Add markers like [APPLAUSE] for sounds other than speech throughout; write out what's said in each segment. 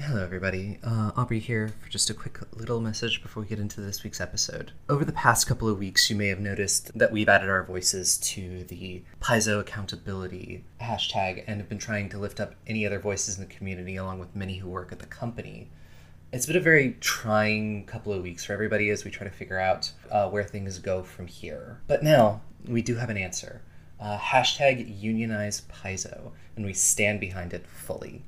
Hello, everybody. Uh, Aubrey here for just a quick little message before we get into this week's episode. Over the past couple of weeks, you may have noticed that we've added our voices to the Paizo accountability hashtag and have been trying to lift up any other voices in the community along with many who work at the company. It's been a very trying couple of weeks for everybody as we try to figure out uh, where things go from here. But now we do have an answer. Uh, hashtag unionize Paizo, and we stand behind it fully.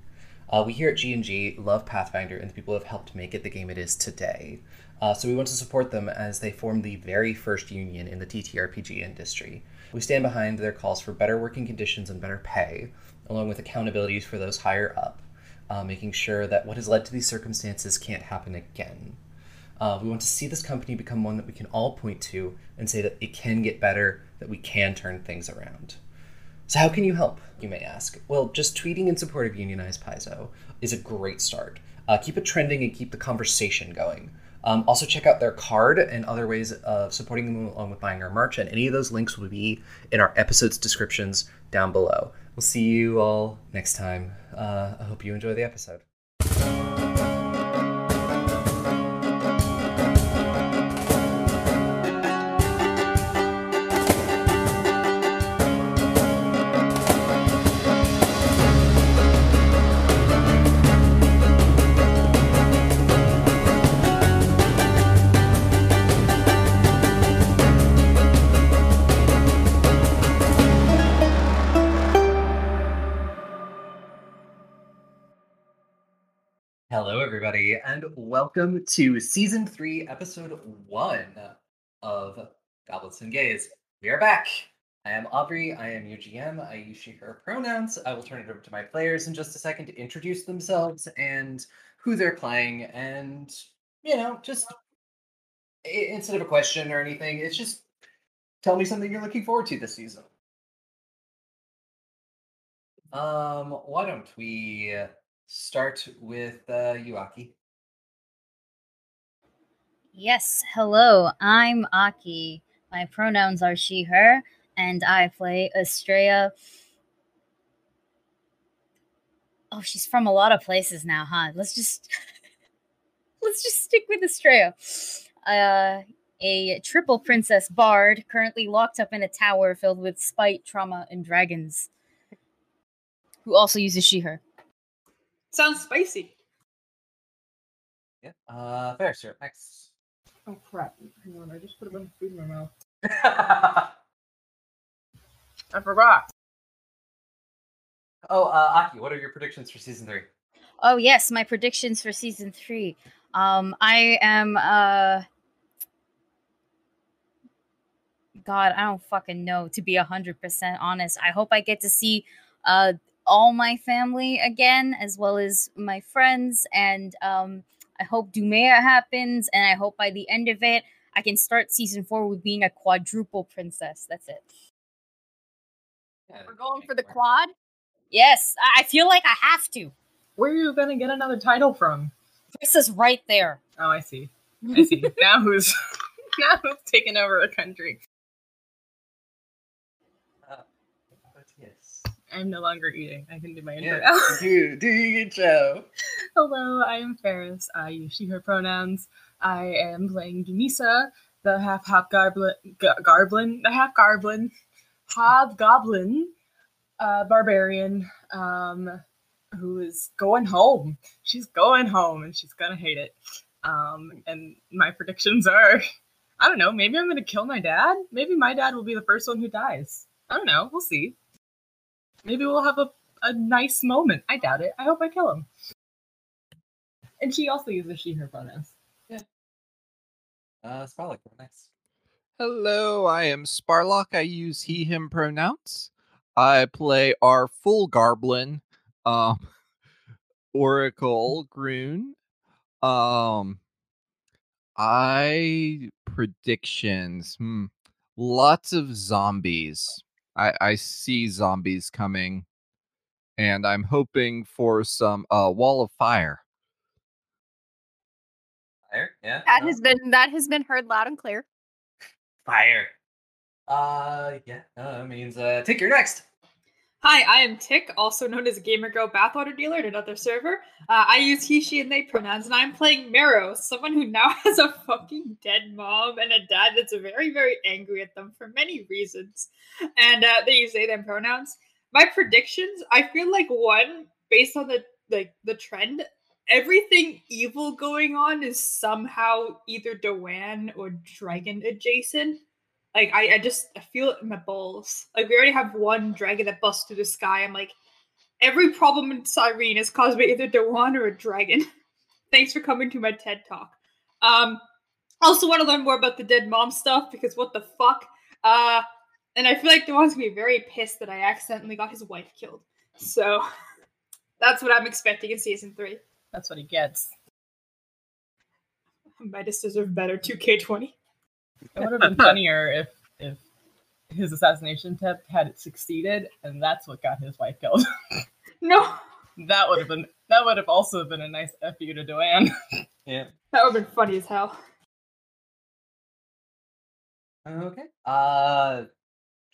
Uh, we here at G&G love Pathfinder and the people who have helped make it the game it is today. Uh, so we want to support them as they form the very first union in the TTRPG industry. We stand behind their calls for better working conditions and better pay, along with accountabilities for those higher up, uh, making sure that what has led to these circumstances can't happen again. Uh, we want to see this company become one that we can all point to and say that it can get better, that we can turn things around. So, how can you help, you may ask? Well, just tweeting in support of Unionized Paizo is a great start. Uh, keep it trending and keep the conversation going. Um, also, check out their card and other ways of supporting them along with buying our merch, and any of those links will be in our episode's descriptions down below. We'll see you all next time. Uh, I hope you enjoy the episode. Hello, everybody, and welcome to season three, episode one of Goblets and Gays. We are back. I am Aubrey. I am your GM. I use she, her pronouns. I will turn it over to my players in just a second to introduce themselves and who they're playing. And, you know, just instead of a question or anything, it's just tell me something you're looking forward to this season. Um, why don't we start with uh, you, Aki? Yes, hello, I'm Aki. My pronouns are she, her, and I play Astraea. Oh, she's from a lot of places now, huh? Let's just [LAUGHS] let's just stick with Astraea. Uh, a triple princess bard currently locked up in a tower filled with spite, trauma, and dragons. Who also uses she, her. Sounds spicy. Yeah. Uh, fair, sir. Next. Oh crap! Hang on, I just put a bunch of food in my mouth. [LAUGHS] I forgot. oh, uh, Aki, what are your predictions for season three? Oh yes, my predictions for season three. Um, I am uh God, I don't fucking know to be a hundred percent honest. I hope I get to see uh all my family again, as well as my friends, and um I hope Dumea happens, and I hope by the end of it I can start season four with being a quadruple princess. That's it. Yeah, We're going for the quad. Yes, I I feel like I have to. Where are you gonna get another title from? This is right there. Oh, I see. I see. [LAUGHS] now who's [LAUGHS] now who's taking over a country? Uh, but yes. I'm no longer eating. I can do my intro Yeah. now. do do you good [LAUGHS] show? Hello, I am Ferris. I use she, her pronouns. I am playing Dumisa, the half half goblin, garblin, the half garblin, hobgoblin, uh, barbarian, um, who is going home. She's going home, and she's gonna hate it. Um, and my predictions are, I don't know. Maybe I'm gonna kill my dad. Maybe my dad will be the first one who dies. I don't know. We'll see. Maybe we'll have a, a nice moment. I doubt it. I hope I kill him. And she also uses she, her pronouns. Uh, Sparlock, what next? Hello, I am Sparlock. I use he, him pronouns. I play our full Garblin, um, [LAUGHS] Oracle Grun. Um, I predictions. Hmm. Lots of zombies. I I see zombies coming, and I'm hoping for some uh wall of fire. Fire? Yeah. That no? has been that has been heard loud and clear. fire. Uh, yeah. Uh, that means uh, take your next. Hi, I am Tick, also known as Gamer Girl Bathwater Dealer at another server. Uh, I use he, she, and they pronouns, and I'm playing Marrow, someone who now [LAUGHS] has a fucking dead mom and a dad that's very, very angry at them for many reasons. And uh, they use they, them pronouns. My predictions, I feel like one, based on the like the trend, everything evil going on is somehow either Doan or Dragon adjacent. Like I, I just I feel it in my balls. Like we already have one dragon that busts through the sky. I'm like, every problem in Cyrene is caused by either Dewan or a dragon. [LAUGHS] Thanks for coming to my TED talk. Um, also want to learn more about the dead mom stuff because what the fuck? Uh, and I feel like Dewan's gonna be very pissed that I accidentally got his wife killed. So [LAUGHS] that's what I'm expecting in season three. That's what he gets. [LAUGHS] Midas deserve better. 2K20. It would have been funnier if if his assassination attempt had succeeded, and that's what got his wife killed. [LAUGHS] No, that would have been that would have also been a nice fu to Doan. [LAUGHS] Yeah. that would have been funny as hell. Okay. Uh,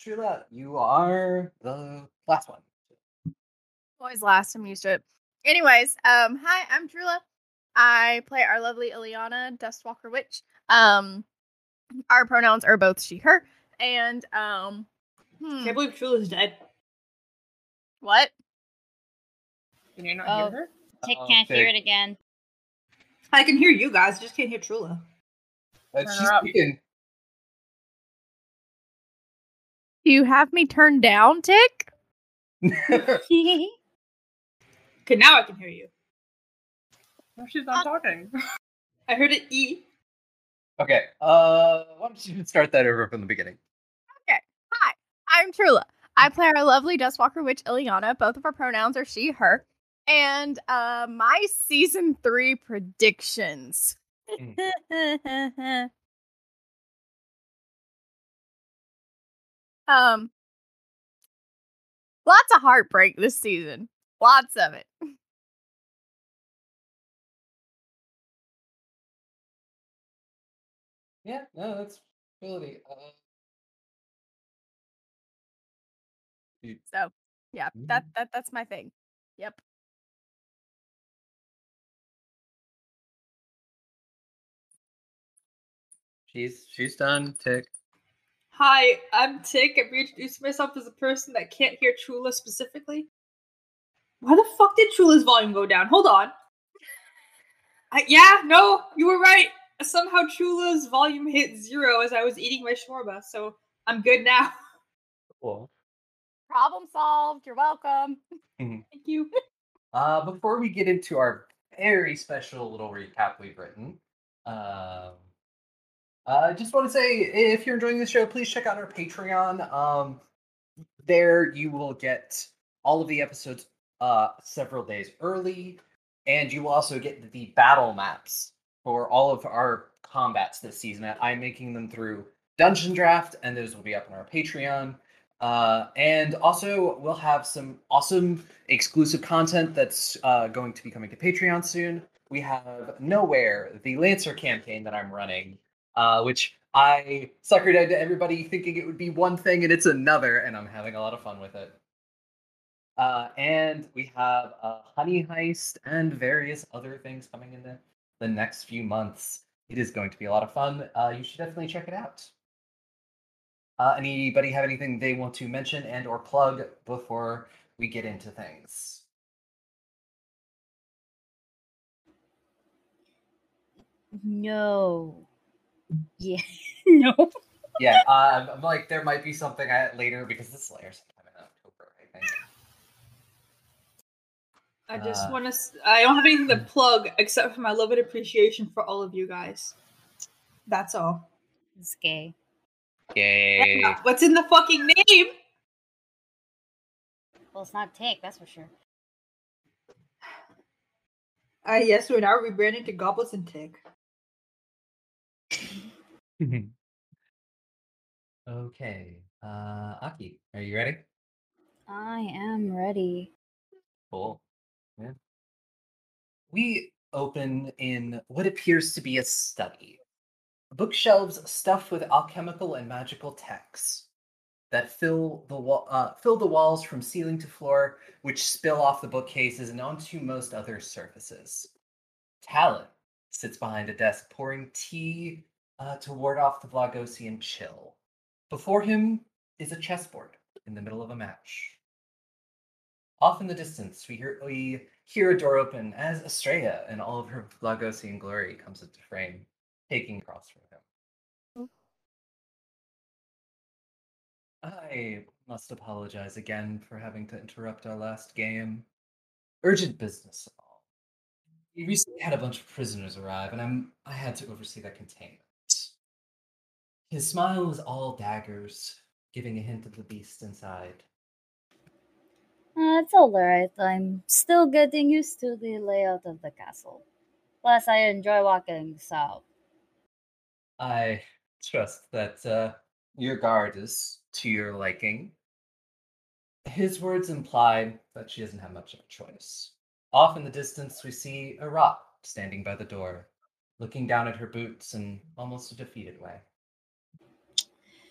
Trula, you are the last one. Always last. I'm used to it. Anyways, um, hi, I'm Trula. I play our lovely Illiana, Dustwalker Witch. Um, our pronouns are both she, her, and um, hmm, Can't believe Trula's dead. what? Can you not Oh. hear her? Tick Oh, can't hear Tick. it again. I can hear you guys, just can't hear Trula. Uh, Turn she's speaking. Do you have me turned down, Tick? [LAUGHS] [LAUGHS] Okay, now I can hear you. No, she's not talking. [LAUGHS] I heard it E. okay. Uh, why don't you [LAUGHS] start that over from the beginning? Okay. Hi, I'm Trula. I play our lovely Dustwalker Witch Illiana. Both of our pronouns are she, her. And uh my season three predictions. [LAUGHS] um lots of heartbreak this season. Lots of it. Yeah. No, that's ability. Uh, you- So yeah, that that that's my thing. Yep. she's she's done. Tick. Hi, I'm Tick. I'm reintroducing myself as a person that can't hear Trula specifically. Why the fuck did Trula's volume go down? Hold on. I, yeah, no, you were right. Somehow Trula's volume hit zero as I was eating my shawarma, so I'm good now. [LAUGHS] Cool. Problem solved. You're welcome. Thank you. Uh, before we get into our very special little recap we've written, um, I just want to say if you're enjoying the show, please check out our Patreon. Um, there you will get all of the episodes uh, several days early, and you will also get the battle maps for all of our combats this season. I'm making them through Dungeon Draft, and those will be up on our Patreon. Uh, and also, we'll have some awesome exclusive content that's uh, going to be coming to Patreon soon. We have Nowhere, the Lancer campaign that I'm running, uh, which I suckered into everybody thinking it would be one thing and it's another, and I'm having a lot of fun with it. Uh, and we have a Honey Heist and various other things coming in the, the next few months. It is going to be a lot of fun. Uh, you should definitely check it out. Uh, anybody have anything they want to mention and or plug before we get into things? No. Yeah. [LAUGHS] no. Yeah, uh, I'm- like there might be something I, later because this layer sometime in October, I think. I just Uh, want to. I don't have anything to plug except for my love and appreciation for all of you guys. That's all. It's gay. Yay! What's in the fucking name? Well, it's not Tick, that's for sure. Ah, yes, we're now rebranding to Goblins and Tick. [LAUGHS] okay, uh, Aki, are you ready? I am ready. Cool. We open in what appears to be a study. Bookshelves stuffed with alchemical and magical texts. that fill the wall, uh, fill the walls from ceiling to floor, which spill off the bookcases and onto most other surfaces. Talon sits behind a desk pouring tea uh, to ward off the Vlagosian chill. Before him is a chessboard in the middle of a match. Off in the distance, we hear we hear a door open as Astraea in all of her Vlagosian glory comes into frame, taking across from him. Oh. I must apologize again for having to interrupt our last game. Urgent business all. We recently had a bunch of prisoners arrive, and I'm I had to oversee their containment. His smile was all daggers, giving a hint of the beast inside. Uh, it's alright. I'm still getting used to the layout of the castle. Plus, I enjoy walking south. I trust that uh, your guard is to your liking. His words imply that she doesn't have much of a choice. Off in the distance, we see a rock standing by the door, looking down at her boots in almost a defeated way.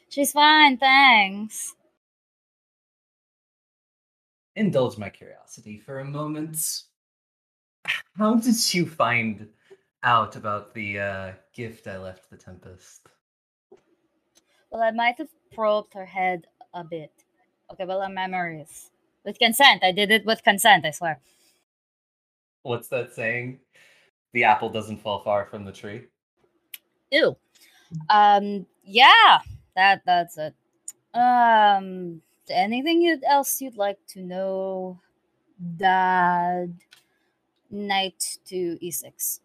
She's fine, thanks. Indulge my curiosity for a moment. How did you find out about the uh, gift I left the Tempest? Well, I might have probed her head a bit. Okay, well, her memories. With consent. I did it with consent, I swear. What's that saying? The apple doesn't fall far from the tree. Ew. Um, yeah, that that's it. Um, anything you'd, else you'd like to know? Dad, knight to e e6.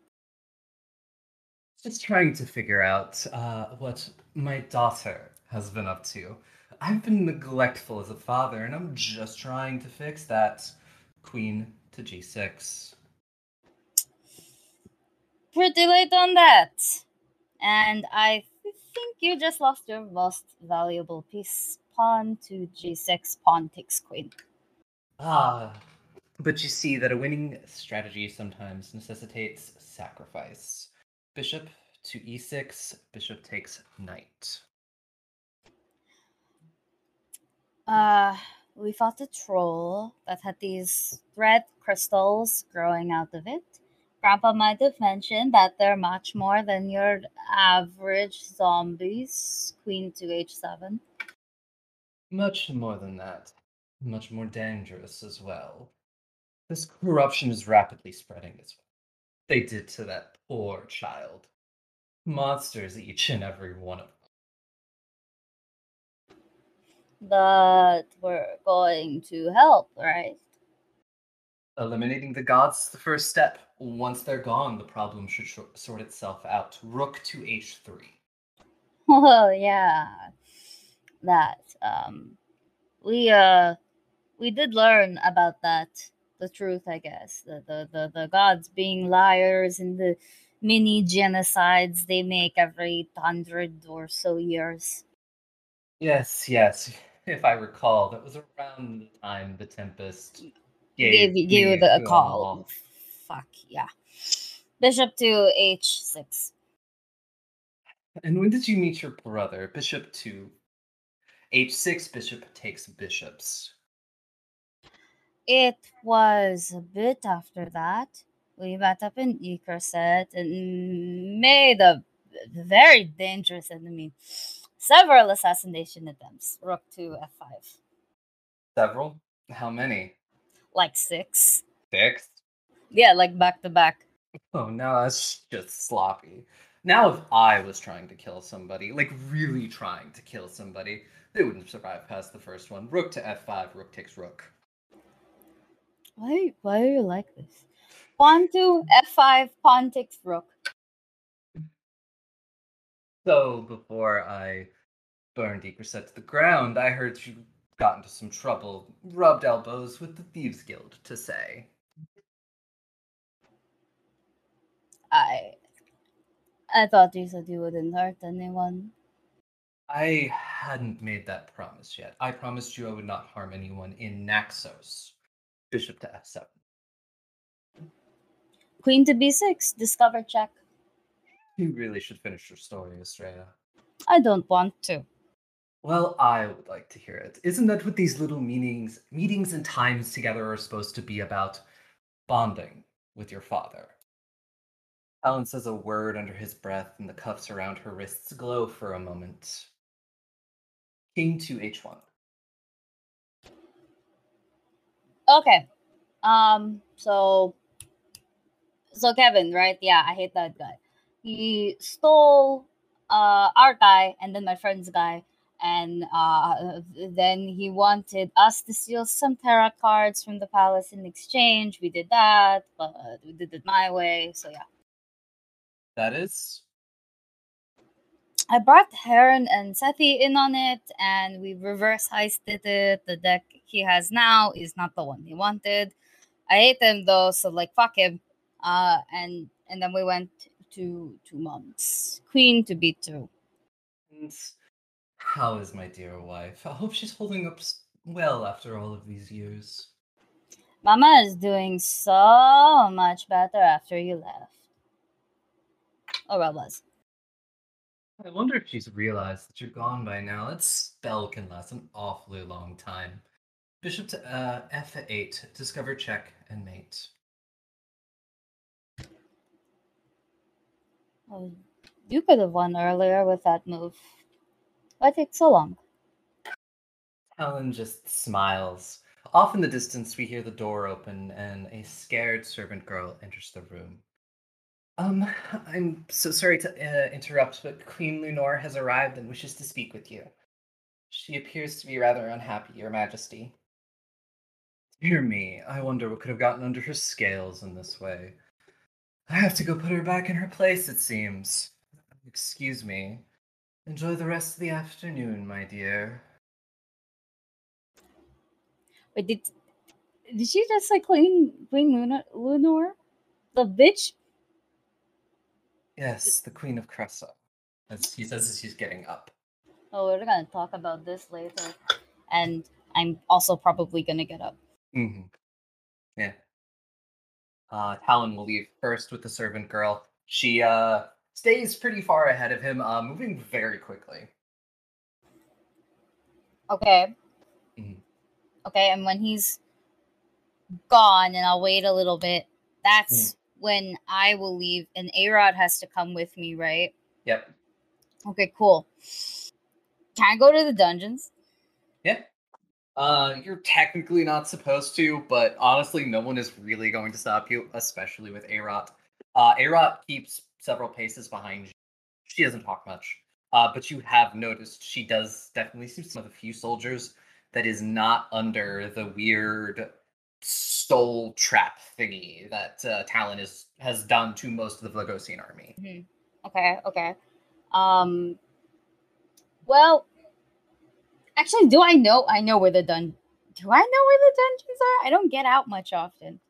Just trying to figure out uh, what my daughter has been up to. I've been neglectful as a father, and I'm just trying to fix that. Queen to g6. Pretty late on that. And I think you just lost your most valuable piece. Pawn to g6, pawn takes queen. Ah, but you see that a winning strategy sometimes necessitates sacrifice. Bishop to e6, bishop takes knight. Uh, we fought a troll that had these red crystals growing out of it. Grandpa might have mentioned that they're much more than your average zombies. Queen to h7. Much more than that. Much more dangerous as well. This corruption is rapidly spreading as well. They did to that poor child. Monsters, each and every one of them. But we're going to help, right? Eliminating the gods is the first step. Once they're gone, the problem should sort itself out. Rook to h3. [LAUGHS] Oh, yeah, that. Um, we uh, we did learn about that. The truth, I guess. The the the, the gods being liars and the mini genocides they make every hundred or so years. Yes, yes. If I recall, that was around the time the Tempest Gave, gave, you the call. all. Fuck yeah. Bishop to h6. And when did you meet your brother? Bishop to h6, bishop takes bishops. It was a bit after that. We met up in Ekerset and made a very dangerous enemy. Several assassination attempts. Rook to f5. Several? How many? Like six. Six? Yeah, like back to back. Oh, no, that's just sloppy. Now, if I was trying to kill somebody, like really trying to kill somebody, they wouldn't survive past the first one. Rook to f5, rook takes rook. Why, why are you like this? Pawn to f5, pawn takes rook. So, before I burned Ekerset to the ground, I heard you got into some trouble, rubbed elbows with the Thieves Guild, to say. I I thought you said you wouldn't hurt anyone. I hadn't made that promise yet. I promised you I would not harm anyone in Naxos. Bishop to f7. Queen to b6, discover check. You really should finish your story, Astraea. I don't want to. Well, I would like to hear it. Isn't that what these little meetings, meetings and times together are supposed to be about? Bonding with your father. Alan says a word under his breath, and the cuffs around her wrists glow for a moment. King to H1. Okay. Um. So. So Kevin, right? Yeah, I hate that guy. He stole uh our guy and then my friend's guy, and uh then he wanted us to steal some tarot cards from the palace in exchange. We did that, but we did it my way. So yeah. That is. I brought Heron and Sethi in on it, and we reverse heisted it. The deck he has now is not the one he wanted. I hate him though, so like fuck him. Uh, and and then we went to to mom's queen to beat through. How is my dear wife? I hope she's holding up well after all of these years. Mama is doing so much better after you left. Or I was. I wonder if she's realized that you're gone by now. That spell can last an awfully long time. Bishop to uh, F8, discover check and mate. Oh, you could have won earlier with that move. Why take so long? Helen just smiles. Off in the distance, we hear the door open and a scared servant girl enters the room. Um, I'm so sorry to uh, interrupt, but Queen Lunor has arrived and wishes to speak with you. She appears to be rather unhappy, Your Majesty. Dear me, I wonder what could have gotten under her scales in this way. I have to go put her back in her place, it seems. Excuse me. Enjoy the rest of the afternoon, my dear. Wait, did did she just like Queen Queen Luna Lunor? The bitch? Yes, the Queen of Cressa. As he says as he's getting up. Oh, we're gonna talk about this later. And I'm also probably gonna get up. hmm Yeah. Uh, Talon will leave first with the servant girl. She uh stays pretty far ahead of him, uh, moving very quickly. Okay. Mhm. Okay, and when he's gone and I'll wait a little bit, that's when I will leave and A-Rod has to come with me, right? Yep. Okay, cool. Can I go to the dungeons? Yeah. Uh, you're technically not supposed to, but honestly, no one is really going to stop you, especially with Arot. Uh, Arot keeps several paces behind you. She doesn't talk much, uh, but you have noticed she does definitely seem some of the few soldiers that is not under the weird soul trap thingy that uh, Talon is has done to most of the Vlagosian army. Okay, okay. Um well actually do I know I know where the dun do I know where the dungeons are? I don't get out much often.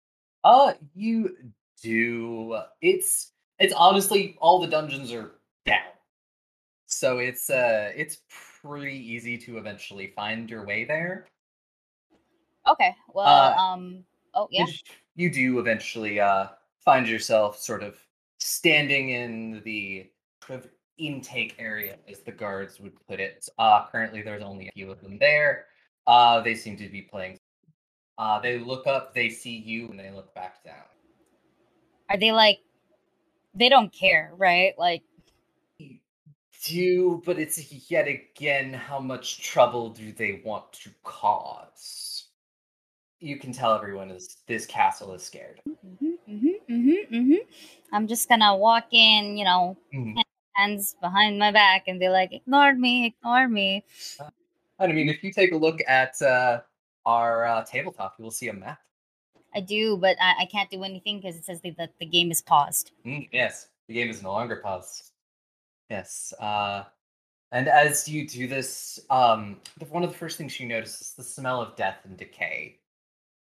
Uh, you do. It's it's honestly all the dungeons are down, so it's uh it's pretty easy to eventually find your way there. Okay. Well, Uh, um oh yeah. You do eventually uh find yourself sort of standing in the sort of intake area, as the guards would put it. Uh, currently, there's only a few of them there. Uh, they seem to be playing. Uh, they look up, they see you, and they look back down. Are they like they don't care, right? Like do, but it's yet again how much trouble do they want to cause? You can tell everyone is this castle is scared. mhm, mhm, mhm, mhm. I'm just gonna walk in, you know, Mhm. hands behind my back and be like, ignore me, ignore me. And I mean, if you take a look at uh, our uh, tabletop, you will see a map. I do, but I, I can't do anything because it says that the, the game is paused. Mm, yes, the game is no longer paused. Yes, uh, and as you do this, um, one of the first things you notice is the smell of death and decay.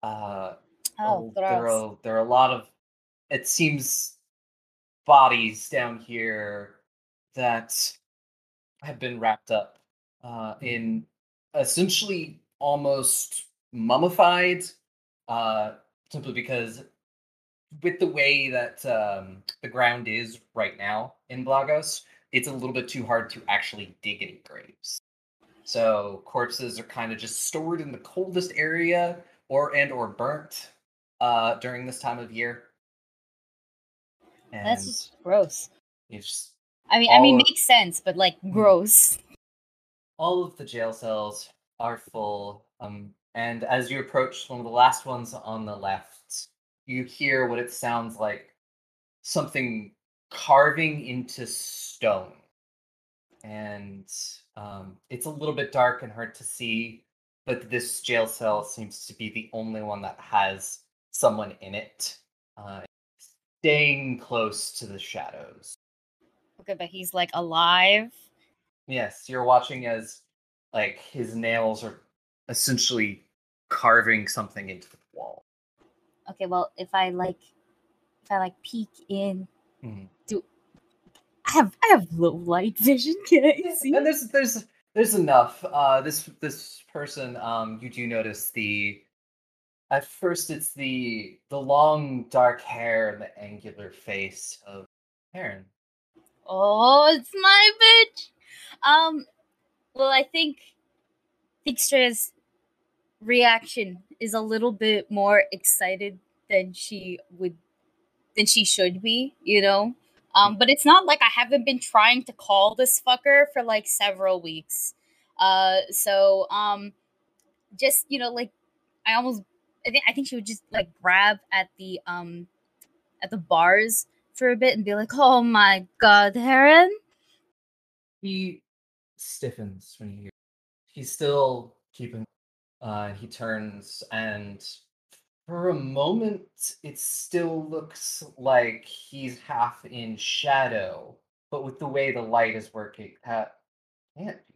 Uh, Oh, there are there are a lot of it seems bodies down here that have been wrapped up uh, in essentially almost mummified uh, simply because with the way that um, the ground is right now in Vlagos, it's a little bit too hard to actually dig any graves. So corpses are kind of just stored in the coldest area or and or burnt uh, during this time of year. And That's just gross. just I mean, I mean, all- makes sense, but like gross. all of the jail cells are full. Um, and as you approach one of the last ones on the left, you hear what it sounds like something carving into stone. And um, it's a little bit dark and hard to see, but this jail cell seems to be the only one that has someone in it, uh, staying close to the shadows. Okay, but he's like alive. Yes, you're watching as like his nails are essentially carving something into the wall. Okay, well, if I like, if I like peek in, Mhm. do I have I have low light vision? Can I see? And there's there's there's enough. Uh this this person, um, you do notice the at first it's the the long dark hair and the angular face of Heron. Oh, it's my bitch. Um, well, I think Astraea's reaction is a little bit more excited than she would than she should be, you know. Um, but it's not like I haven't been trying to call this fucker for like several weeks. Uh, so um, just you know, like I almost, I think I think she would just like grab at the um, at the bars for a bit and be like, "Oh my god, Heron." He stiffens when he hear. He's still keeping. Uh, he turns and for a moment it still looks like he's half in shadow, but with the way the light is working, that can't be.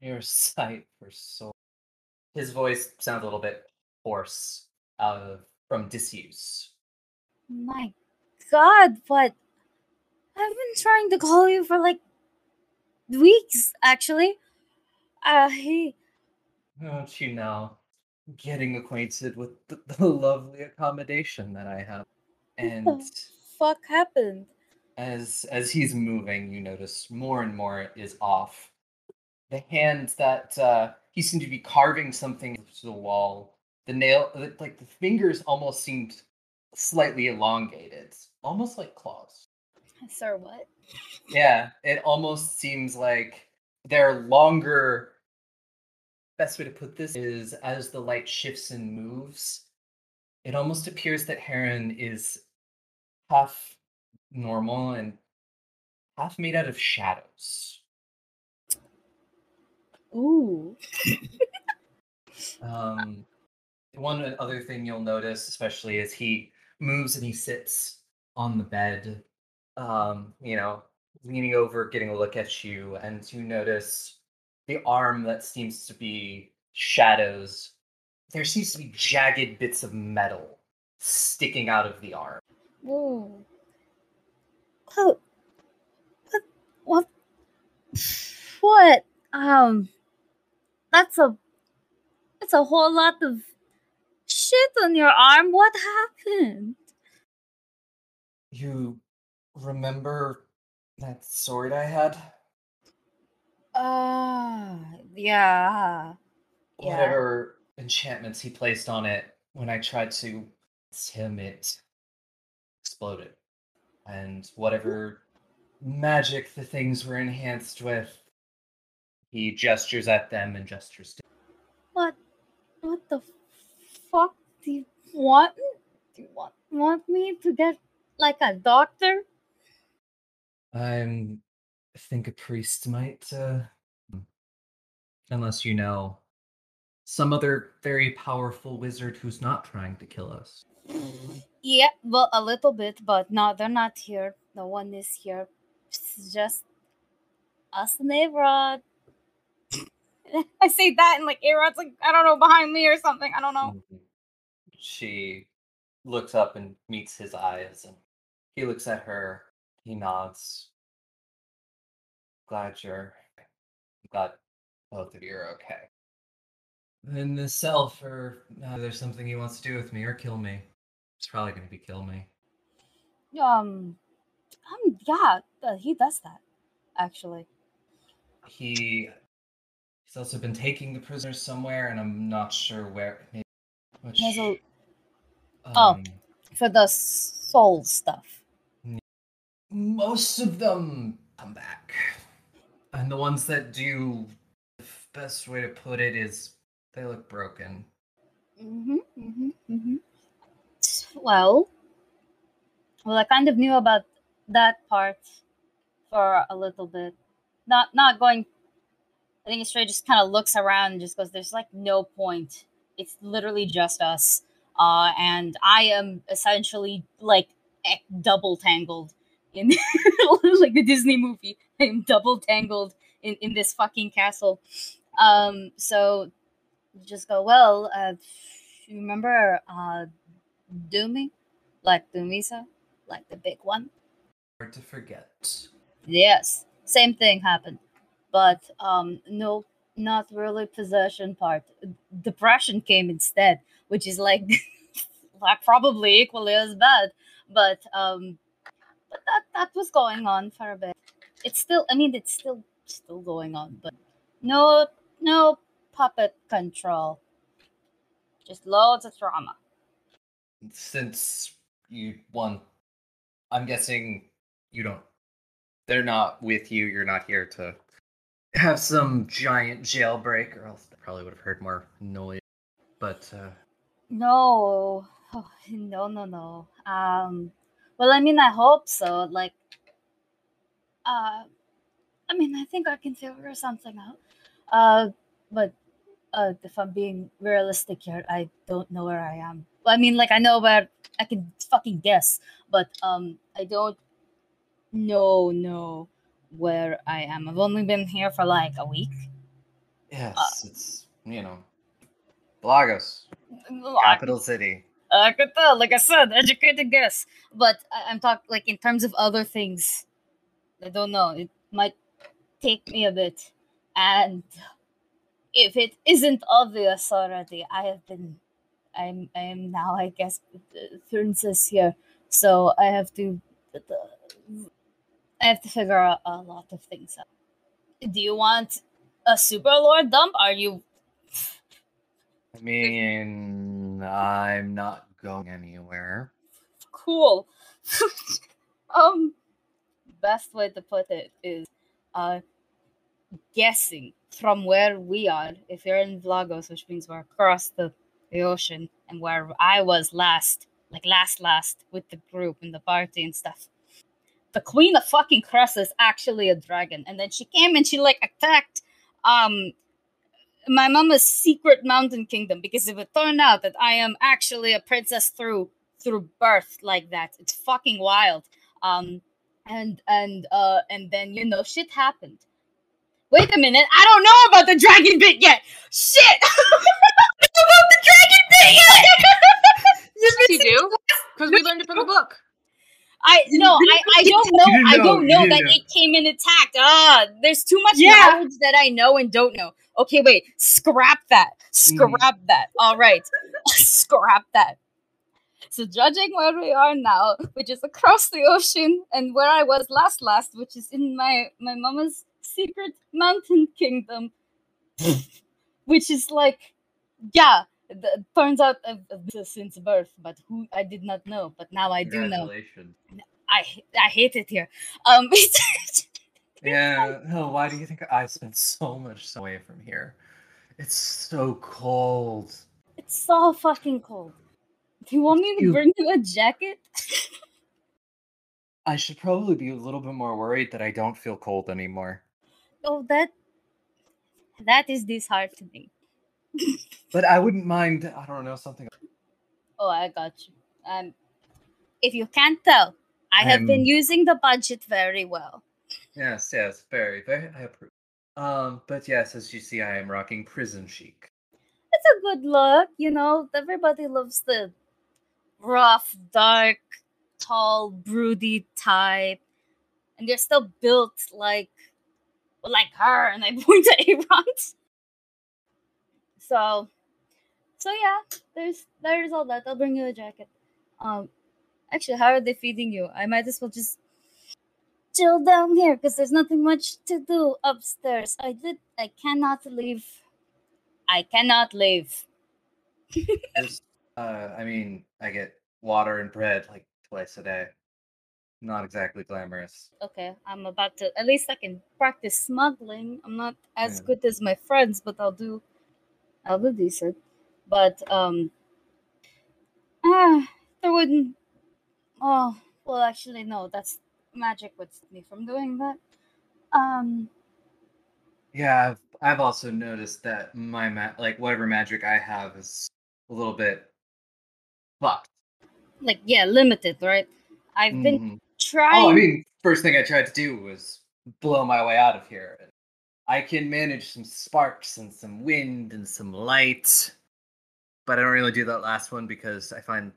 [LAUGHS] Your sight for so. His voice sounds a little bit hoarse out of from disuse. My god, what? I've been trying to call you for like weeks, actually. Uh, he, Don't you know? Getting acquainted with the, [LAUGHS] the lovely accommodation that I have. And fuck happened? as as he's moving, you notice more and more is off. The hand that uh, he seemed to be carving something to the wall. The nail, like the fingers, almost seemed slightly elongated, almost like claws. Sir, what? Yeah, it almost seems like they're longer. Best way to put this is as the light shifts and moves, it almost appears that Heron is half normal and half made out of shadows. Ooh. Um, one other thing you'll notice, especially as he moves and he sits on the bed, um, you know, leaning over, getting a look at you, and you notice the arm that seems to be shadows. There seems to be jagged bits of metal sticking out of the arm. Ooh. What? What? What? What? Um. That's a. That's a whole lot of shit on your arm. What happened? You remember that sword I had? Ah, yeah. Yeah. whatever enchantments he placed on it, when I tried to him, it exploded. And whatever magic the things were enhanced with, he gestures at them and gestures to. What? What the fuck do you want? Do you want want me to get like a doctor? I'm, I think a priest might, uh, unless you know some other very powerful wizard who's not trying to kill us. Yeah, well, a little bit, but no, they're not here. No one is here. It's just us and Aerod. [LAUGHS] I say that and like Aerod's like I don't know behind me or something. I don't know. Mhm. She looks up and meets his eyes, and he looks at her. He nods. Glad you're. Glad both of you are okay. In the cell for uh, there's something he wants to do with me or kill me. It's probably going to be kill me. Um, um, yeah, uh, he does that actually. he he's also been taking the prisoners somewhere, and I'm not sure where. Maybe, which, a- oh. um, For the soul stuff. most of them come back, and the ones that do, the best way to put it is they look broken. Mm-hmm, mm-hmm, mm-hmm. Well, well, I kind of knew about that part for a little bit. Not, not going. I think Stray just kind of looks around and just goes, "There's like no point. It's literally just us." Uh, and I am essentially like double tangled in [LAUGHS] like the Disney movie. I am double tangled in in this fucking castle. Um, so just go, well, uh, you remember uh, Doomy? Like Dumisa? Like the big one? Hard to forget. Yes, same thing happened. But um, no, not really possession part. Depression came instead, which is like, [LAUGHS] like probably equally as bad. But um, but that that was going on for a bit. It's still, I mean, it's still still going on, but no, no puppet control. Just loads of drama. Since you won, I'm guessing you don't. They're not with you. You're not here to have some giant jailbreak, or else they probably would have heard more noise. But uh, No, oh, [SIGHS] no, no, no. Um, well, I mean, I hope so. Like, uh, I mean, I think I can figure something out. Uh, but uh, if I'm being realistic here, I don't know where I am. I mean, like, I know where I can fucking guess, but um, I don't know, know where I am. I've only been here for like a week. yes, Uh, it's you know, Lagos, capital city. I could tell, like I said, educated guess. But I- I'm talking like in terms of other things. I don't know. It might take me a bit, and if it isn't obvious already, I have been. I'm. I am now. I guess princess here, so I have to. I have to figure out a lot of things out. Do you want a super lord dump? Are you I mean, I'm not going anywhere. cool. [LAUGHS] um, best way to put it is, uh, guessing from where we are. If you're in Vlagos, which means we're across the, the ocean, and where I was last, like last last with the group and the party and stuff. The Queen of fucking Crest is actually a dragon, and then she came and she like attacked, um, my mama's secret mountain kingdom because it would turn out that I am actually a princess through through birth like that. It's fucking wild. Um and and uh and then you know shit happened. Wait a minute, I don't know about the dragon bit yet. Shit! [LAUGHS] I don't know about the dragon bit yet. [LAUGHS] Yes, you do. Because we learned it from the book. I no, I, I don't know. didn't I don't know that know. it came and attacked. Ah, there's too much Yeah. knowledge that I know and don't know. Okay, wait. Scrap that. Scrap that. All right. [LAUGHS] Scrap that. So judging where we are now, which is across the ocean, and where I was last last, which is in my my mama's secret mountain kingdom, [LAUGHS] which is like, yeah. th- turns out since birth, but who I did not know, but now I do know. I I hate it here. Um, [LAUGHS] Yeah. No, why do you think I spent so much away from here? It's so cold. it's so fucking cold. Do you want me to You- bring you a jacket? I should probably be a little bit more worried that I don't feel cold anymore. Oh, that that is disheartening. [LAUGHS] But I wouldn't mind, I don't know, something. Oh, I got you. Um, if you can't tell, I have been I'm- using the budget very well. Yes, yes, very, very, I approve. Um, but yes, as you see, I am rocking prison chic. It's a good look, you know. Everybody loves the rough, dark, tall, broody type, and they're still built like, like her. And I [LAUGHS] point to Aaron. So, so yeah, there's there's all that. I'll bring you a jacket. Um, actually, how are they feeding you? I might as well just chill down here because there's nothing much to do upstairs. I did. I cannot leave. I cannot leave. [LAUGHS] uh, I mean, I get water and bread like twice a day. Not exactly glamorous. Okay, I'm about to. At least I can practice smuggling. I'm not as Yeah. good as my friends, but I'll do. I'll do decent. But um. Ah, there wouldn't. Oh well, actually, no. That's magic would stop me from doing that. Um. Yeah, I've, I've also noticed that my ma- like whatever magic I have is a little bit fucked. like yeah limited right i've been Mhm. trying Oh, I mean, first thing I tried to do was blow my way out of here. I can manage some sparks and some wind and some light, but I don't really do that last one because I find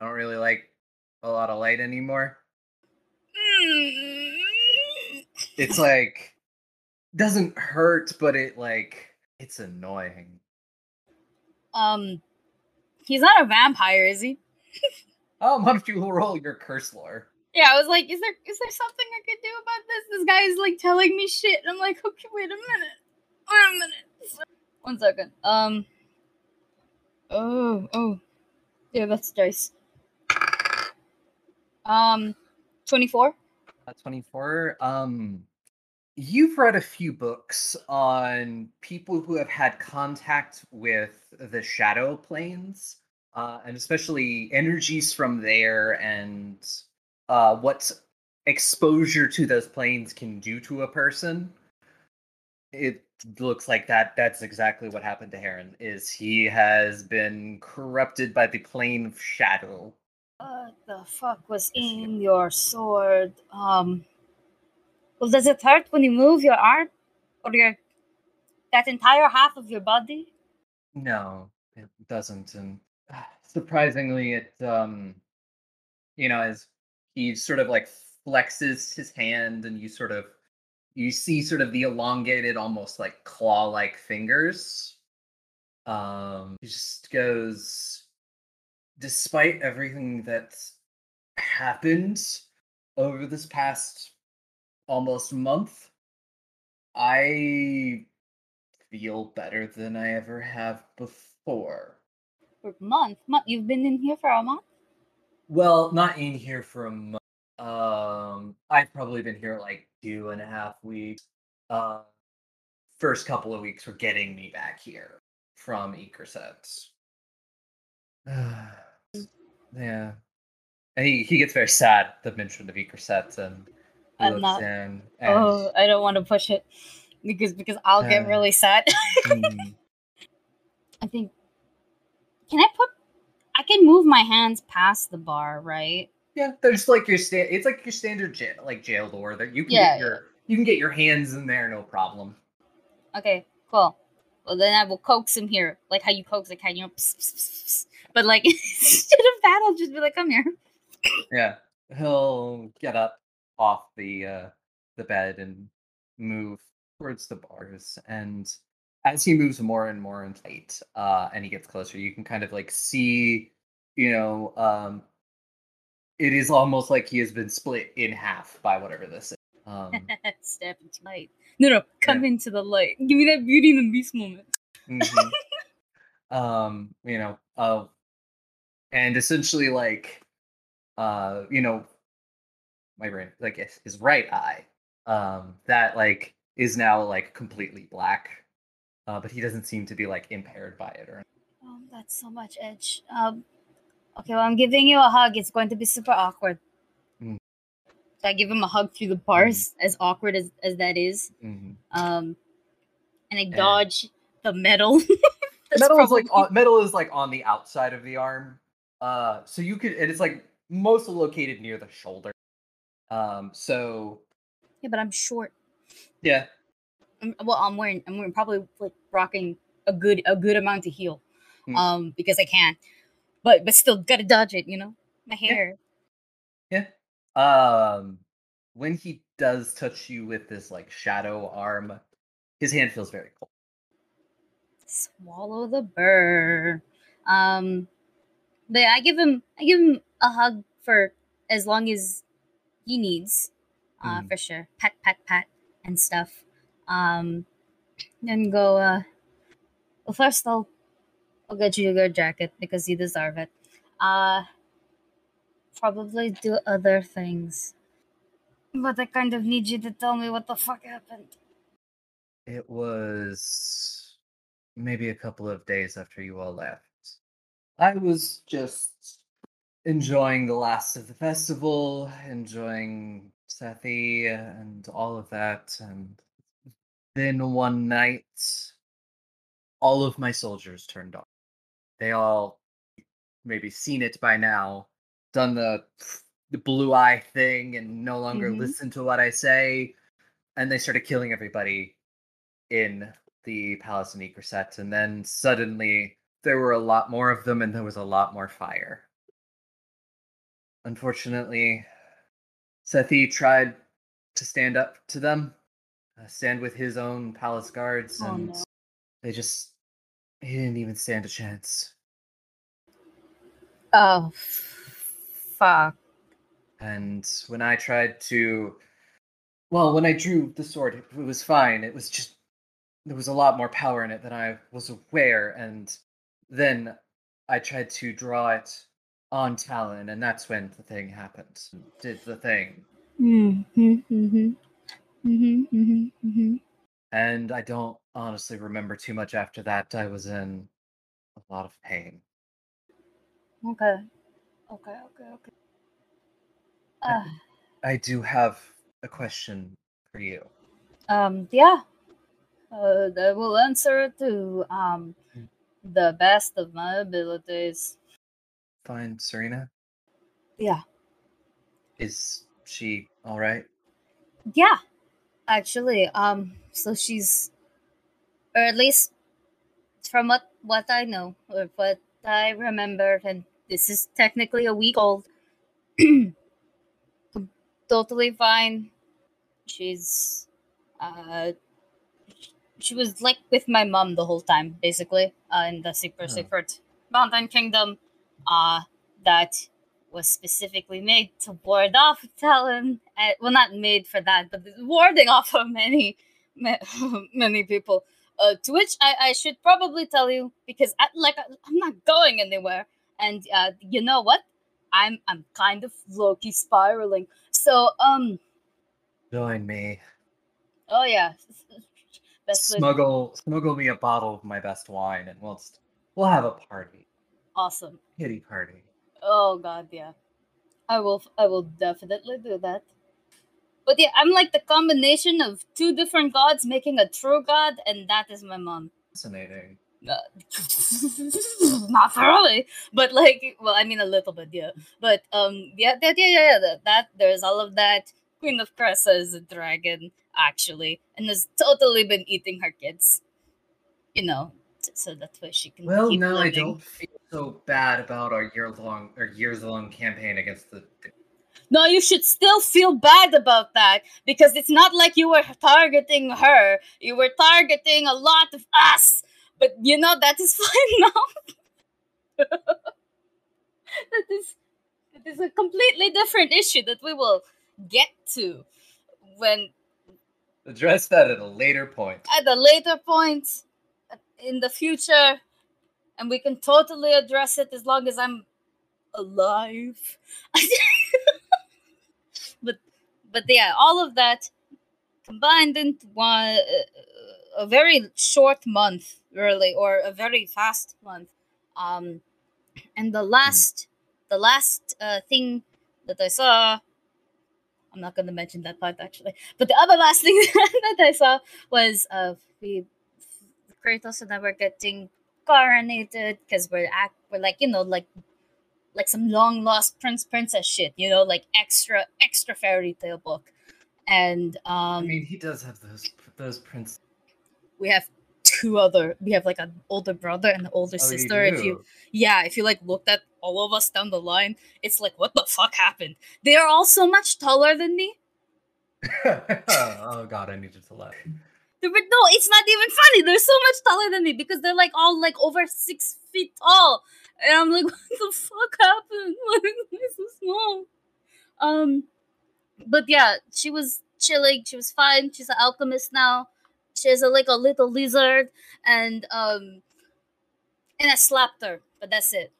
I don't really like a lot of light anymore. It's like doesn't hurt, but it like it's annoying. um he's not a vampire is he? Oh, [LAUGHS] why don't you roll your curse lore? yeah i was like is there is there something i could do about this? This guy is like telling me shit and i'm like okay wait a minute. Wait a minute. One second. Um oh oh. Yeah that's dice. Um 24 Uh, 24. Um, you've read a few books on people who have had contact with the shadow planes, uh, and especially energies from there, and uh, what exposure to those planes can do to a person. It looks like that. That's exactly what happened to Heron. Is he has been corrupted by the plane of shadow. what the fuck was in your sword um well does it hurt when you move your arm or your that entire half of your body No, it doesn't, and [SIGHS] surprisingly, it um, you know, as he sort of like flexes his hand, and you sort of you see sort of the elongated, almost like claw-like fingers. Um, he just goes, despite everything that's happened over this past almost month, I feel better than I ever have before. for a month month you've been in here for a month Well, not in here for a month. Um, I've probably been here like two and a half weeks. Uh, first couple of weeks were getting me back here from Ekerset. [SIGHS] yeah, and he he gets very sad the mention of Ekerset and I'm not- and oh i don't want to push it because because i'll get Uh, really sad [LAUGHS] mm, i think can i put i can move my hands past the bar right Yeah, there's like your sta- It's like your standard jail, like jail door that you can Yeah, get your you can get your hands in there, no problem. Okay, cool. Well, then I will coax him here, like how you coax a cat, you know. pss, pss, pss. But like [LAUGHS] instead of that, I'll just be like, "Come here." Yeah, he'll get up off the uh, the bed and move towards the bars, and as he moves more and more into light, uh, and he gets closer, you can kind of like see, you know, um, it is almost like he has been split in half by whatever this is. Um, Step into light. No, no, come into the light. [LAUGHS] Give me that Beauty and the Beast moment. Mhm. [LAUGHS] um you know uh and essentially like uh you know my brain like his, his right eye um that like is now like completely black uh but he doesn't seem to be like impaired by it or Oh, that's so much edge. Um, okay, well, I'm giving you a hug. It's going to be super awkward. Mm. So I give him a hug through the bars, as awkward as, as that is. Mhm. Um, and I And- dodge the metal. [LAUGHS] Metal is like on, metal is like on the outside of the arm uh so you could it is like mostly located near the shoulder um so yeah, but I'm short. yeah I'm, well, I'm wearing I'm wearing probably like rocking a good a good amount to heal, Hmm. um, because I can, but but still gotta dodge it, you know. My Yeah. hair. Yeah. Um when he does touch you with this like shadow arm, his hand feels very cold. Swallow the burr. Um, but I give him I give him a hug for as long as he needs. uh, Mm. for sure. Pat, pat, pat, and stuff. Um, then go. Uh, well, first I'll I'll get you your jacket because you deserve it. Uh, probably do other things, but I kind of need you to tell me what the fuck happened. It was maybe a couple of days after you all left. I was just enjoying the last of the festival, enjoying Sethi and all of that, and then one night, all of my soldiers turned on. They all maybe seen it by now, done the, the blue eye thing, and no longer Mhm. listen to what I say, and they started killing everybody in the palace in Ecreset, and then suddenly there were a lot more of them, and there was a lot more fire. Unfortunately, Sethi tried to stand up to them, uh, stand with his own palace guards, Oh, and no. they just he didn't even stand a chance. Oh, fuck. And when I tried to, well, when I drew the sword, it, it was fine. It was just there was a lot more power in it than I was aware, and then I tried to draw it on Talon, and that's when the thing happened. Did the thing, Mm-hmm, mm-hmm. Mm-hmm, mm-hmm, mm-hmm. and I don't honestly remember too much after that. I was in a lot of pain. Okay. Okay, okay, okay. Uh, I do have a question for you. um, yeah. Uh, I will answer it to um Mm. the best of my abilities. Fine, Serena. Yeah. Is she all right? Yeah. Actually, um, so she's, or at least from what what I know or what I remember, and this is technically a week old. [CLEARS THROAT] totally fine. She's, uh, she was like with my mom the whole time, basically, uh, in the super Oh. secret mountain kingdom, uh, that was specifically made to ward off [LAUGHS] Talon. Uh, well, not made for that, but warding off of many, [LAUGHS] [LAUGHS] many people. Uh, to which I, I should probably tell you because I, like I, I'm not going anywhere, and uh, you know what? I'm I'm kind of low key spiraling. So um, Join me. oh yeah, best way- smuggle smuggle me a bottle of my best wine and we'll just, we'll have a party awesome. Kitty party Oh god, yeah. I will I will definitely do that. But yeah, I'm like the combination of two different gods making a true god, and that is my mom. fascinating Uh, [LAUGHS] not thoroughly, but like, well, I mean a little bit, yeah. But um, yeah, that, yeah, yeah, yeah, that, that there's all of that. Queen of Cressa is a dragon, actually, and has totally been eating her kids. You know, so that's why she can. well now i don't feel so bad about our year long or years long campaign against the No, you should still feel bad about that because it's not like you were targeting her. You were targeting a lot of us. But you know that is [LAUGHS] fine now. that is that is a completely different issue that we will get to when address that at a later point at a later point in the future and we can totally address it as long as I'm alive. [LAUGHS] but but yeah, all of that combined into one uh, a very short month really or a very fast month. Um and the last the last uh, thing that I saw I'm not going to mention that part actually. But the other last [LAUGHS] thing that I saw was uh we Kratos and I were getting coronated because we're act we're like you know like like some long lost prince princess shit you know like extra extra fairy tale book. And i um mean he does have those those prince we have two other we have like an older brother and an older Oh, you sister. If you yeah if you like looked at all of us down the line it's like what the fuck happened? They are all so much taller than me. [LAUGHS] Oh god i needed to laugh Were, no, it's not even funny. They're so much taller than me because they're like all like over six feet tall, and I'm like, [LAUGHS] what the fuck happened? [LAUGHS] Why am I so small? Um, but yeah, she was chilling. She was fine. She's an alchemist now. She's a like a little lizard, and um, and I slapped her, but that's it.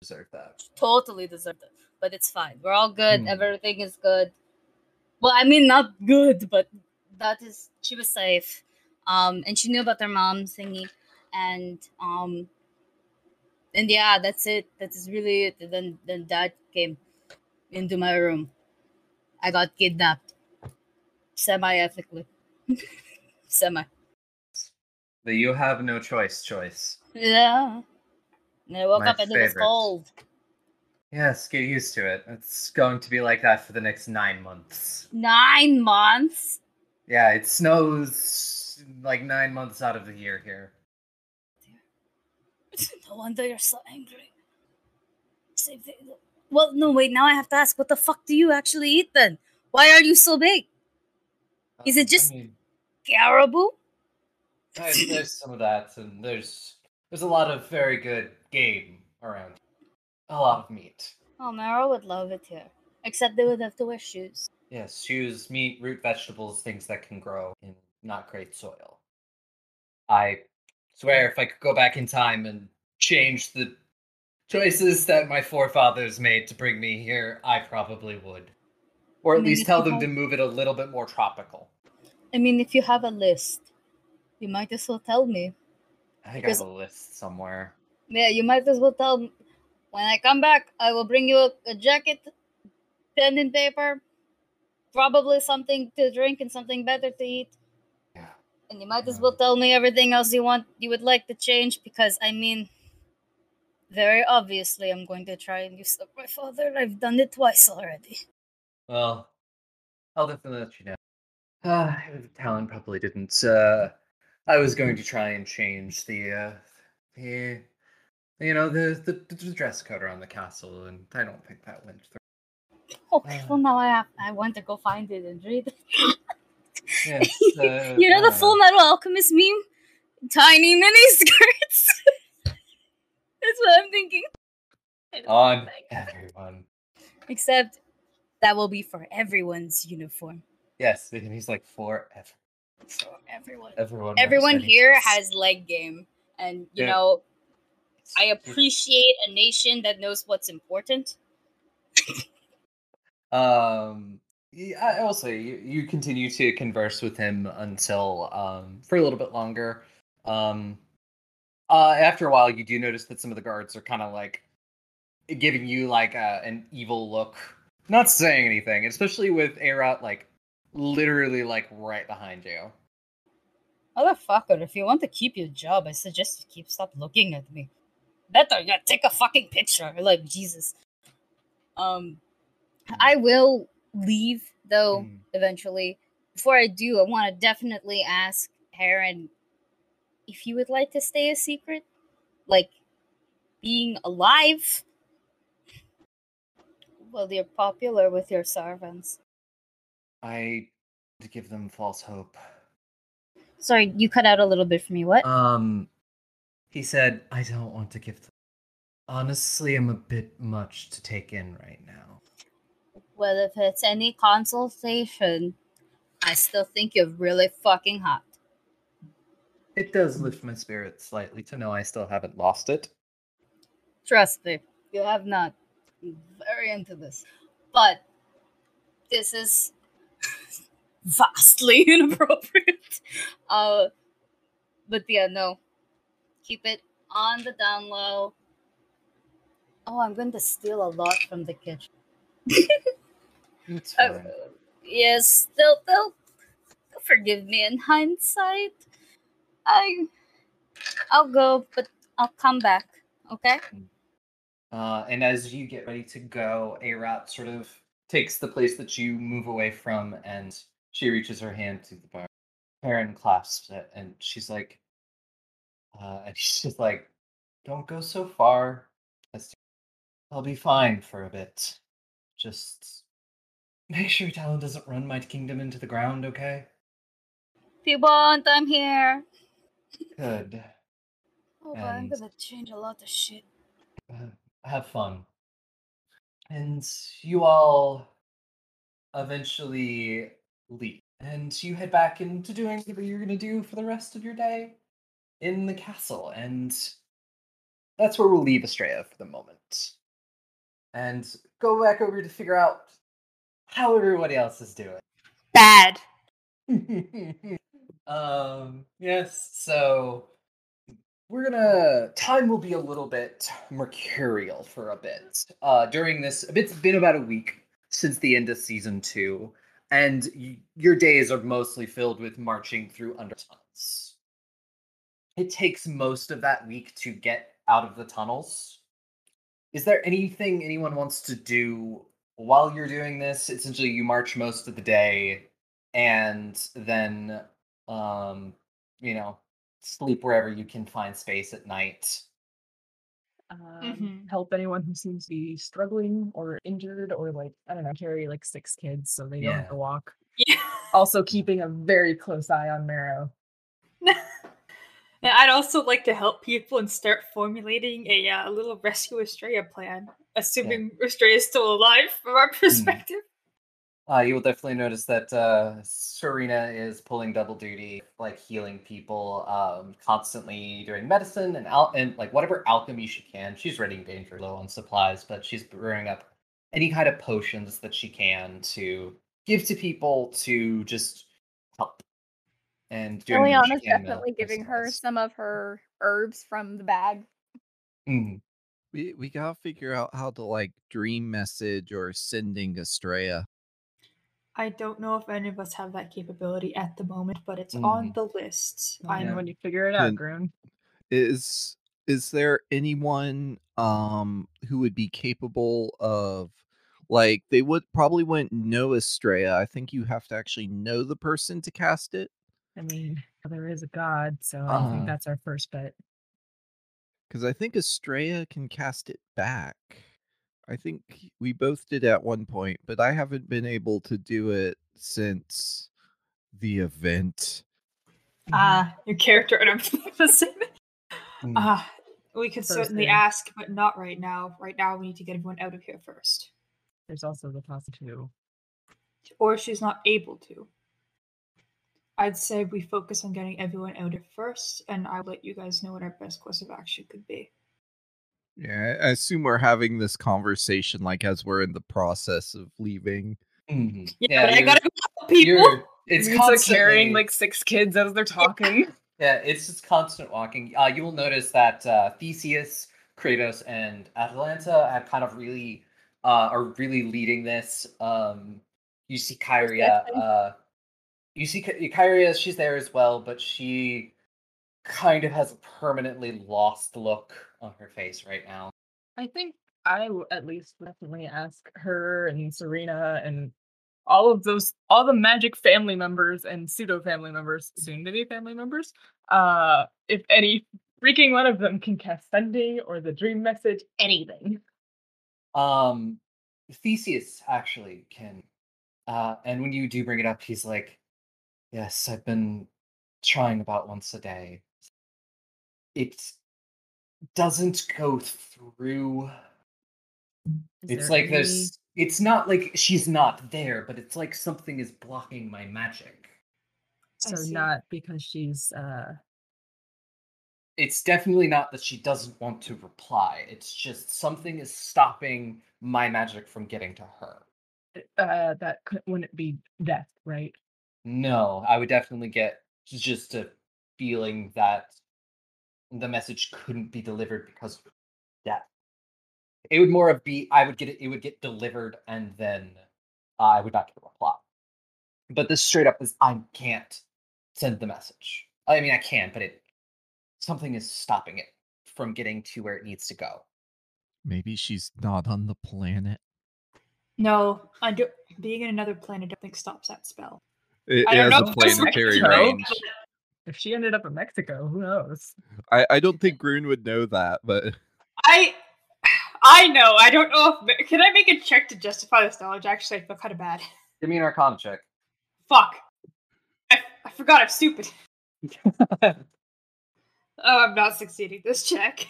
Deserve that. Totally deserved it, but it's fine. We're all good. Hmm. Everything is good. Well, I mean, not good, but that is she was safe. Um, and she knew about their mom thingy, and um, and yeah, that's it. That is really it. And then then dad came into my room. I got kidnapped, [LAUGHS] semi ethically, semi. The you have no choice choice. Yeah. And I woke My up and it was cold. Yes, get used to it. It's going to be like that for the next nine months. Nine months. Yeah, it snows like nine months out of the year here. [LAUGHS] No wonder you're so angry. Well, no, wait. Now I have to ask, what the fuck do you actually eat then? Why are you so big? Is it Um, I just- mean, Caribou? there's, there's some of that, and there's there's a lot of very good game around. A lot of meat. Oh, Marrow would love it here. Except they would have to wear shoes. Yes, shoes, meat, root vegetables, things that can grow in not great soil. I swear if I could go back in time and change the choices that my forefathers made to bring me here, I probably would. Or I at mean, least tell them have- to move it a little bit more tropical. I mean, if you have a list, you might as well tell me. I think Because- I have a list somewhere. Yeah, you might as well tell me. When I come back, I will bring you a, a jacket, pen and paper, probably something to drink and something better to eat. Yeah. And you might as well tell me everything else you want you would like to change because I mean very obviously I'm going to try and usurp my father. I've done it twice already. Well, I'll definitely let you know. [SIGHS] Uh, Talon probably didn't. Uh, I was going to try and change the, uh, the, you know, the, the the dress code around the castle, and I don't think that went through. Uh. well now I have I want to go find it and read it. Yes, [LAUGHS] uh, you know the Full Metal Alchemist meme? Tiny mini skirts. [LAUGHS] That's what I'm thinking. on everyone. Except that will be for everyone's uniform. Yes, and he's like forever. So everyone. Everyone. Everyone that he has leg game. And you Yeah. know, I appreciate a nation that knows what's important. [LAUGHS] Um, I will say you, you continue to converse with him until um for a little bit longer. Um, uh, after a while, you do notice that some of the guards are kind of like giving you like a, an evil look, not saying anything, especially with Aerot like literally like right behind you. Motherfucker, if you want to keep your job, I suggest you keep stop looking at me. Better yeah, take a fucking picture. Like Jesus. Um I will leave though Mm. eventually. Before I do, I want to definitely ask Heron if you would like to stay a secret. Like being alive. Well, you're popular with your servants. I to give them false hope. Sorry, you cut out a little bit for me. What? Um, he said, "I don't want to give them." Honestly, I'm a bit much to take in right now. Well, if it's any consultation, I still think you're really fucking hot. It does lift my spirits slightly to know I still haven't lost it. Trust me, you have not. I'm very into this. But this is [LAUGHS] vastly [LAUGHS] inappropriate. Uh, but yeah, no. Keep it on the down low. Oh, I'm going to steal a lot from the kitchen. [LAUGHS] It's Uh, yes, they'll, they'll forgive me in hindsight. I I'll go, but I'll come back. Okay. Uh, and as you get ready to go, Arat sort of takes the place that you move away from, and she reaches her hand to the bar. Karen clasps it, and she's like, uh, and [LAUGHS] she's just like, "Don't go so far. I'll be fine for a bit. Just [LAUGHS] make sure Talon doesn't run my kingdom into the ground, okay? If you want, I'm here. Good. Oh, but I'm gonna change a lot of shit. Uh, have fun. And you all eventually leave. And you head back into doing whatever you're going to do for the rest of your day in the castle. And that's where we'll leave Astraea for the moment. And go back over to figure out how everybody else is doing. Bad. [LAUGHS] um, yes, so we're gonna time will be a little bit mercurial for a bit. Uh during this it's been about a week since the end of season two, and y- your days are mostly filled with marching through undertunnels. It takes most of that week to get out of the tunnels. Is there anything anyone wants to do while you're doing this? Essentially, you march most of the day, and then, um, you know, sleep wherever you can find space at night. Um, Mhm. Help anyone who seems to be struggling or injured or like I don't know carry like six kids so they don't have to walk. Yeah. Also keeping a very close eye on Marrow. [LAUGHS] I'd also like to help people and start formulating a uh, little rescue Astraea plan, assuming Astraea is still alive from our perspective. Uh, you will definitely notice that uh, Serena is pulling double duty, like healing people, um, constantly doing medicine and al- and like whatever alchemy she can. She's running danger low on supplies, but she's brewing up any kind of potions that she can to give to people to just help. And doing what she Illiana's definitely giving her some of her herbs from the bag. Mhm. We we gotta figure out how to like dream message or sending Astraea. I don't know if any of us have that capability at the moment, but it's on Mhm. the list. I I know Yeah. when you figure it out, Grun. Is is there anyone um who would be capable of like they would probably wouldn't know Astraea. I think you have to actually know the person to cast it. I mean, there is a god, so I Uh, think that's our first bet. Because I think Astraea can cast it back. I think we both did at one point, but I haven't been able to do it since the event. Ah, your character and I'm the same. Mm. Ah, we could First certainly thing. ask, but not right now. Right now, we need to get everyone out of here first. There's also the possibility. Or she's not able to. I'd say we focus on getting everyone out of first, and I'll let you guys know what our best course of action could be. Yeah, I I assume we're having this conversation like as we're in the process of leaving. Mhm. Yeah, but I gotta go help people. It's It's like carrying like six kids as they're talking. [LAUGHS] Yeah, it's just constant walking. Uh, you will notice that uh, Theseus, Kratos, and Atalanta have kind of really uh, are really leading this. Um, you see Kyria. You see Ky- Kyria. She's there as well, but she kind of has a permanently lost look on her face right now. I think I at least definitely ask her and Serena and all of those, all the magic family members and pseudo family members, soon to be family members, uh, if any freaking one of them can cast sending or the dream message, anything. Um, Theseus actually can, uh, and when you do bring it up, he's like, "Yes, I've been trying about once a day. It doesn't go through. Is it's there like any- there's. It's not like she's not there, but it's like something is blocking my magic. I So see. not because she's uh It's definitely not that she doesn't want to reply. It's just something is stopping my magic from getting to her. uh that could, wouldn't be death, right? No, I would definitely get just a feeling that the message couldn't be delivered because of death. It would more of be I would get it. It would get delivered, and then I would not get a reply. But this straight up is I can't send the message. I mean, I can, but it something is stopping it from getting to where it needs to go. Maybe she's not on the planet. No, I do, being in another planet, I don't think stops that spell. It, it has know a if it's planetary range. If she ended up in Mexico, who knows? I, I don't think Grun would know that, but I, I know. I don't know if can I make a check to justify this knowledge. Actually, I feel kind of bad. Give me an Arcana check. Fuck. I, I forgot I'm stupid. [LAUGHS] Oh, I'm not succeeding this check.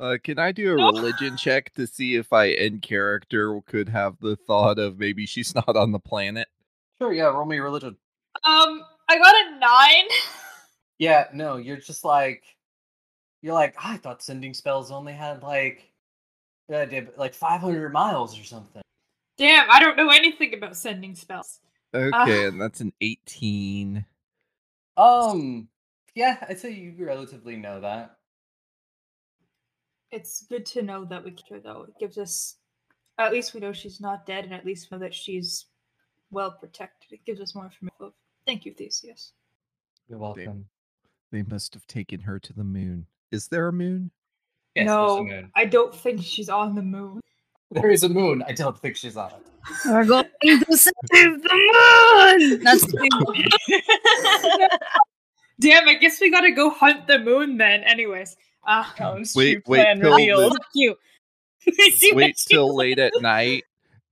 Uh, can I do a No. religion check to see if I in character could have the thought of maybe she's not on the planet? Sure, yeah, roll me religion. Um, I got a nine. Yeah, no, you're just like you're like, I thought sending spells only had like uh, did- like 500 miles or something. Damn, I don't know anything about sending spells. Okay, and that's an 18. Um, yeah, I'd say you relatively know that. It's good to know that we kept her though. It gives us at least we know she's not dead, and at least know that she's well protected. It gives us more information. Thank you, Theseus. You're welcome. They must have taken her to the moon. Is there a moon? Yes, there's a no, moon. I don't think she's on the moon. There is a moon. I don't think she's on it. We're going to save the moon. That's [LAUGHS] Damn, I guess we gotta go hunt the moon then. Anyways, uh, Comes Wait, true wait plan till the- revealed. fuck you. We see what Wait you till late at night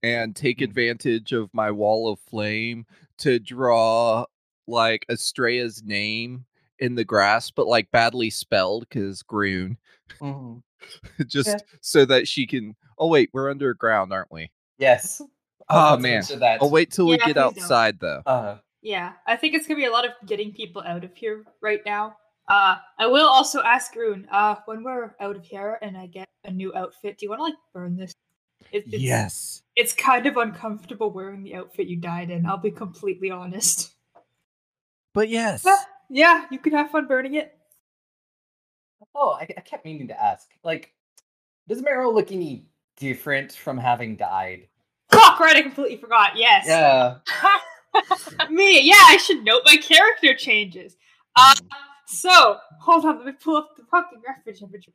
and take advantage of my wall of flame to draw like Astraea's name in the grass, but like badly spelled because Grun. Mhm. [LAUGHS] Just Yeah. so that she can. Oh wait, we're underground, aren't we? Yes. Oh, let's man. That. I'll wait till we get please don't. outside though. Uh, Yeah, I think it's gonna be a lot of getting people out of here right now. Uh, I will also ask Rune, uh, when we're out of here and I get a new outfit, do you want to like burn this? It, it's, Yes. it's kind of uncomfortable wearing the outfit you died in. I'll be completely honest. But yes. Yeah, yeah, you can have fun burning it. oh, I, I kept meaning to ask. Like, does Meryl look any different from having died? Fuck right, I completely forgot. Yes. Yeah. [LAUGHS] Me, yeah, I should note my character changes. Uh, Hmm. so hold on, let me pull up the fucking reference image.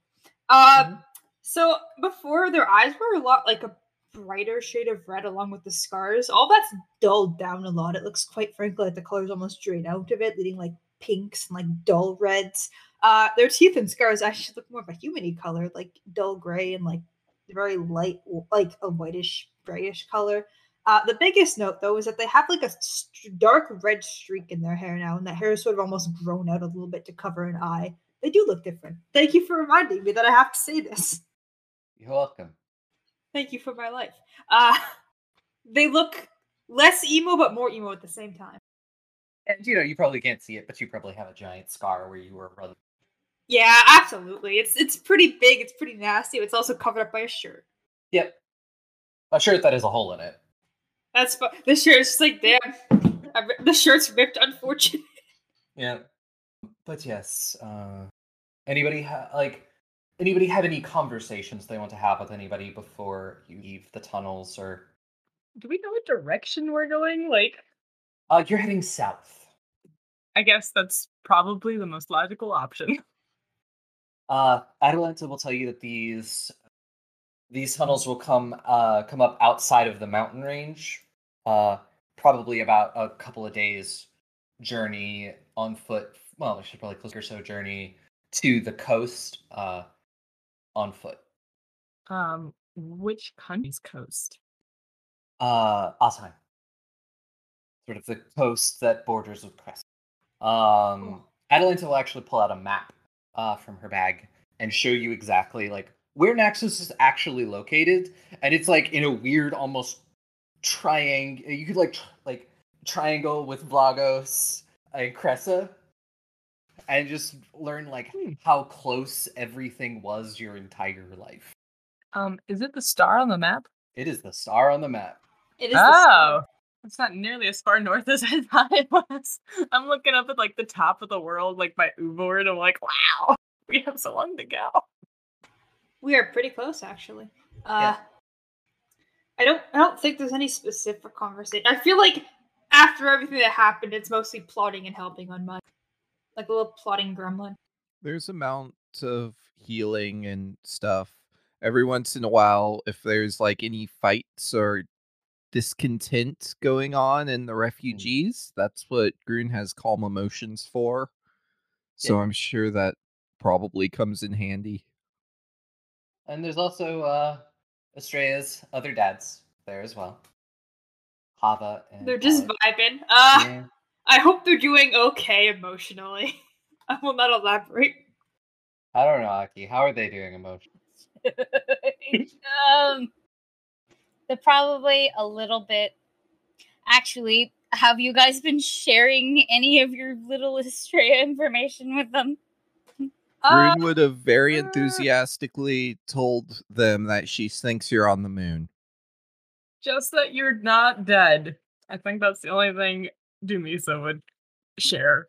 Uh, Mhm. So before their eyes were a lot like a brighter shade of red along with the scars. All that's dulled down a lot. It looks quite frankly like the colors almost drain out of it, leaving like pinks and like dull reds. Uh, their teeth and scars actually look more of a humany color, like dull gray and like very light, like a whitish grayish color. Uh, the biggest note, though, is that they have like a st- dark red streak in their hair now, and that hair is sort of almost grown out a little bit to cover an eye. They do look different. Thank you for reminding me that I have to say this. You're welcome. Thank you for my life. Uh, [LAUGHS] they look less emo, but more emo at the same time. And you know, you probably can't see it, but you probably have a giant scar where you were running. Yeah, absolutely. It's it's pretty big. It's pretty nasty. It's also covered up by a shirt. Yep. A shirt that has a hole in it. That's fu- the shirt is just like damn. Ri- The shirt's ripped. Unfortunate. Yeah. But yes, uh anybody ha- like anybody have any conversations they want to have with anybody before you leave the tunnels or Do we know what direction we're going? Like, uh you're heading south. I guess that's probably the most logical option. [LAUGHS] Uh Atalanta will tell you that these these tunnels will come uh come up outside of the mountain range. Uh probably about a couple of days journey on foot. Well, I should probably closer so journey to the coast uh on foot. Um, which country's coast? Uh, Asheim. Sort of the coast that borders with Crest. Um, Atalanta will actually pull out a map uh, from her bag and show you exactly like where Naxos is actually located, and it's like in a weird, almost triangle. You could like tr- like triangle with Vlagos and Cressa, and just learn like Hmm. how close everything was your entire life. Um, is it the star on the map? It is the star on the map. It is. the Oh, star. it's not nearly as far north as I [LAUGHS] thought it was. I'm looking up at like the top of the world, like my Uber, and I'm like, wow, [LAUGHS] we have so long to go. We are pretty close, actually. Uh, Yeah. I don't. I don't think there's any specific conversation. I feel like after everything that happened, it's mostly plotting and helping on my, like a little plotting gremlin. There's amount of healing and stuff. Every once in a while, if there's like any fights or discontent going on in the refugees, that's what Grun has calm emotions for. So Yeah. I'm sure that probably comes in handy. And there's also uh Astraea's other dads there as well. Hava and They're just Alec. vibing. Uh, Yeah. I hope they're doing okay emotionally. [LAUGHS] I will not elaborate. I don't know, Aki. How are they doing [LAUGHS] emotionally? um, they're probably a little bit. Actually, have you guys been sharing any of your little Astraea information with them? Uh, Rune would have very enthusiastically told them that she thinks you're on the moon. Just that you're not dead. I think that's the only thing Dumisa would share.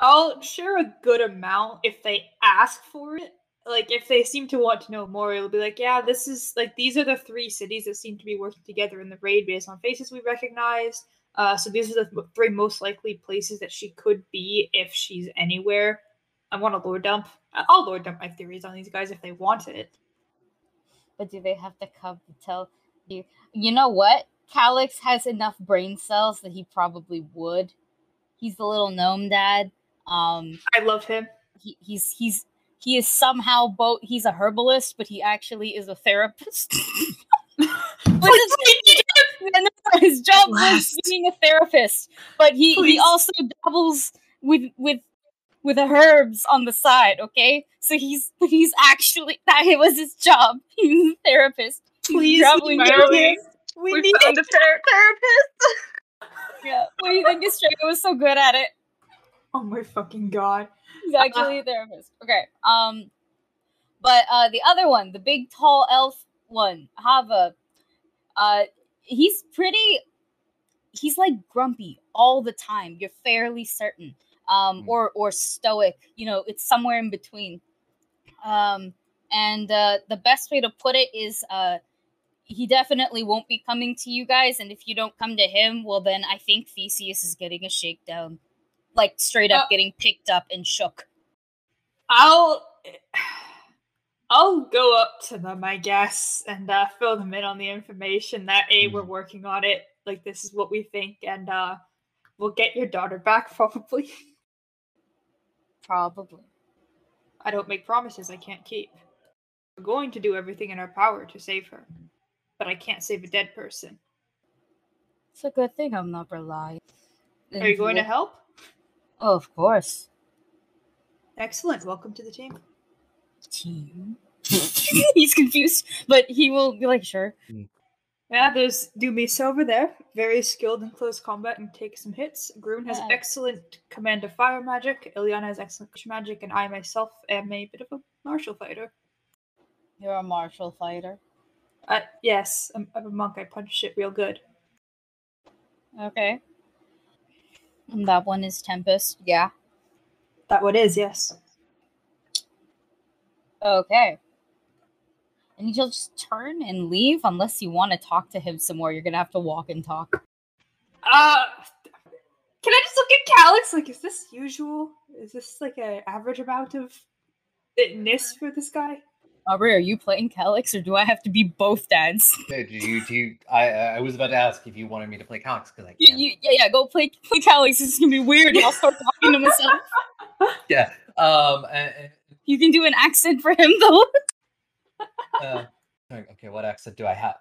I'll share a good amount if they ask for it. Like if they seem to want to know more, it'll be like, yeah, this is like these are the three cities that seem to be working together in the raid based on faces we recognize. Uh, so these are the three most likely places that she could be if she's anywhere. I want to lore dump. I- I'll lore dump my theories on these guys if they want it. But do they have to come to tell you? You know what? Calix has enough brain cells that he probably would. He's the little gnome dad. Um, I love him. he, he's he's he is somehow both. He's a herbalist, but he actually is a therapist. [LAUGHS] But his, job was being a therapist, but he he also dabbles with with with the herbs on the side. Okay, so he's he's actually that was his job. [LAUGHS] He's a therapist. He's Please, traveling we need. We, We need found a ther- therapist. [LAUGHS] Yeah, what do you think Is Astraea was so good at it? Oh my fucking god. He's actually a therapist. Okay. Um, but uh, the other one, the big tall elf one, Hava, uh, he's pretty. He's like grumpy all the time. You're fairly certain. Um, Hmm. or or stoic. You know, it's somewhere in between. Um, and uh, the best way to put it is, uh, he definitely won't be coming to you guys. And if you don't come to him, well, then I think Theseus is getting a shakedown, like straight up Uh, getting picked up and shook. I'll I'll go up to them, I guess, and uh, fill them in on the information that a we're Mhm. working on it. Like this is what we think, and uh, we'll get your daughter back [LAUGHS] probably. Probably. I don't make promises I can't keep. We're going to do everything in our power to save her, but I can't save a dead person. It's a good thing I'm not reliant. Are you going to help? Oh, of course. Excellent. Welcome to the team. Team. [LAUGHS] He's confused, but he will be like, sure. Hmm. Yeah, there's Dumisa over there, very skilled in close combat and take some hits. Grun has Yeah. excellent command of fire magic. Illiana has excellent magic, and I myself am a bit of a martial fighter. You're a martial fighter. Uh, yes, I'm, I'm a monk. I punch shit real good. Okay. And that one is Tempest. Yeah. That one is, yes. Okay. And you'll just turn and leave unless you want to talk to him some more. You're gonna have to walk and talk. Uh, can I just look at Calix? Like, is this usual? Is this like an average amount of fitness for this guy? Aubrey, are you playing Calix or do I have to be both dads? [LAUGHS] Hey, Do you, do you, I, I was about to ask if you wanted me to play Calix because I You, can. you, yeah, yeah, go play, play Calix. It's gonna be weird. I'll start talking to myself. [LAUGHS] yeah. Um. And, You can do an accent for him though. uh, okay. What accent do I have?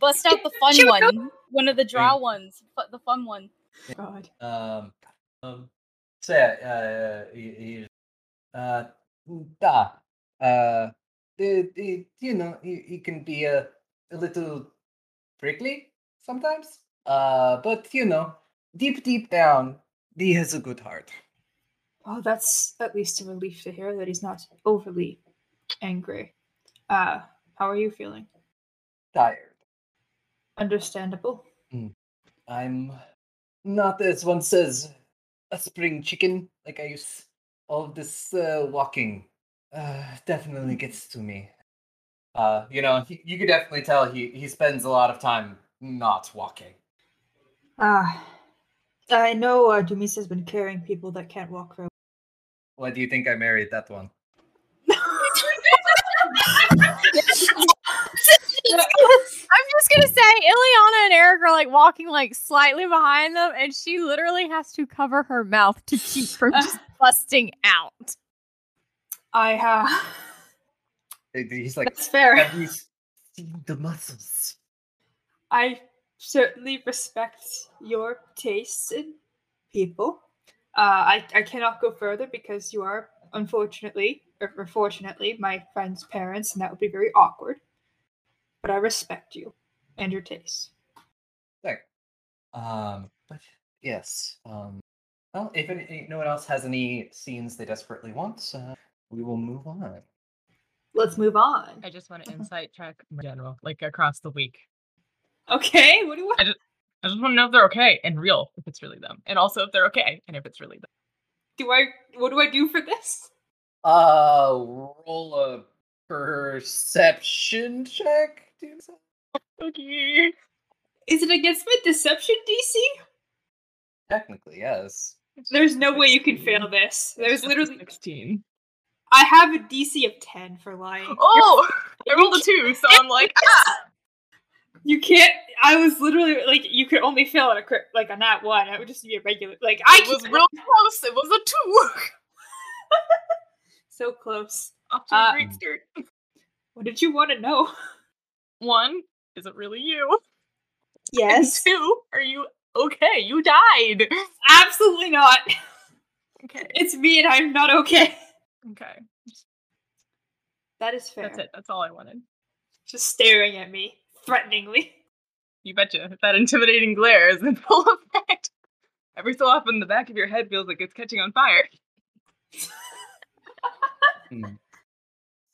Bust out the fun Shoot, one. One of the draw ones. Fu- The fun one. God. Um. Um. So yeah. Uh. he- he- Uh. Da. Uh. The, the, you know, he, can be a, a little prickly sometimes. Uh. But you know, deep, deep down, he has a good heart. Well, that's at least a relief to hear that he's not overly angry. Uh, how are you feeling? Tired. Understandable. I'm not, as one says, a spring chicken like I used. All of this uh, walking uh, definitely gets to me. Uh, you know, he, you could definitely tell he, he spends a lot of time not walking. Ah, I know uh, Dumis has been carrying people that can't walk for. Why do you think I married that one? [LAUGHS] I'm just gonna say, Illiana and Eric are like walking like slightly behind them, and she literally has to cover her mouth to keep from [LAUGHS] just busting out. I have. Uh, He's like, that's fair. have you seen the muscles? I certainly respect your tastes in people. Uh, I I cannot go further because you are unfortunately, or fortunately, my friend's parents, and that would be very awkward. But I respect you and your taste. There. Um, but yes. Um, well, if any, no one else has any scenes they desperately want, uh, we will move on. Let's move on. I just want to insight check in general, like across the week. Okay, what do you want? I just, I just want to know if they're okay and real, if it's really them, and also if they're okay and if it's really them. Do I? What do I do for this? Uh, roll a perception check. Do so. Okay. Is it against my deception DC? Technically, yes. There's no way you can fail this. There's It's just a literally. sixteen. I have a DC of ten for lying. Oh, I rolled a two, so I'm [LAUGHS] like, ah. You can't. I was literally like, you could only fail on a crit, like on that one. It would just be a regular. Like I It was real [LAUGHS] close. It was a two. [LAUGHS] so close. Off to a Uh, great start. What did you want to know? One, is it really you? And Yes. two, are you okay? You died. Absolutely not. Okay. It's me, and I'm not okay. Okay. That is fair. That's it. That's all I wanted. Just staring at me threateningly. You betcha. That intimidating glare is in [LAUGHS] full effect. Every so often, the back of your head feels like it's catching on fire. Hmm.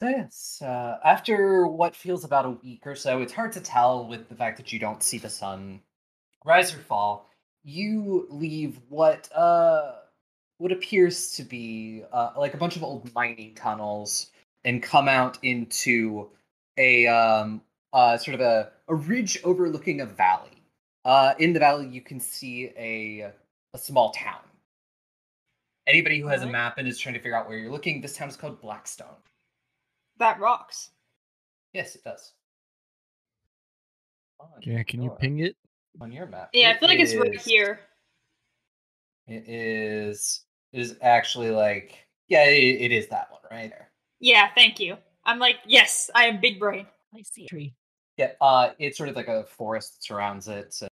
So yes, uh, after what feels about a week or so, it's hard to tell with the fact that you don't see the sun rise or fall. You leave what uh what appears to be uh, like a bunch of old mining tunnels and come out into a um uh sort of a, a ridge overlooking a valley. Uh, in the valley, you can see a a small town. Anybody who has a map and is trying to figure out where you're looking, this town is called Blackstone. That rocks. Yes, it does. On Yeah, can you your- ping it? on your map? Yeah, I It feel like it's right is- here. It is. It is actually like yeah, it, it is that one right there. Yeah, thank you. I'm like, yes, I am big brain. I see a tree. Yeah, uh, it's sort of like a forest that surrounds it. So,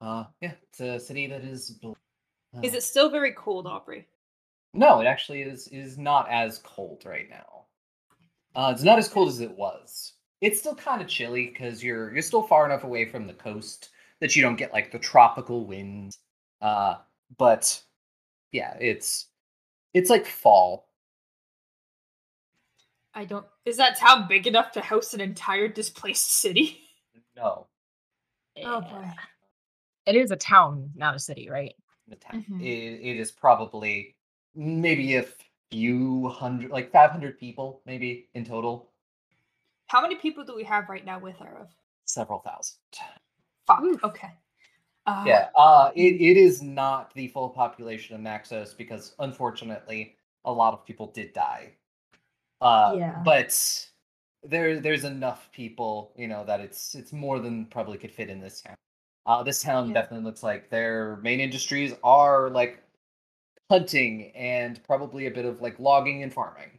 uh, yeah, it's a city that is. bl- Is uh, it still very cold, Aubrey? No, it actually is is not as cold right now. Uh, it's not as cold as it was. It's still kind of chilly because you're you're still far enough away from the coast that you don't get like the tropical winds. Uh, but yeah, it's it's like fall. I don't. Is that town big enough to house an entire displaced city? No, Oh boy. It is a town, not a city, right? the town. Mhm. It, it is probably maybe a few hundred, like five hundred people, maybe in total. How many people do we have right now with Arav? Several thousand. Fuck. Oof. Okay. Uh, Yeah, uh, it, it is not the full population of Naxos because unfortunately a lot of people did die. Uh, Yeah. But there there's enough people, you know, that it's it's more than probably could fit in this town. Uh, this town Yeah. definitely looks like their main industries are like hunting and probably a bit of like logging and farming.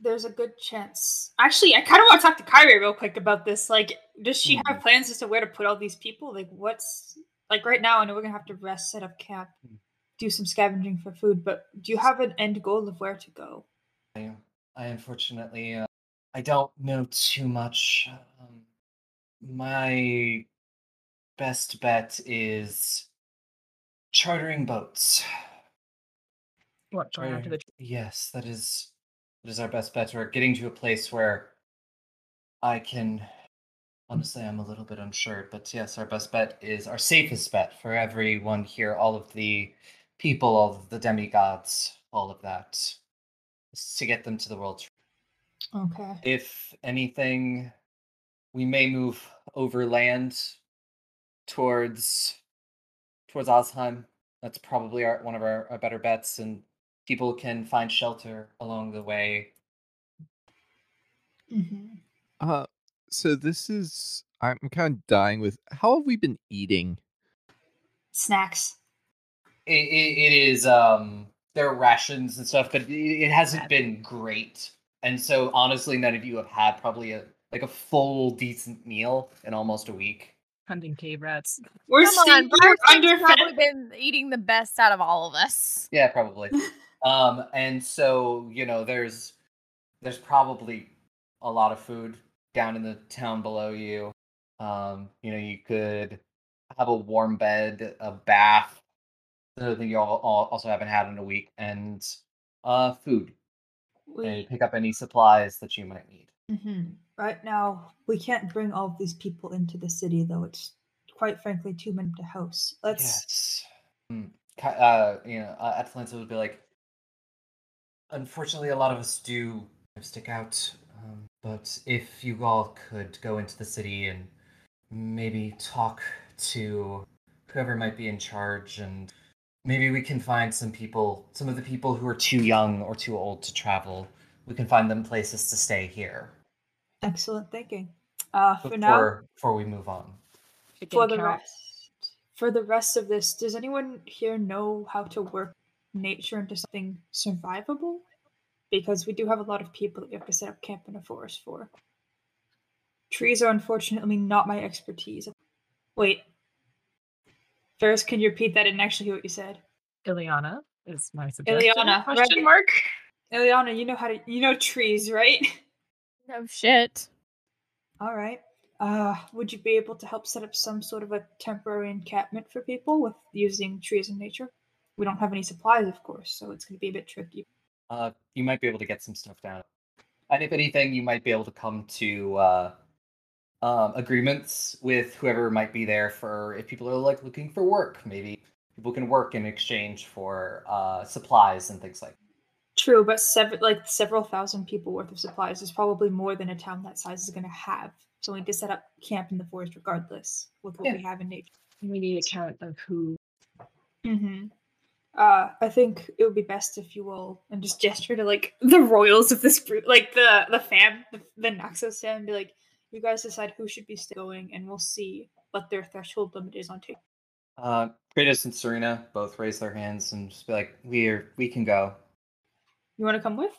There's a good chance. Actually, I kind of want to talk to Kyrie real quick about this. Like, does she Mm-hmm. have plans as to where to put all these people? Like, what's like right now? I know we're gonna have to rest, set up camp, Mm. do some scavenging for food. But do you have an end goal of where to go? I, I unfortunately, uh, I don't know too much. Um, my best bet is chartering boats. What, going after the Yes, that is that is our best bet. We're getting to a place where I can. Honestly, I'm a little bit unsure, but yes, our best bet is our safest bet for everyone here. All of the people, all of the demigods, all of that, is to get them to the world Okay. if anything, we may move overland towards towards Osheim. That's probably our one of our, our better bets, and people can find shelter along the way. hmm Uh, so this is I'm kind of dying with. How have we been eating? Snacks. It, it, it is um there are rations and stuff, but it, it hasn't been great. And so honestly, none of you have had probably a like a full decent meal in almost a week. hunting cave rats? We're Come on, still underfed. probably been eating the best out of all of us. Yeah, probably. [LAUGHS] Um, and so you know, there's there's probably a lot of food down in the town below you. Um, you know, you could have a warm bed, a bath, something you all, all also haven't had in a week, and uh, food. We And pick up any supplies that you might need. Mhm. right now we can't bring all of these people into the city, though. It's quite frankly too many to house. Let's. Yes. Mm. Uh, you know, uh, Atalanta would be like, unfortunately, a lot of us do stick out. Um, but if you all could go into the city and maybe talk to whoever might be in charge, and maybe we can find some people, some of the people who are too young or too old to travel. We can find them places to stay here Excellent thinking. Uh, for before now, before we move on. for the rest, for the rest of this, does anyone here know how to work nature into something survivable? Because we do have a lot of people that we have to set up camp in a forest for. Trees are unfortunately not my expertise. Wait. Ferris, can you repeat that? I didn't actually hear what you said. Illiana is my suggestion. Illiana, question right. mark. Illiana, you know how to you know trees, right? [LAUGHS] No shit. All right. Uh, would you be able to help set up some sort of a temporary encampment for people with using trees in nature? We don't have any supplies, of course, so it's going to be a bit tricky. Uh, you might be able to get some stuff down. And if anything, you might be able to come to uh, um, agreements with whoever might be there for if people are like looking for work. Maybe people can work in exchange for uh, supplies and things like. True, but several like several thousand people worth of supplies is probably more than a town that size is going to have. So we need to set up camp in the forest regardless with what Yeah. we have in nature. We need a count of who. Mm-hmm. Uh, I think it would be best if you all and just gesture to like [LAUGHS] the royals of this group, like the the fam, the, the Naxos fam, and be like, you guys decide who should be still going, and we'll see what their threshold limit is on take. Uh, Kratos and Serena both raise their hands and just be like, "We're we can go." You want to come with?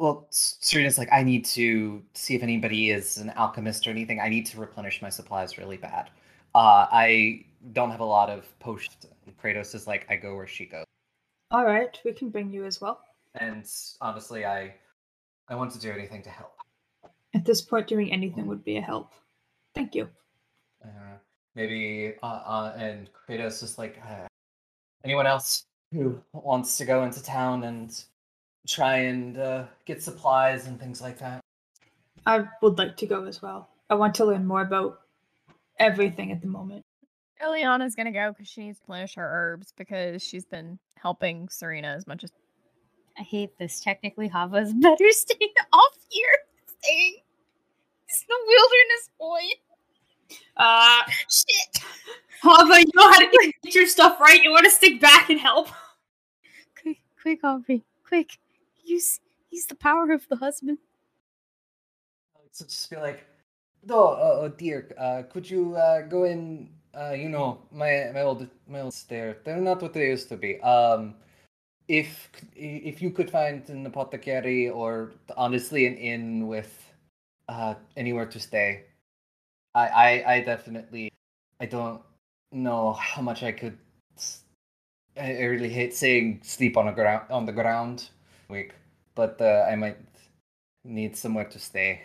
Well, Serena's like, "I need to see if anybody is an alchemist or anything. I need to replenish my supplies really bad. Uh, I don't have a lot of potions." And Kratos is like, "I go where she goes." All right, we can bring you as well. And honestly, I I want to do anything to help. At this point, doing anything would be a help. Thank you. Uh, maybe uh, uh, and Kratos is like, uh, anyone else who wants to go into town and try and uh, get supplies and things like that. I would like to go as well. I want to learn more about everything at the moment. Illiana's gonna go because she needs to replenish her herbs because she's been helping Serena as much as I hate this. Technically, Hava's [LAUGHS] better staying [LAUGHS] off here. Staying. It's the wilderness boy. Uh, Shit. Hava, you know how to get your stuff right. You want to stick back and help. Quick, quick, Aubrey. Quick. Use use the power of the husband. So just be like, oh, oh, oh dear, uh, could you uh, go in? Uh, you know, my my old my old they're they're not what they used to be. Um, if if you could find an apothecary or honestly an inn with uh anywhere to stay, I I, I definitely I don't know how much I could. I really hate saying sleep on a ground on the ground, week, but uh, I might need somewhere to stay.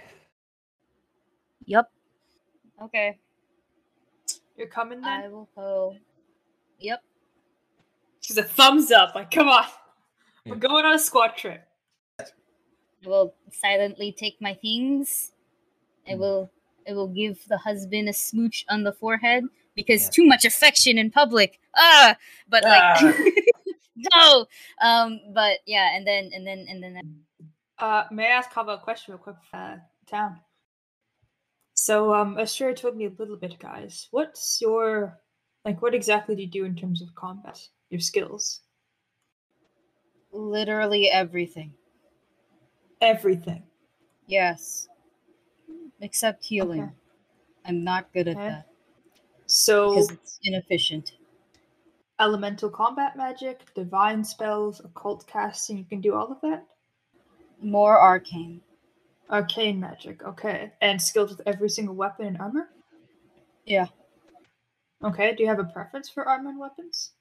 Yep. Okay. You're coming then? I will go. Yep. She's a thumbs up. Like, come on. Yeah. We're going on a squad trip. I will silently take my things. I Mm. will I will give the husband a smooch on the forehead because Yeah. too much affection in public. Ah, but like Ah. [LAUGHS] no. Um, but yeah, and then and then and then Uh, may I ask Kava a question real quick? Uh, town. So, um, told me a little bit, guys. What's your, like, what exactly do you do in terms of combat? Your skills? literally everything. Everything. Yes. Except healing. Okay. I'm not good at Okay. that So, because it's inefficient. elemental combat magic, divine spells, occult casting, you can do all of that? More arcane. Arcane magic, okay. And skills with every single weapon and armor? Yeah. Okay, do you have a preference for armor and weapons?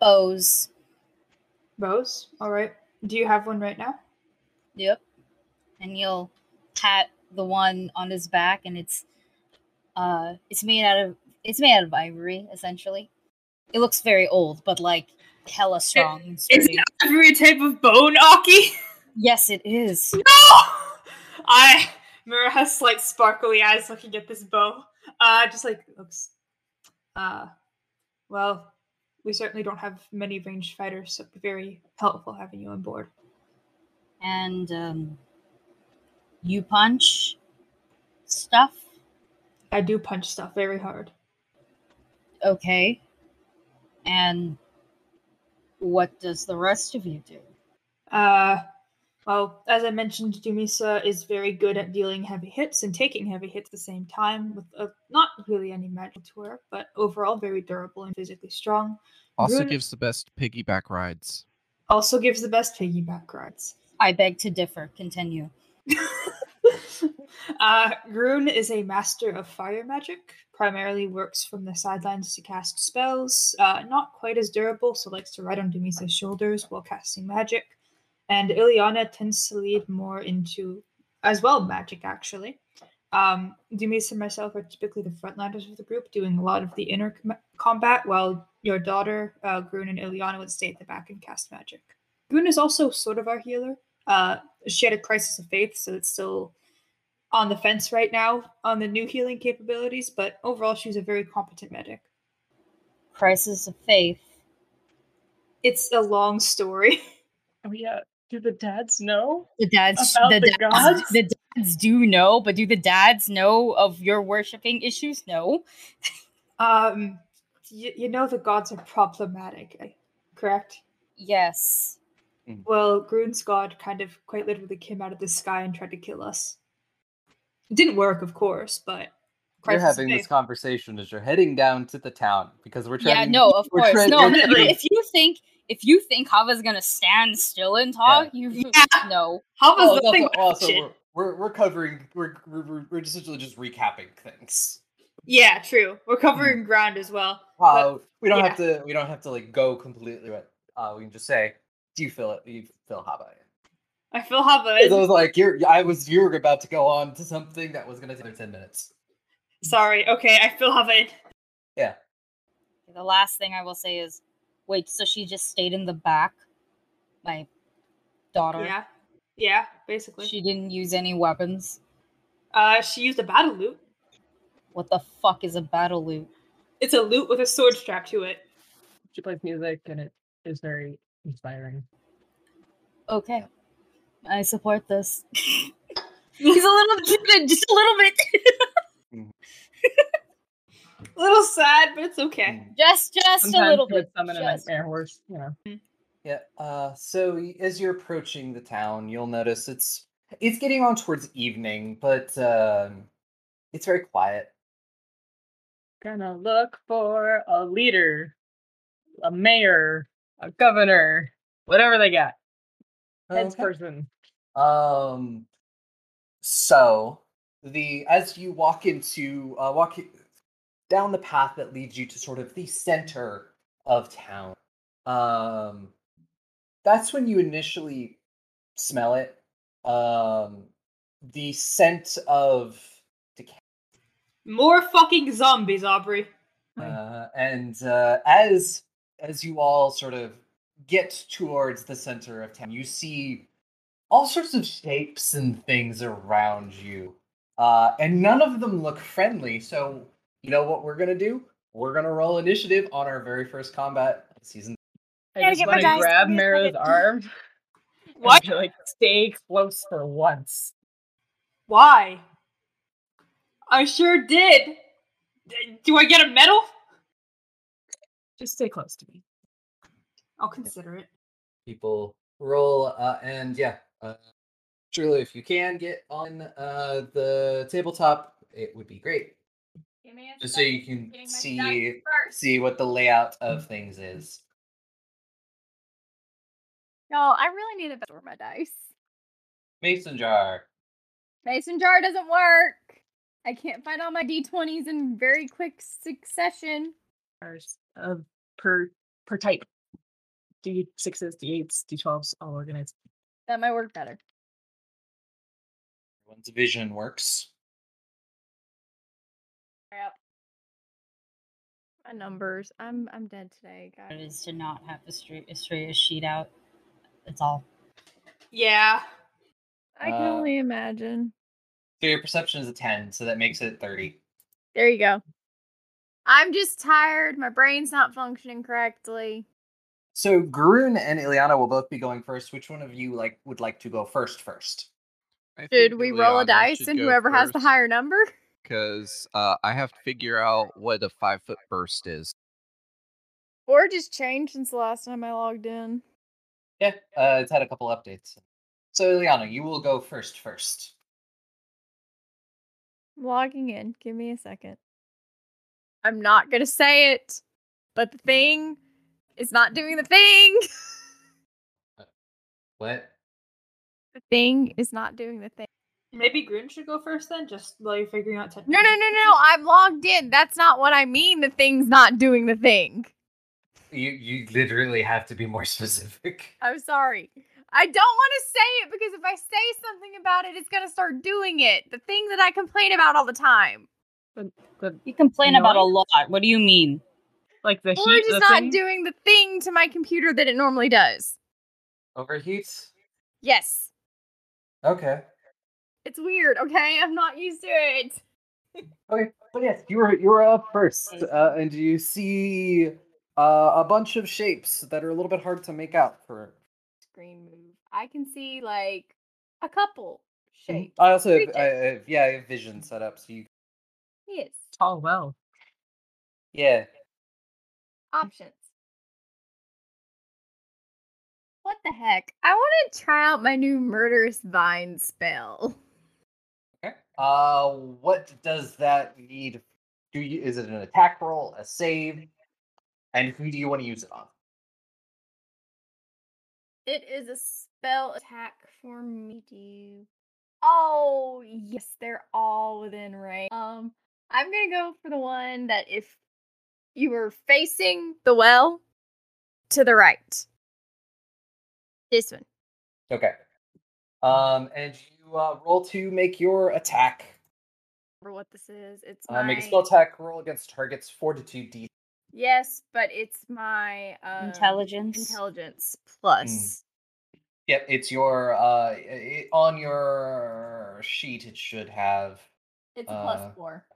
Bows. Bows. All right. Do you have one right now? Yep. And you'll pat the one on his back, and it's uh, it's made out of it's made out of ivory, essentially. It looks very old, but like hella strong and Is sturdy. it every type of bone, Aki? [LAUGHS] Yes, it is. No! [LAUGHS] I Mira has slight sparkly eyes looking at this bow. Uh just like looks uh well, we certainly don't have many ranged fighters, so it'd be very helpful having you on board. And um, you punch stuff. I do punch stuff very hard. Okay. And what does the rest of you do? Uh well, as I mentioned, Dumisa is very good at dealing heavy hits and taking heavy hits at the same time, with uh, not really any magic to her, but overall very durable and physically strong. Also Rune- gives the best piggyback rides. Also gives the best piggyback rides. I beg to differ. Continue. [LAUGHS] uh, Rune is a master of fire magic. Primarily works from the sidelines to cast spells. Uh, not quite as durable, so likes to ride on Dumisa's shoulders while casting magic. And Illiana tends to lead more into, as well, magic actually. Um, Dumisa and myself are typically the frontliners of the group, doing a lot of the inner com- combat, while your daughter, uh, Grun and Illiana, would stay at the back and cast magic. Grun is also sort of our healer. Uh, she had a crisis of faith, so it's still on the fence right now on the new healing capabilities, but overall, she's a very competent medic. Crisis of faith. It's a long story. [LAUGHS] Oh yeah. Do the dads know? The dads, About the, the dads, gods? the dads do know, but do the dads know of your worshipping issues? No. Um, you, you know the gods are problematic, eh? correct? Yes. Well, Grun's god kind of quite literally came out of the sky and tried to kill us. It didn't work, of course, but You're crisis of having this conversation as you're heading down to the town because we're trying. Yeah. No. Of course. no. we're If, trying- if you think if you think Hava's gonna stand still and talk, you Yeah. no. How was Oh, the thing? also, also we're, we're we're covering we're, we're we're- we're essentially just recapping things. Yeah, true. We're covering ground as well. Uh, we don't yeah. have to we don't have to like go completely. But, uh, we can just say, do you feel it? You feel Hava? I feel Hava. Because I was like, you're I was you were about to go on to something that was gonna take another ten minutes. Sorry. Okay, I feel Hava. Yeah. The last thing I will say is, wait. So she just stayed in the back. My daughter. Yeah. Yeah, basically. She didn't use any weapons. uh, she used a battle lute. What the fuck is a battle lute? It's a lute with a sword strapped to it. She plays music and it is very inspiring. Okay. I support this. [LAUGHS] He's a little bit, just a little bit. [LAUGHS] A [LAUGHS] little sad, but it's okay. just just Sometimes a little you would bit. summon a just- nightmare horse, you know. Yeah. Uh, so as you're approaching the town, you'll notice it's it's getting on towards evening, but um, it's very quiet. Gonna look for a leader, a mayor, a governor, whatever they got. Heads Okay. person. Um. So the as you walk into uh, walk i- down the path that leads you to sort of the center of town, um, that's when you initially smell it. Um, the scent of decay. More fucking zombies, Aubrey. Uh, and uh, as as you all sort of get towards the center of town, you see all sorts of shapes and things around you, uh, and none of them look friendly. So you know what we're gonna do? We're gonna roll initiative on our very first combat season. Gotta I just want to grab Give Mara's second. arm. [LAUGHS] and What? be like, stay close for once. Why? I sure did. Do I get a medal? Just stay close to me. I'll consider it. People roll, uh, and yeah, uh, surely if you can get on uh, the tabletop, it would be great. Give me a Just so you can see see what the layout of things is. Y'all, I really need to store my dice. Mason jar. Mason jar doesn't work. I can't find all my d20s in very quick succession. Ours, uh, per per type. D sixes, D eights, D twelves, all organized. That might work better. Everyone's vision works. Numbers. I'm I'm dead today, guys. It is to not have the straight, a straight sheet out. That's all. Yeah. I can Uh, only imagine. So your perception is a 10, so that makes it 30. There you go. I'm just tired. My brain's not functioning correctly. So Grun and Illiana will both be going first. Which one of you like would like to go first first? Should we roll a dice and whoever has the higher number? Because uh, I have to figure out what a five foot burst is. Or just changed since the last time I logged in. Yeah, uh, it's had a couple updates. So Illiana, you will go first first. Logging in. Give me a second. I'm not gonna say it, but the thing is not doing the thing. What? the thing is not doing the thing. Maybe Grun should go first then, just while you're figuring out No, no, no, no. I'm logged in. That's not what I mean. The thing's not doing the thing. You you literally have to be more [LAUGHS] specific. I'm sorry. I don't want to say it because if I say something about it, it's gonna start doing it. The thing that I complain about all the time. The, the You complain about a lot. What do you mean? like the Or heat. just not thing? doing the thing to my computer that it normally does. Overheat? Yes. Okay. It's weird, okay? I'm not used to it. [LAUGHS] Okay, but yes, you were you were up first, uh, and you see uh, a bunch of shapes that are a little bit hard to make out. For Screen move. I can see like a couple shapes. I also have, I have yeah, I have vision set up, so you Yes. Oh well. yeah. Options. What the heck? I want to try out my new murderous vine spell. Uh, what does that need? Do you is it an attack roll, a save, and who do you want to use it on? It is a spell attack for me to. Oh yes, they're all within range. Um, I'm gonna go for the one that if you were facing the well to the right. This one. Okay. Um, and uh, roll to make your attack. Remember what this is? It's Uh, make a my- spell attack roll against target's fortitude D. Yes, but it's my um, Intelligence. Intelligence plus. Yep, it's your uh i on your sheet. It should have. It's a plus Uh, four.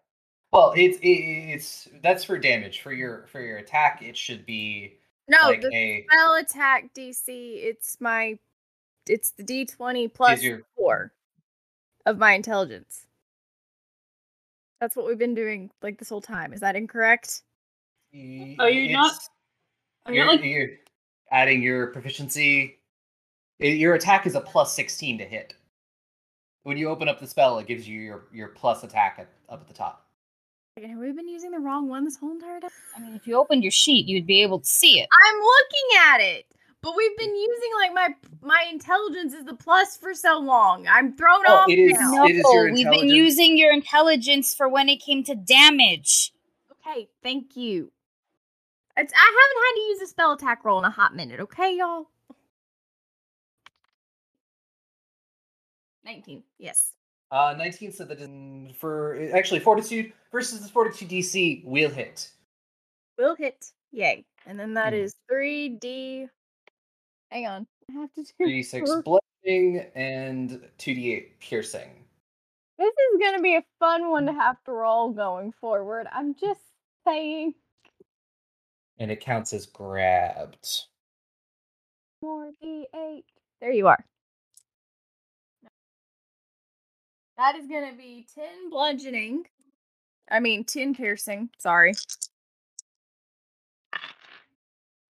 Well, it's it, it's that's for damage. For your for your attack, it should be No, like the a spell attack DC. It's my. It's the D twenty plus your- four of my intelligence. That's what we've been doing like this whole time. Is that incorrect? Are oh, you not- it's- oh, Are you You're, like you're adding your proficiency. Your attack is a plus sixteen to hit. When you open up the spell, it gives you your your plus attack at, up at the top. Have we been using the wrong one this whole entire time? I mean, if you opened your sheet, you'd be able to see it. I'm looking at it, but we've been using like my my intelligence is the plus for so long. I'm thrown Oh, off it is- now. It is your we've been using your intelligence for when it came to damage. Okay, thank you. It's, I haven't had to use a spell attack roll in a hot minute, okay, y'all? 19, yes. Uh, 19 so that is for actually fortitude versus the fortitude DC will hit. Will hit. Yay. And then that Hmm. is 3D. Hang on. I have to do 3d6 four. bludgeoning and 2d8 piercing. This is going to be a fun one to mm. have to roll going forward. I'm just saying. And it counts as grabbed. More D8. There you are. That is going to be 10 bludgeoning. I mean, 10 piercing. Sorry.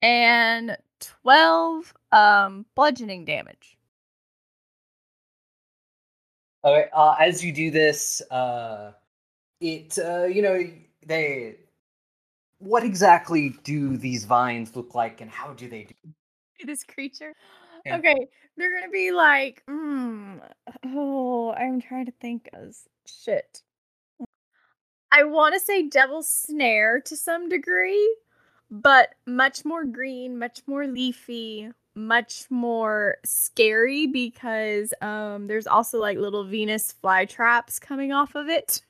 And 12 um bludgeoning damage. Okay, uh, as you do this, uh, it uh, you know they. What exactly do these vines look like, and how do they do? This creature. Yeah. Okay, they're gonna be like, mm, oh, I'm trying to think as shit. I want to say devil snare to some degree, but much more green, much more leafy, much more scary because um, there's also like little Venus flytraps coming off of it.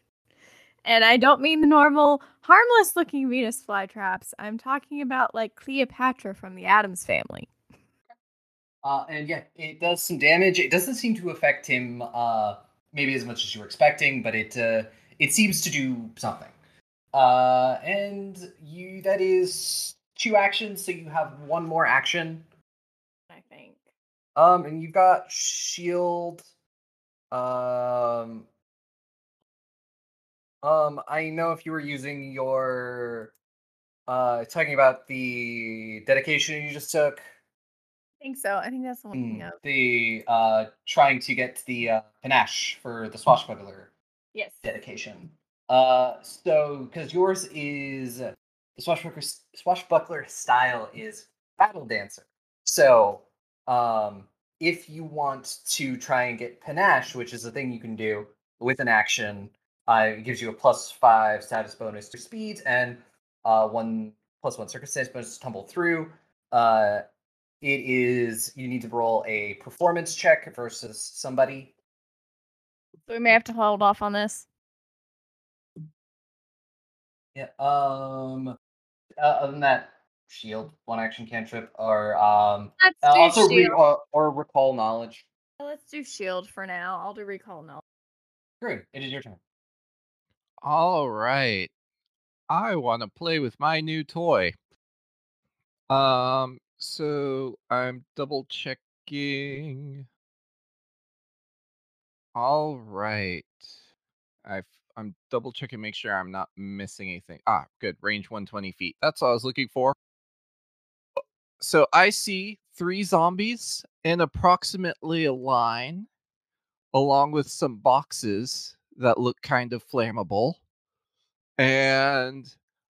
And I don't mean the normal harmless looking Venus flytraps. I'm talking about like Cleopatra from the Addams family. Uh, and yeah, it does some damage. It doesn't seem to affect him uh, maybe as much as you were expecting, but it uh, it seems to do something. Uh, and you that is two actions, so you have one more action. I think. Um, and you've got shield. Um, um, I know if you were using your, uh, talking about the dedication you just took. I think so. I think that's the one thing Mm, the uh, trying to get the uh, panache for the swashbuckler Yes. dedication. Uh, so because yours is the swashbuckler swashbuckler style is battle dancer. So um, if you want to try and get panache, which is a thing you can do with an action, uh, it gives you a plus five status bonus to speed and uh, one plus one circumstance bonus to tumble through. Uh, it is you need to roll a performance check versus somebody. So we may have to hold off on this. Yeah. Um. Uh, other than that, shield, one action cantrip, or um, Let's uh, do also re- or, or recall knowledge. Let's do shield for now. I'll do recall now. Great. It is your turn. All right. I want to play with my new toy. Um, so I'm double checking. All right. I I'm double checking, make sure I'm not missing anything. Ah, good. Range 120 feet. That's all I was looking for. So I see three zombies in approximately a line, along with some boxes that look kind of flammable. And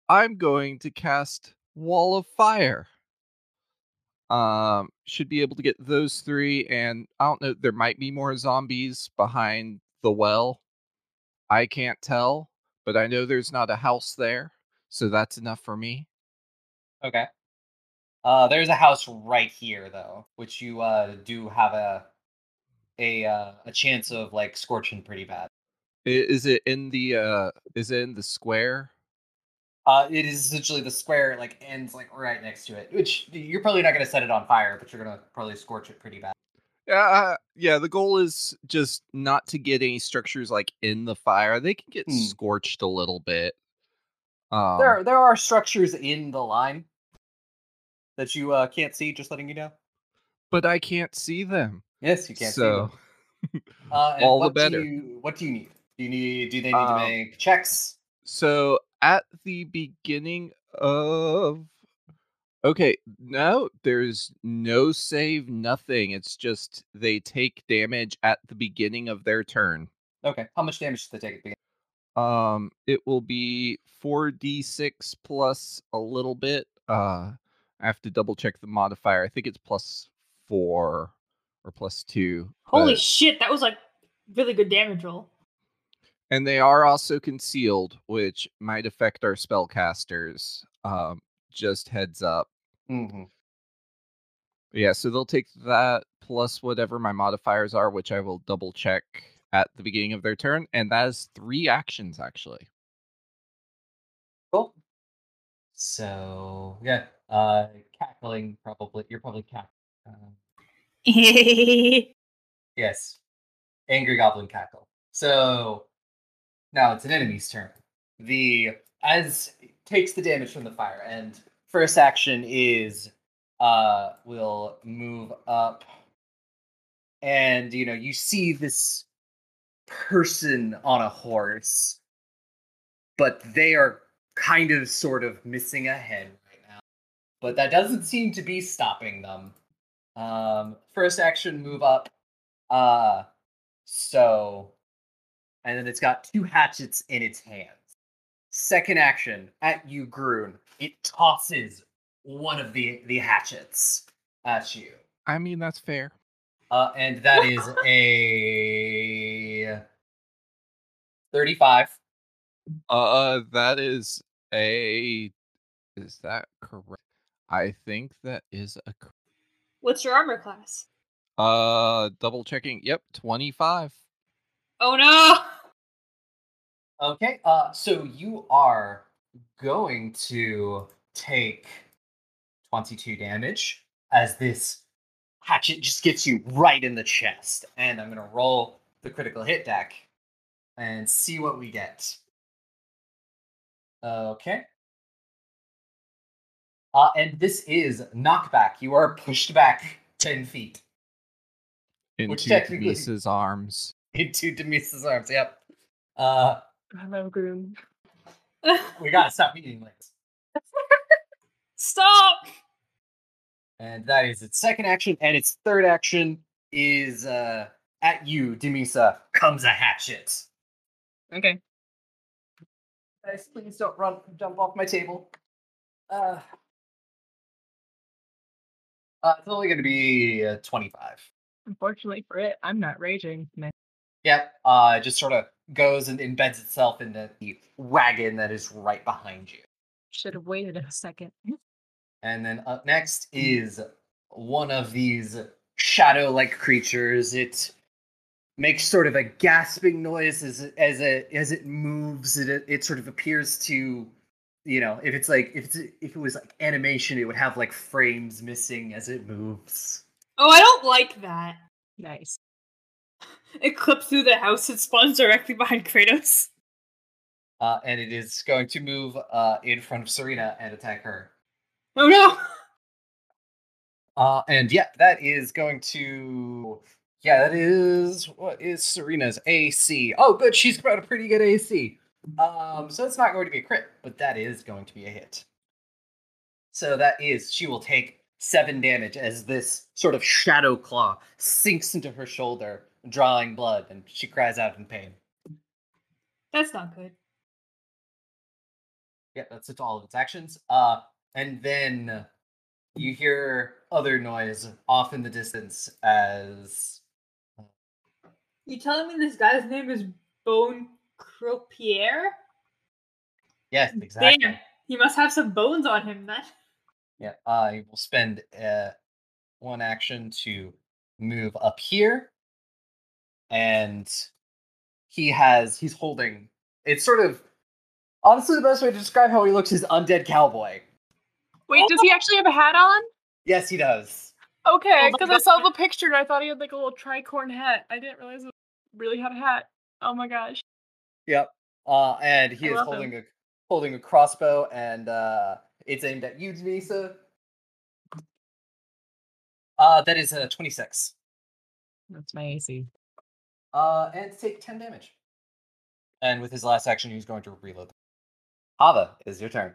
I'm going to cast Wall of Fire. Um, should be able to get those three, and I don't know, there might be more zombies behind the well. I can't tell, but I know there's not a house there, so that's enough for me. Okay. Uh, there's a house right here though, which you uh do have a a uh, a chance of like scorching pretty bad. Is it in the uh is it in the square? Uh, it is essentially the square like ends like right next to it, which you're probably not gonna set it on fire, but you're gonna probably scorch it pretty bad. Yeah, uh, yeah, the goal is just not to get any structures like in the fire. They can get Hmm. scorched a little bit. Um, there there are structures in the line that you uh can't see. Just letting you know. but I can't see them. Yes, you can't so see them. Uh, [LAUGHS] all the what better. Do you, what do you need? Do you need? Do they need to Um, make checks? so at the beginning of okay no there's no save nothing it's just they take damage at the beginning of their turn Okay. How much damage does they take at the beginning? um it will be 4d6 plus a little bit uh i have to double check the modifier i think it's plus four or plus two Holy but- shit, that was like really good damage roll. and they are also concealed which might affect our spellcasters um just heads up Mm-hmm. Yeah, so they'll take that plus whatever my modifiers are, which I will double check at the beginning of their turn, and that is three actions actually. Cool. So yeah, uh, cackling probably. You're probably cackling. Uh, [LAUGHS] yes, angry goblin cackle. So now it's an enemy's turn. The as takes the damage from the fire, and first action is uh will move up, and you know you see this person on a horse, but they are kind of sort of missing a head right now. But that doesn't seem to be stopping them. Um, first action move up. Uh, so, and then it's got two hatchets in its hands. Second action at you, Grun. It tosses one of the the hatchets at you. I mean, that's fair. Uh, and that [LAUGHS] is a thirty-five. Uh, that is a Is that correct? I think that is a What's your armor class? uh double checking. Yep, 25. Oh no! Okay, uh, so you are going to take 22 damage as this hatchet just gets you right in the chest. And I'm going to roll the critical hit deck and see what we get. Okay. Uh, and this is knockback. You are pushed back 10 feet Into technically- Denise's arms. [LAUGHS] into Dumisa's arms. Yep. Uh, I love Groom. We gotta stop eating links. [LAUGHS] Stop! And that is its second action, and its third action is uh at you, Dumisa, comes a hatchet. Okay. Guys, please don't run jump off my table. Uh, uh it's only gonna be uh, 25. Unfortunately for it, I'm not raging. Man. Yep. Uh just sort of goes and embeds itself in the, the wagon that is right behind you. Should have waited a second. And then up next mm. is one of these shadow like creatures. It makes sort of a gasping noise as it, as it as it moves. It it sort of appears to, you know, if it's like if it's if it was like animation, it would have like frames missing as it moves. Oh, I don't like that. Nice. It clips through the house and spawns directly behind Kratos. Uh, and it is going to move uh, in front of Serena and attack her. Oh no! Uh, and yeah, that is going to. Yeah, that is what is Serena's AC. Oh, good, she's got a pretty good AC. Um, so it's not going to be a crit, but that is going to be a hit. So that is she will take seven damage as this sort of shadow claw sinks into her shoulder, drawing blood, and she cries out in pain. That's not good. Yeah, that's it's all of its actions. Uh, and then you hear other noise off in the distance as You telling me this guy's name is Bone Croupier? yes, exactly. Damn, he must have some bones on him then. Yeah, I will spend uh, one action to move up here, and he has he's holding. It's sort of honestly the best way to describe how he looks is undead cowboy. Wait, does he actually have a hat on? Yes, he does. Okay, Oh because I saw the picture and I thought he had like a little tricorn hat. I didn't realize it really had a hat. Oh my gosh. Yep. Uh, and he I is love him. holding a holding a crossbow, and uh, it's aimed at you, Dumisa. Uh, that is a twenty-six. That's my AC. Uh, and take 10 damage. And with his last action, he's going to reload. Ava, it is your turn.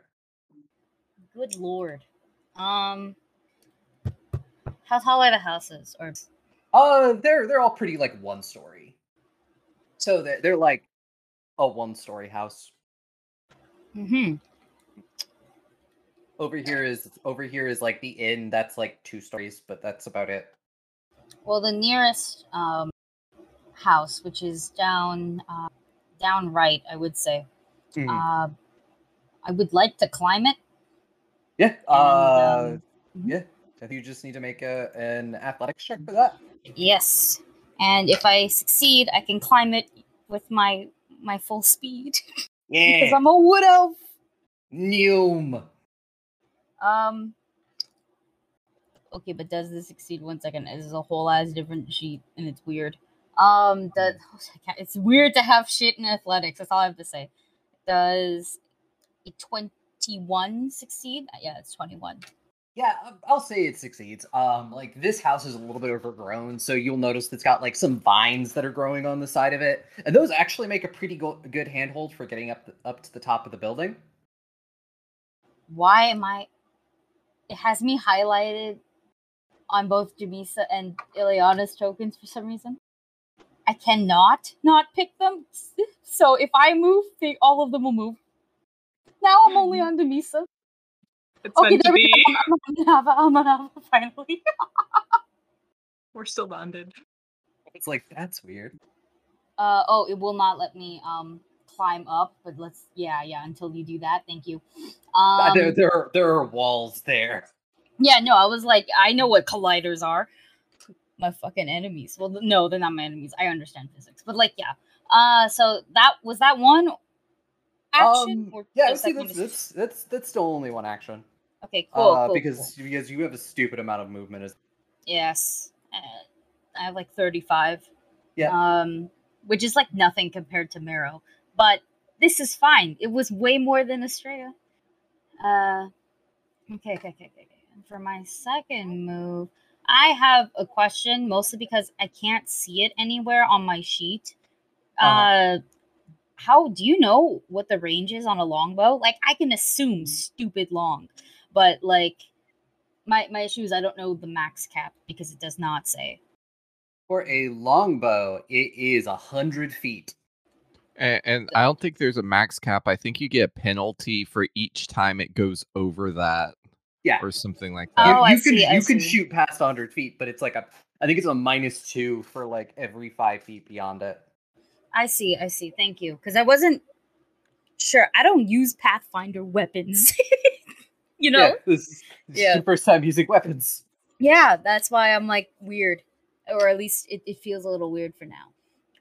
Good lord. Um, how tall are the houses? Or Uh, they're they're all pretty like one story. So they're they're like a one story house. hmm Over here is over here is like the inn. That's like two stories, but that's about it. Well, the nearest um house, which is down uh, down right, I would say. Mhm. Uh, I would like to climb it. yeah. Uh, um, mhm. yeah. You just need to make a an athletics check for that. Yes, and if I succeed, I can climb it with my my full speed [LAUGHS] Yeah. because I'm a wood elf. Neum. Um. Okay, but does this succeed? One second. This is a whole ass different sheet, and it's weird. Um, does [LAUGHS] it's weird to have shit in athletics. That's all I have to say. Does a twenty-one succeed? Uh, Yeah, it's twenty-one. Yeah, um, I'll say it succeeds. Um, like this house is a little bit overgrown, so you'll notice it's got like some vines that are growing on the side of it, and those actually make a pretty go- good handhold for getting up the, up to the top of the building. Why am I? It has me highlighted on both Dumisa and Illiana's tokens for some reason. I cannot not pick them. [LAUGHS] So if I move, they all of them will move. Now I'm only on Dumisa. It's Okay, meant to there we be. go. I'm on Nava. I'm on Nava finally. [LAUGHS] We're still bonded. It's like that's weird. Uh oh, it will not let me um climb up, but let's yeah, yeah, until you do that. Thank you. Uh, Um there, there, are, there are walls there. Yeah, no, I was like, I know what colliders are. My fucking enemies. Well, no, they're not my enemies. I understand physics, but like, yeah. Uh, so that was that one action. Um, or yeah, see, that's, that's that's that's still only one action. okay, cool, uh, cool, because cool. because you have a stupid amount of movement. As yes, uh, I have like thirty-five. Yeah. Um, which is like nothing compared to Marrow, but this is fine. It was way more than Astraea. Uh, okay, okay, okay, okay. okay. And for my second move, I have a question, mostly because I can't see it anywhere on my sheet. uh Uh-huh. how do you know what the range is on a longbow? Like I can assume stupid long, but like my my issue is I don't know the max cap because it does not say. for a longbow, it is a hundred feet. And, and I don't think there's a max cap. I think you get a penalty for each time it goes over that Yeah, or something like Oh, that. you, I you can see, I you can see. shoot past hundred feet, but it's like a I think it's a minus two for like every five feet beyond it. I see, I see. Thank you. Because I wasn't sure. I don't use Pathfinder weapons. [LAUGHS] you know? yeah, this, is- this Yeah. is the first time using weapons. Yeah, that's why I'm like weird. Or at least it, it feels a little weird for now.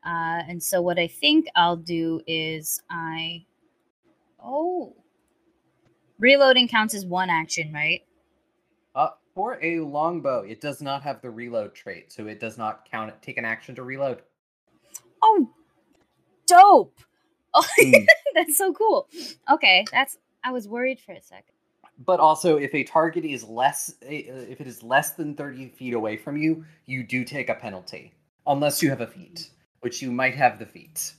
Uh, and so what I think I'll do is I Oh. Reloading counts as one action, right? Uh, for a longbow, it does not have the reload trait, so it does not count it. Take an action to reload. Oh dope. Oh [LAUGHS] Hmm. that's so cool. Okay, that's I was worried for a second. But also, if a target is less, uh, if it is less than thirty feet away from you, you do take a penalty, unless you have a feat, which you might have the feat.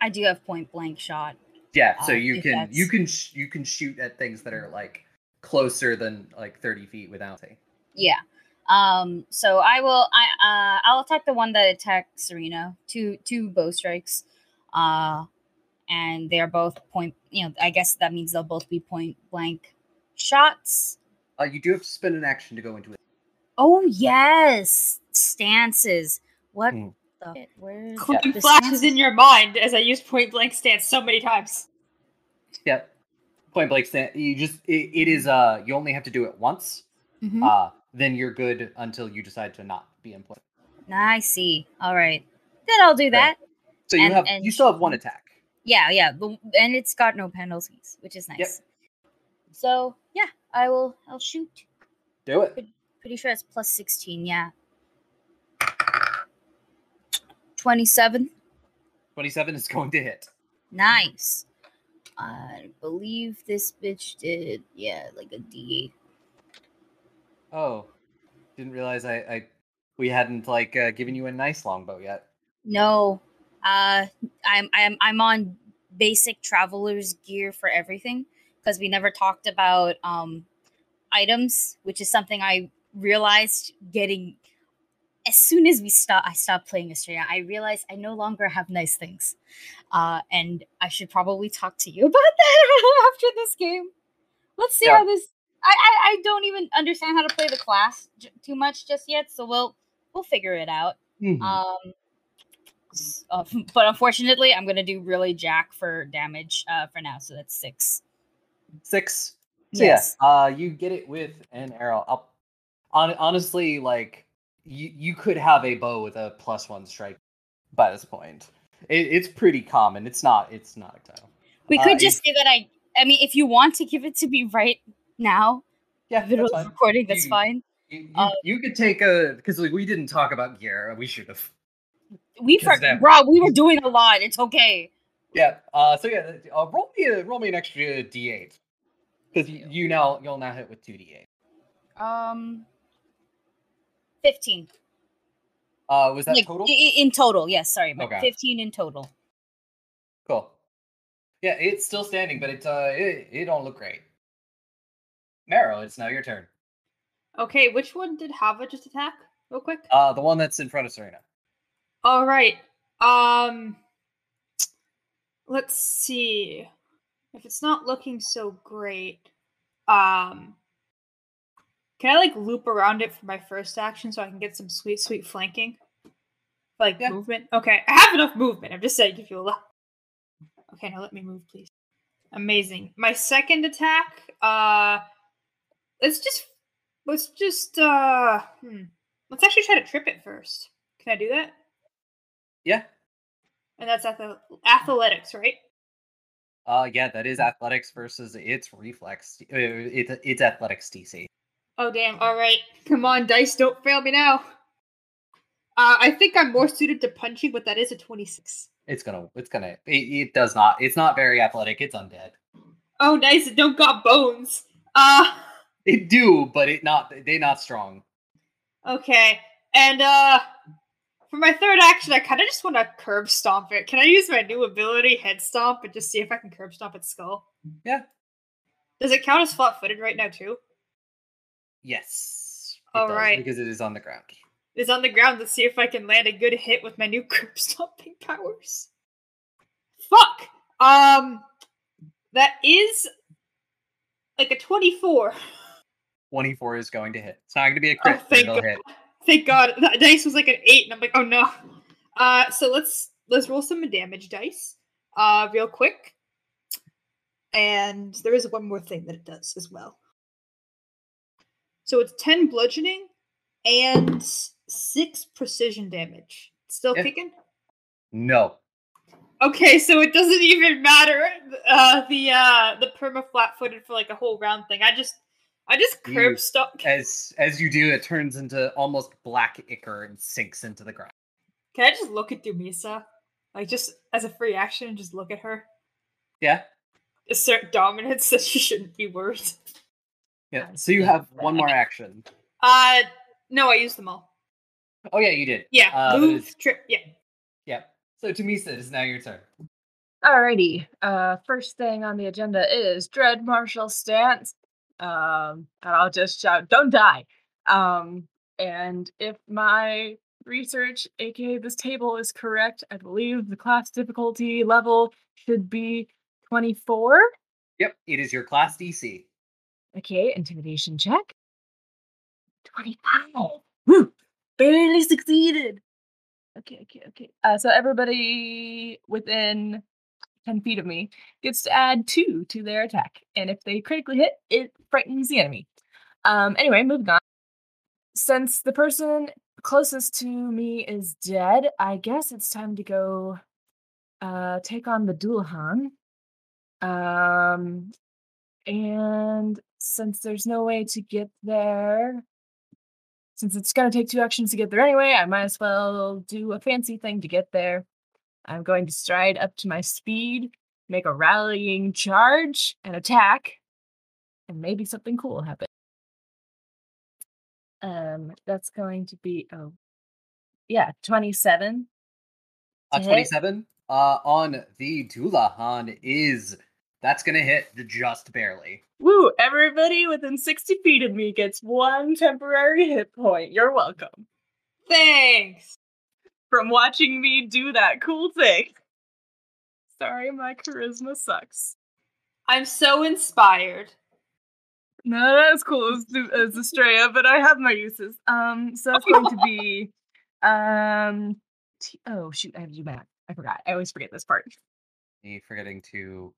I do have point blank shot. Yeah, so Uh, you can you can sh- you can shoot at things that are like closer than like thirty feet without a. Yeah. Um. So I will. I uh. I'll attack the one that attacked Serena. Two two bow strikes. Uh, and they are both point. You know. I guess that means they'll both be point blank shots. Uh, you do have to spend an action to go into it. Oh yes, stances. What Hmm. The? shit? Where's Clean the flashes stances? in your mind as I use point blank stance so many times. Yep. Point blank stance. You just it, it is uh you only have to do it once. Mhm. Uh then you're good until you decide to not be in play. I see. All right. Then I'll do that. So you And- have and- you still have one attack. Yeah, yeah, and it's got no penalties, which is nice. Yep. So yeah, I will. I'll shoot. Do it. Pretty sure it's plus sixteen. Yeah. Twenty-seven. Twenty-seven is [LAUGHS] going to hit. Nice. I believe this bitch did. Yeah, like a D. Oh, didn't realize I, I we hadn't like uh, given you a nice longbow yet. No. Uh, I'm I'm I'm on basic traveler's gear for everything because we never talked about um items, which is something I realized getting as soon as we stop I stopped playing Astraea, I realized I no longer have nice things. Uh and I should probably talk to you [LAUGHS] about that [LAUGHS] after this game. Let's see Yeah. how this I, I I don't even understand how to play the class j- too much just yet, so we'll we'll figure it out. Mhm. Um, uh, [LAUGHS] but unfortunately, I'm gonna do really jack for damage uh, for now, so that's six. Six. So Yes. yeah, uh, you get it with an arrow. I'll, hon- honestly, like you, you could have a bow with a plus one strike by this point. It, it's pretty common. It's not. It's not a title. We Uh, could just say that I. I mean, if you want to give it to me right now, Yeah, middle of recording, that's You- fine. You, you, uh, you could take a because like, we didn't talk about gear. We should have. We Because for that- bro, we were doing a lot. It's okay. Yeah. Uh. So yeah. Uh, roll me a roll me an extra d8 because you, you now you'll now hit with two d8. Um, fifteen. Uh. Was that Like, total? i- i- in total, yes. Sorry, but Okay. fifteen in total. Cool. Yeah, it's still standing, but it uh it, it don't look great. Marrow, it's now your turn. Okay, which one did Hava just attack? Real quick. Uh the one that's in front of Serena. All right. Um let's see. If it's not looking so great, um can I like loop around it for my first action so I can get some sweet sweet flanking? Like Yeah. movement? Okay. I have enough movement. I'm just saying if you allow Okay, now let me move, please. Amazing. My second attack, uh let's just let's just uh hmm. Let's actually try to trip it first. Can I do that? Yeah. And that's ath- athletics, right? Uh, yeah, that is athletics versus its reflex. Uh, it's it's athletics DC. Oh damn! All right, come on, dice, don't fail me now. Uh, I think I'm more suited to punching, but that is a 26. It's gonna. It's gonna. It, it does not. It's not very athletic. It's undead. Oh, nice! It don't got bones. Uh, It do, but it not. They not strong. okay. And uh, for my third action, I kind of just want to curb stomp it. Can I use my new ability, head stomp, and just see if I can curb stomp its skull? Yeah. Does it count as flat-footed right now too? Yes. it All does, right. Because it is on the ground. It's on the ground Let's see if I can land a good hit with my new [LAUGHS] curb stomping powers. Fuck. Um, that is like a 24. Twenty-four is going to hit. It's not going to be a crit. Oh, thank God. hit. Thank God. That dice was like an eight, and I'm like, oh no. Uh, so let's let's roll some damage dice, uh, real quick. And there is one more thing that it does as well. So it's ten bludgeoning and six precision damage. Still Yeah. kicking? No. Okay, so it doesn't even matter. Uh, the uh, the perma flat footed for like a whole round thing. I just, I just You- curb stomp. [LAUGHS] As as you do, it turns into almost black ichor and sinks into the ground. Can I just look at Dumisa? Like just as a free action, just look at her. Yeah. Assert dominance [LAUGHS] that she shouldn't be worried. Yeah. So you have one more action. Uh, no, I used them all. Oh yeah, you did. Yeah, Uh, that move, is- trip. Yeah. Yeah. So Dumisa, it is now your turn. Alrighty. Uh, first thing on the agenda is Dread Marshal Stance. Um, and I'll just shout, "Don't die!" Um, and if my research, aka this table, is correct, I believe the class difficulty level should be twenty-four. Yep. It is your class DC. Okay, intimidation check. Twenty-five. Woo! Barely succeeded. Okay, okay, okay. Uh, so everybody within 10 feet of me gets to add two to their attack. And if they critically hit, it frightens the enemy. Um, anyway, moving on. Since the person closest to me is dead, I guess it's time to go uh, take on the Dullahan. Um, and since there's no way to get there, since it's going to take two actions to get there anyway, I might as well do a fancy thing to get there. I'm going to stride up to my speed, make a rallying charge, and attack, and maybe something cool will happen. Um, that's going to be oh, yeah, twenty-seven. Uh, 27 uh, on the Dullahan is that's gonna hit just barely. Woo! Everybody within sixty feet of me gets one temporary hit point. You're welcome Thanks. from watching me do that cool thing. Sorry, my charisma sucks. I'm so inspired. No, not as cool as, Du- as Astraea, but I have my uses. Um, so it's going to be, [LAUGHS] um, t- oh shoot, I have to do math. I forgot. I always forget this part. Me forgetting to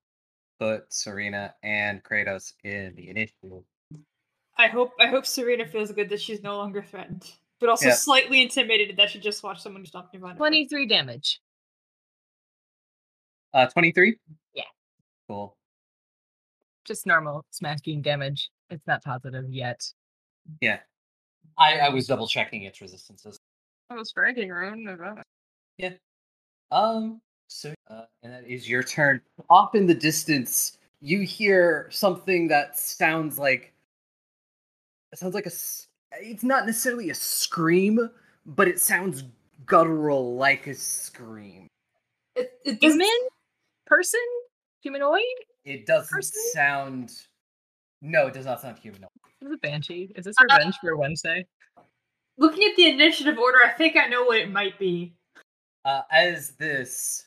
put Serena and Kratos in the initiative. I hope I hope Serena feels good that she's no longer threatened, but also Yeah. slightly intimidated that she just watched someone stomp nearby. Twenty-three damage. Uh, 23? Yeah. Cool. Just normal smashing damage. It's not positive yet. Yeah. I, I was double checking its resistances. I was striking Yeah. Um, so, uh, and that is your turn. Off in the distance, you hear something that sounds like. It sounds like a. s- It's not necessarily a scream, but it sounds guttural like a scream. It, it Human person, humanoid. It doesn't Person? sound. No, it does not sound humanoid. Is it banshee? Is this Uh, revenge for Wednesday? Looking at the initiative order, I think I know what it might be. uh, as this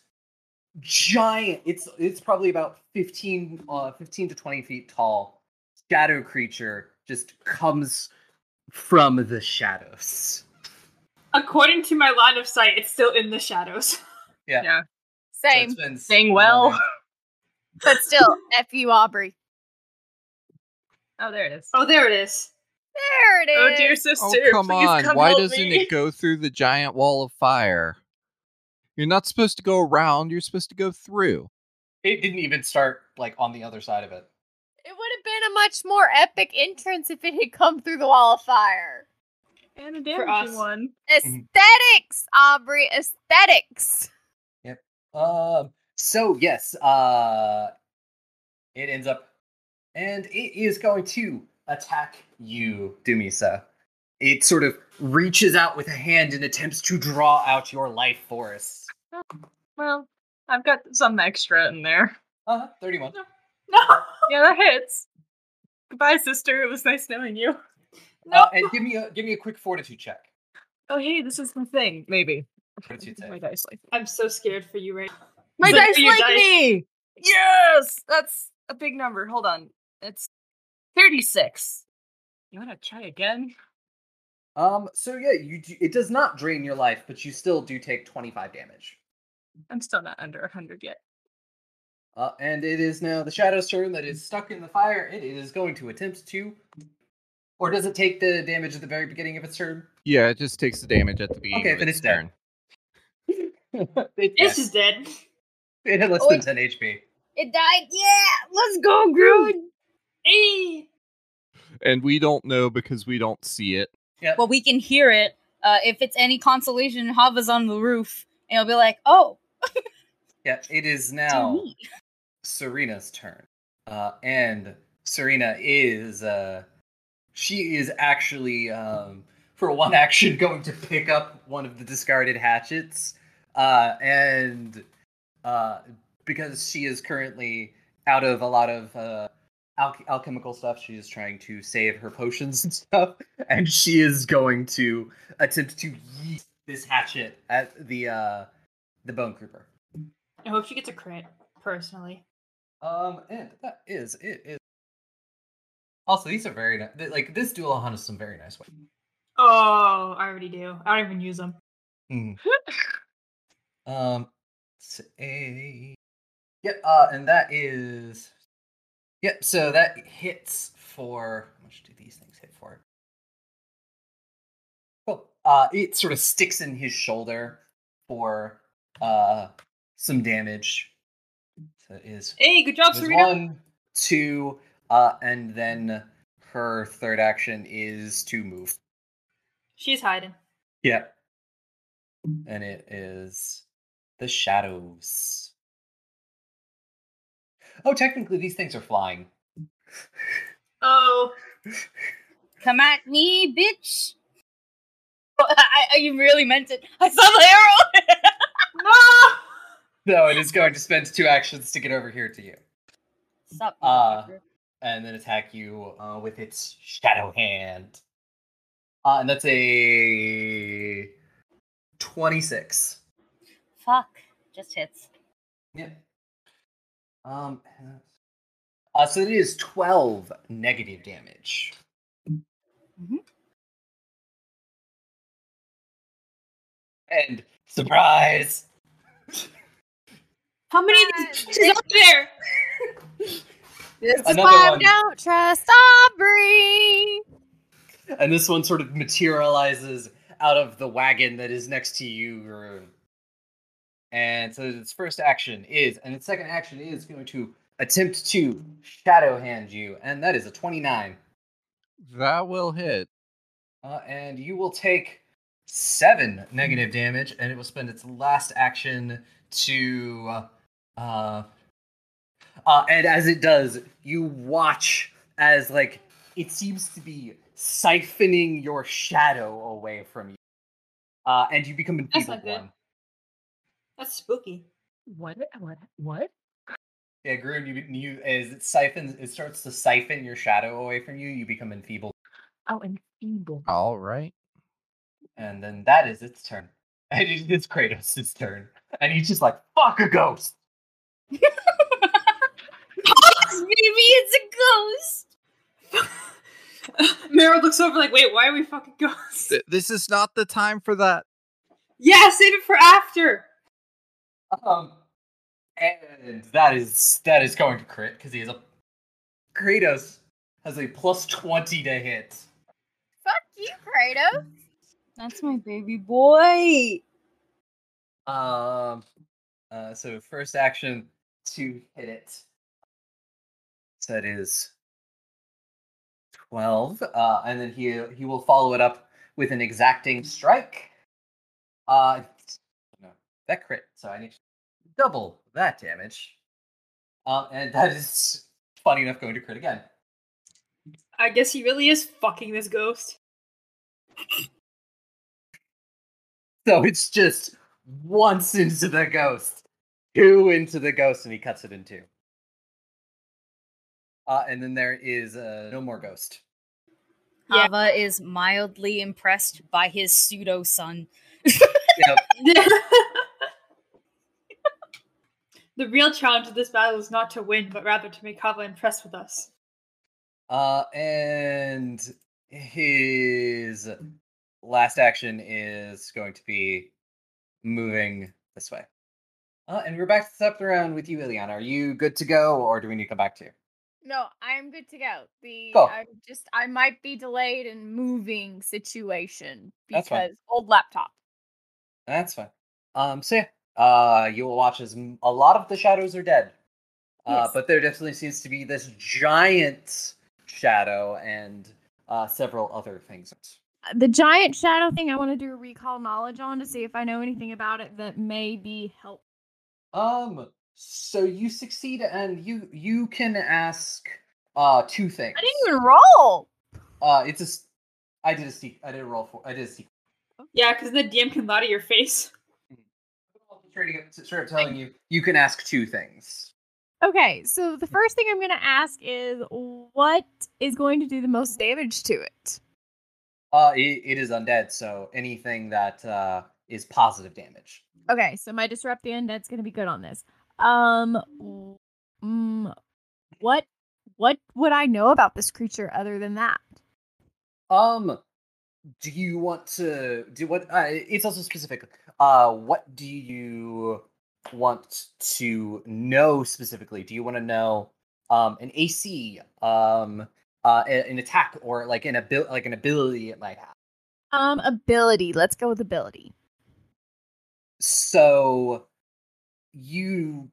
giant it's it's probably about 15 uh 15 to 20 feet tall shadow creature just comes from the shadows According to my line of sight, it's still in the shadows. [LAUGHS] yeah, Yeah. Same. it's been Saying well. But still, F you, Aubrey. Oh, there it is. Oh, there it is. There it is. Oh, dear sister. Oh, come please on. come Why help doesn't me. it go through the giant wall of fire? You're not supposed to go around, you're supposed to go through. It didn't even start like on the other side of it. It would have been a much more epic entrance if it had come through the wall of fire. And a For damaging one. Aesthetics, Aubrey. Aesthetics. Yep. Um. So yes, uh, it ends up, and it is going to attack you, Dumisa. It sort of reaches out with a hand and attempts to draw out your life force. Well, I've got some extra in there. Uh huh. Thirty-one. No. [LAUGHS] Yeah, that hits. Goodbye, sister. It was nice knowing you. Uh, and give me a give me a quick fortitude check. Oh, hey, this is the thing. Maybe. Fortitude My dice like I'm so scared for you right Now. my Is that dice like dice? me. Yes, that's a big number. Hold on, it's thirty-six. You want to try again? Um. So yeah, you do, it does not drain your life, but you still do take twenty-five damage. I'm still not under hundred yet. Uh, and it is now the shadow's turn that is stuck in the fire. It is going to attempt to, or does it take the damage at the very beginning of its turn? Yeah, it just takes the damage at the beginning Okay, of then its it's dead. turn. [LAUGHS] it, This is dead. it had less Oh, than it- ten HP. It died. Yeah, let's go, Groot. Hey. And we don't know because we don't see it. Yep. Well, we can hear it. Uh, if it's any consolation, Hava's on the roof, and he'll be like, "Oh, yeah, it is [LAUGHS] now. Serena's turn. Uh, and Serena is uh, she is actually um, for one [LAUGHS] action going to pick up one of the discarded hatchets, uh, and uh, because she is currently out of a lot of uh, al- alchemical stuff, she is trying to save her potions and stuff, [LAUGHS] and she is going to attempt to yeet this hatchet at the uh, the Bone Croupier. I hope she gets a crit, personally. Um, and that is it is. Also, these are very nice. Like this Dullahan is some very nice way. Oh, I already do. I don't even use them. [LAUGHS] Um, say, yep. Uh, and that is, yep. So that hits for how much do these things hit for? Cool. Uh, it sort of sticks in his shoulder for uh some damage. So it is Hey, good job, Serena. one, two, uh, and then her third action is to move. She's hiding. Yeah. And it is the shadows. Oh, technically, these things are flying. Oh, [LAUGHS] Come at me, bitch. [LAUGHS] I, I, you really meant it. I saw the arrow. [LAUGHS] no! [LAUGHS] No, it is going to spend two actions to get over here to you, Stop. Uh, and then attack you uh, with its shadow hand. Uh, and that's a twenty-six. Fuck. Just hits. Yep. Um. Uh, so it is twelve negative damage. Mhm. And surprise! How many of these bitches up there? [LAUGHS] This is Another why one. I don't trust Aubrey. And this one sort of materializes out of the wagon that is next to you. Grun. And so its first action is, and its second action is going to attempt to shadow hand you, and that is a twenty-nine. That will hit. Uh, and you will take seven negative damage, and it will spend its last action to. Uh, uh, uh, and as it does, you watch as like it seems to be siphoning your shadow away from you, uh, and you become That's enfeebled not good. one. That's spooky. What? What? What? Yeah, Grun, you you as it siphons, it starts to siphon your shadow away from you. You become enfeebled, Oh, and feeble. All right. And then that is its turn. [LAUGHS] And it is Kratos' turn, and he's just like, "Fuck a ghost." Maybe it's a ghost. [LAUGHS] Meryl looks over like, wait, why are we fucking ghosts? Th- this is not the time for that. Yeah, save it for after. Um, And that is that is going to crit because he has a Kratos has a plus twenty to hit. Fuck you, Kratos. That's my baby boy. Um, uh, so first action to hit it. So that is twelve. Uh, and then he he will follow it up with an exacting strike. Uh, no, that crit. So I need to double that damage. Um, and that is funny enough going to crit again. I guess he really is fucking this ghost. [LAUGHS] So it's just once into the ghost, two into the ghost, and he cuts it in two. Uh, and then there is uh, no more ghost. Yeah. Hava is mildly impressed by his pseudo son. [LAUGHS] [LAUGHS] The real challenge of this battle is not to win, but rather to make Hava impressed with us. Uh, and his last action is going to be moving this way. Uh, and we're back to the the round with you, Illiana. Are you good to go, or do we need to come back to you? No, I'm good to go. The Cool. I'm just I might be delayed in moving situation because old laptop. That's fine. Um, so yeah, uh, you will watch as a lot of the shadows are dead. Uh, Yes. but there definitely seems to be this giant shadow and uh, several other things. The giant shadow thing I want to do a recall knowledge on to see if I know anything about it that may be helpful. Um, so you succeed, and you you can ask uh two things. I didn't even roll. Uh, it's a. s- I did a seek. I did a roll for. I did a seek. Yeah, because the DM can lie to your face. Straight up, straight up telling you, you can ask two things. Okay, so the first thing I'm going to ask is what is going to do the most damage to it? Uh, it, it is undead, so anything that uh is positive damage. Okay, so my disrupt the undead's going to be good on this. Um, mm, what what would I know about this creature other than that? Um, do you want to do what? Uh, it's also specific. Uh, what do you want to know specifically? Do you want to know um an AC, um, uh, an attack, or like an abil like an ability it might have? Um, ability. Let's go with ability. So you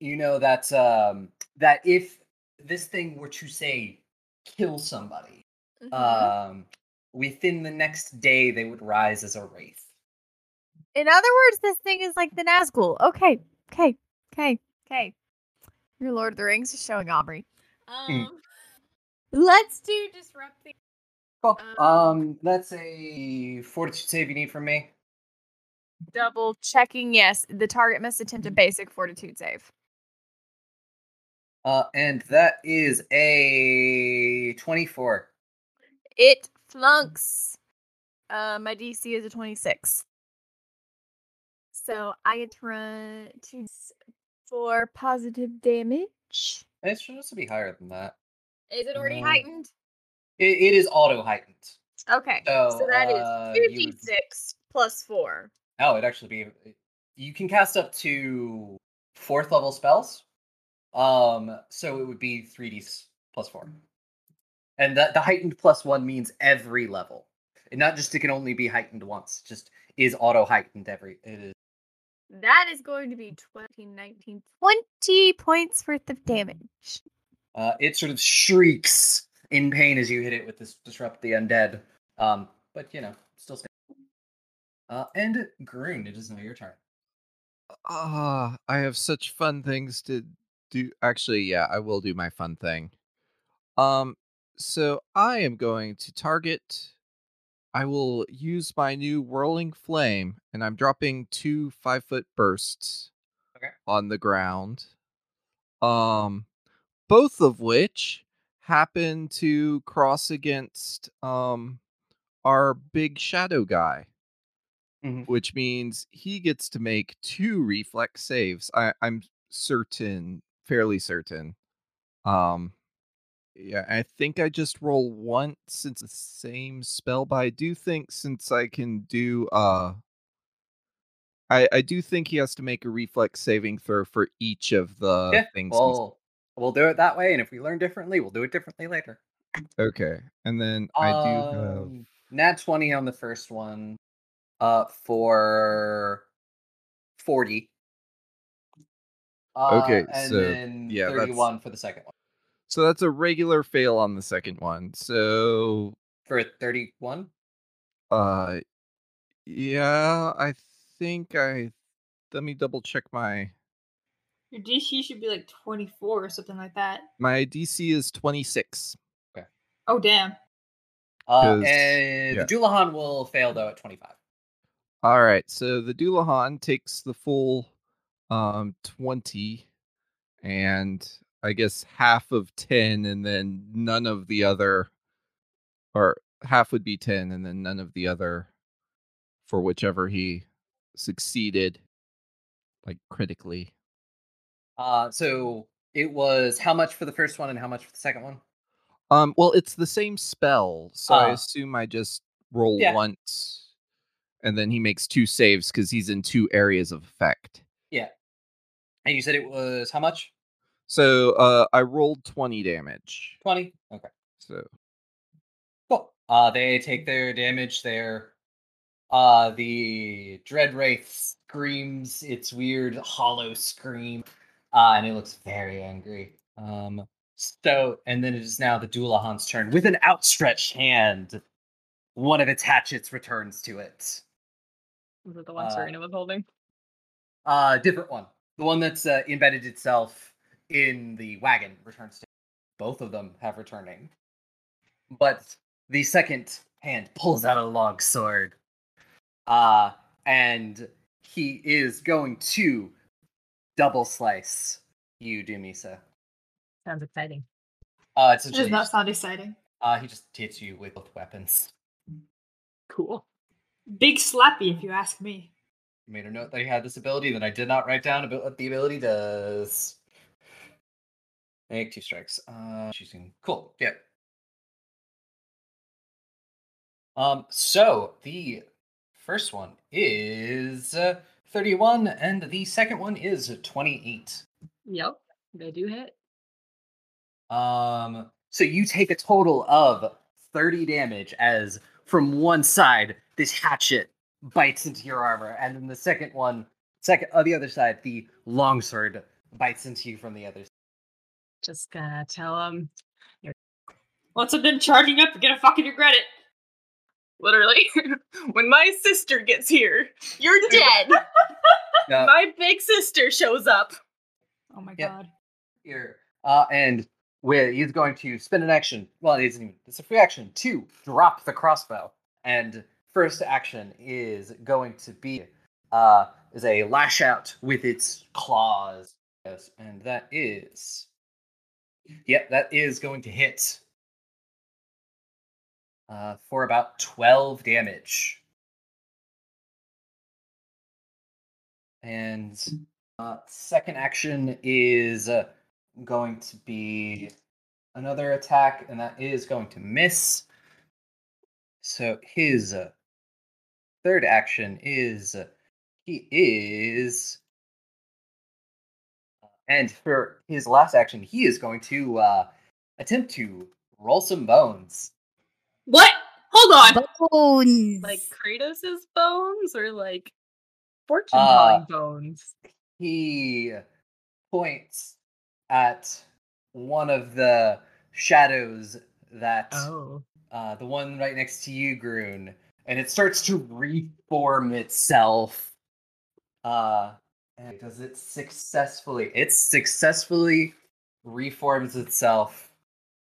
you know that um that if this thing were to say kill somebody, Mm-hmm. um, within the next day they would rise as a wraith. In other words, this thing is like the Nazgul. Okay, okay, okay, okay. Your Lord of the Rings is showing Aubrey. Um, let's do disrupt the. Cool. Um, Um, that's a fortitude save you need from me. Double checking. Yes, the target must attempt a basic fortitude save. Uh, and that is a twenty-four. It flunks. Uh, my DC is a 26. So I get to run to for positive damage. It's supposed to be higher than that. Is it already Um, heightened? It, it is auto heightened. Okay. So, So that is uh, you would- plus 4. Oh, it actually be. You can cast up to fourth level spells. Um, so it would be three d plus four, and that the heightened plus one means every level, and not just it can only be heightened once. Just is auto heightened every. It is. That is going to be 20, 19, 20 points worth of damage. Uh, it sort of shrieks in pain as you hit it with this disrupt the undead. Um, but you know, still. Uh, and Grun, it is now your turn. Ah, I have such fun things to do. Actually, yeah, I will do my fun thing. Um, so I am going to target. I will use my new whirling flame, and I'm dropping two five foot bursts Okay. on the ground. Um, both of which happen to cross against um our big shadow guy Mhm. which means he gets to make two reflex saves. I, I'm certain, fairly certain. Um, yeah, I think I just roll once since the same spell, but I do think since I can do uh, I, I do think he has to make a reflex saving throw for each of the yeah. things. Well, we'll do it that way, and if we learn differently, we'll do it differently later. Okay, and then I do have. Um, Nat 20 on the first one. Uh, for 40. Uh, Okay, and so, then yeah, that's- 31 for the second one. So that's a regular fail on the second one. So For 31? uh yeah, I think I let me double check my Your DC should be like 24 or something like that. my DC is 26. Oh, damn. Uh, 'Cause- and yeah. the Dullahan will fail though at 25. All right, so the Dullahan takes the full um 20 and I guess half of 10 and then none of the other or half would be 10 and then none of the other for whichever he succeeded like critically. Uh, so it was how much for the first one and how much for the second one? Um well it's the same spell, so I Ah. assume I just roll Yeah. once and then he makes two saves cuz he's in two areas of effect. Yeah. And you said it was how much? So uh I rolled 20 damage. 20? Okay. So Cool. Uh, they take their damage there. Uh, the Dread Wraith screams its weird hollow scream, uh, and it looks very angry. Um, so, and then it is now the Dullahan's turn. With an outstretched hand, one of its hatchets returns to it. Was it the one Uh, Serena was holding? Uh, different one. The one that's uh, embedded itself in the wagon returns to. Both of them have returning, but the second hand pulls out a long sword. Uh, and he is going to double slice you, Dumisa. Sounds exciting. Uh, it's Does essentially not sound exciting. uh, he just hits you with both weapons. Cool. Big slappy, if you ask me. made a note that he had this ability that I did not write down about what the ability does. Make two strikes. Uh choosing cool. Yep. Um so the first one is uh, 31 and the second one is 28. Yep. They do hit. Um so you take a total of 30 damage as from one side this hatchet bites into your armor and then the second one second on the other side the longsword bites into you from the other side. Just gonna tell them. Once I'm done charging up, you're gonna fucking regret it. Literally, [LAUGHS] when my sister gets here, you're [LAUGHS] dead. Yeah. my big sister shows up. Oh my Yep. god. here. Uh, and where he's going to spend an action. Well, it isn't even. It's a free action to drop the crossbow. And first action is going to be uh is a lash out with its claws. Yes, and that is. Yep, that is going to hit. Uh, for about twelve damage. And uh, second action is uh, going to be another attack, and that is going to miss. So his uh, third action is he is, and for his last action, he is going to attempt to roll some bones. What? Hold on. Bones. Like Kratos's bones or like fortune Uh, telling bones. he points at one of the shadows that Oh. uh, the one right next to you, Grun, and it starts to reform itself. Uh, and does it successfully? It successfully reforms itself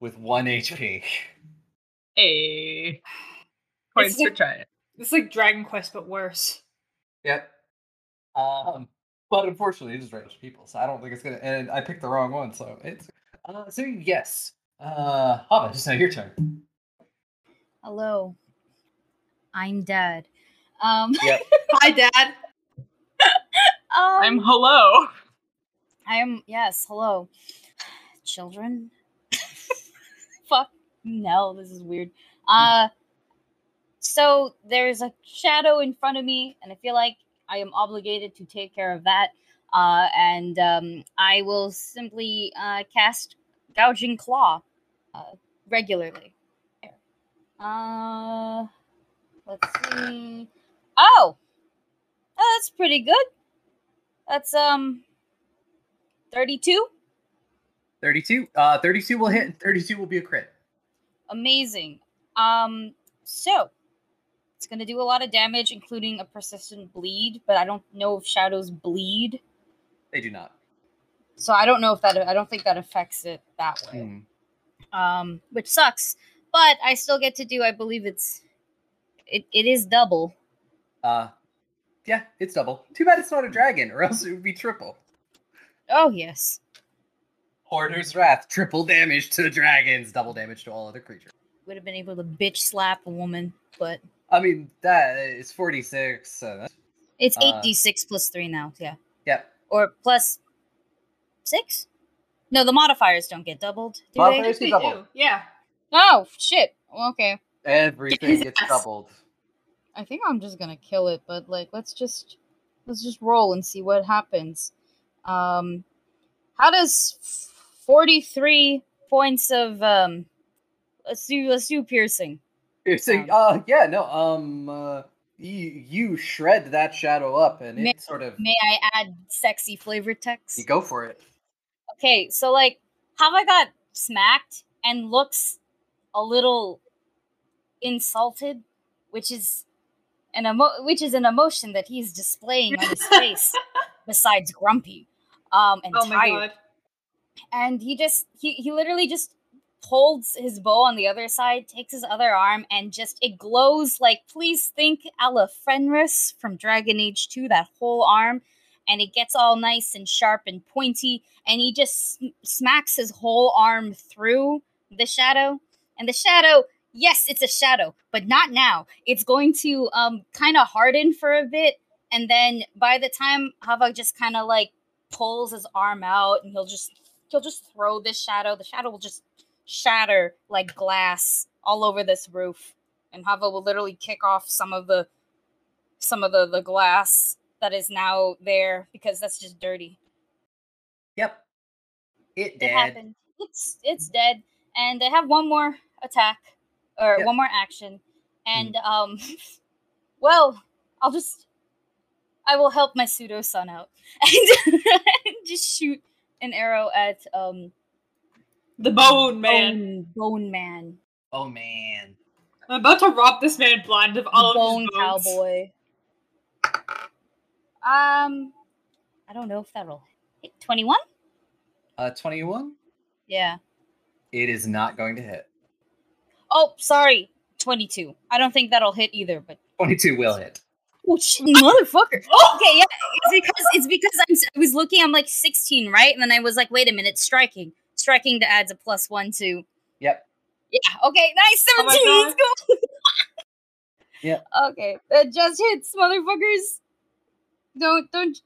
with one HP. [LAUGHS] Hey. Points for like- trying. It's like Dragon Quest, but worse. Yep. Um, but unfortunately, it is range people, so I don't think it's gonna. And I picked the wrong one, so it's. Uh, so yes. Uh, Hava, it's now your turn. Hello. I'm dad. Um, Yep. [LAUGHS] Hi, Dad. um I'm hello. I am yes, hello. Children. No, this is weird. Uh so there's a shadow in front of me, and I feel like I am obligated to take care of that. Uh, and um, I will simply uh, cast Gouging Claw uh, regularly. Uh, let's see. Oh, oh, that's pretty good. That's um, thirty-two. 32. Uh, 32 will hit. 32 will be a crit. Amazing. Um, so it's gonna do a lot of damage, including a persistent bleed. But I don't know if shadows bleed, They do not. so I don't know if that. I don't think that affects it that way. Hmm. Um, which sucks. But I still get to do. I believe it's. It, it is double. Uh, yeah, it's double. Too bad it's not a dragon, or else it would be triple. Oh yes. Hoarder's Wrath, triple damage to the dragons, double damage to all other creatures. Would have been able to bitch slap a woman, but I mean, that is 46. So that's, it's eight Uh, d six plus three now. Yeah, yep. or plus six. No, the modifiers don't get doubled. Do Modifiers they? get doubled. do, Yeah. Oh shit. Okay. Everything gets doubled. I think I'm just gonna kill it, but like let's just let's just roll and see what happens. Um how does 43 points of um let's do let's do piercing. Piercing. Uh, yeah, no. Um, uh, you you shred that shadow up, and May- it sort of May I add sexy flavor text? you go for it. Okay, so like Hava got smacked and looks a little insulted, which is an emo- which is an emotion that he's displaying on his face [LAUGHS] besides grumpy um and Oh my tired. And he just he he literally just holds his bow on the other side, takes his other arm, and just it glows like please think Ala Fenris from Dragon Age 2, that whole arm, and it gets all nice and sharp and pointy, and he just sm- smacks his whole arm through the shadow. And the shadow, yes, it's a shadow, but not now. It's going to um kind of harden for a bit, and then by the time Hava just kind of like pulls his arm out and he'll just he'll just throw this shadow. The shadow will just shatter like glass all over this roof. And Hava will literally kick off some of the some of the, the glass that is now there because that's just dirty. Yep. It It dead. happened. It's it's dead. And they have one more attack or Yep. one more action. And um [LAUGHS] well, I'll just I will help my pseudo son out [LAUGHS] [LAUGHS] and just shoot an arrow at um The bone man. Bone, bone man. Oh man. I'm about to rob this man blind of The all of bone his bones. cowboy. Um I don't know if that'll hit 21? Uh, twenty-one. Yeah. It is not going to hit. Oh, sorry. 22. I don't think that'll hit either, but Twenty-two will hit. [LAUGHS] Oh, sh- motherfucker. Okay, yeah, it's because it's because I'm, I was looking. I'm like 16, right? And then I was like, wait a minute, striking, striking to adds a plus one to. Yep. Yeah. Okay. Nice. Oh my 17. Let's go. Yeah. Okay. That just hits, motherfuckers. Don't don't.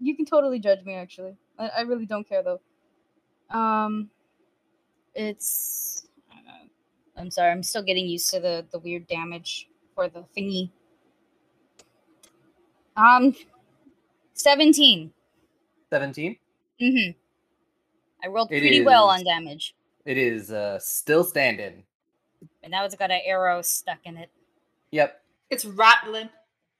You can totally judge me. Actually, I, I really don't care though. Um, it's. I'm sorry. I'm still getting used to the the weird damage for the thingy. Um, seventeen. Seventeen. Mm-hmm. I rolled It pretty well on damage, It is uh still standing. and now it's got an arrow stuck in it. Yep. It's rattling.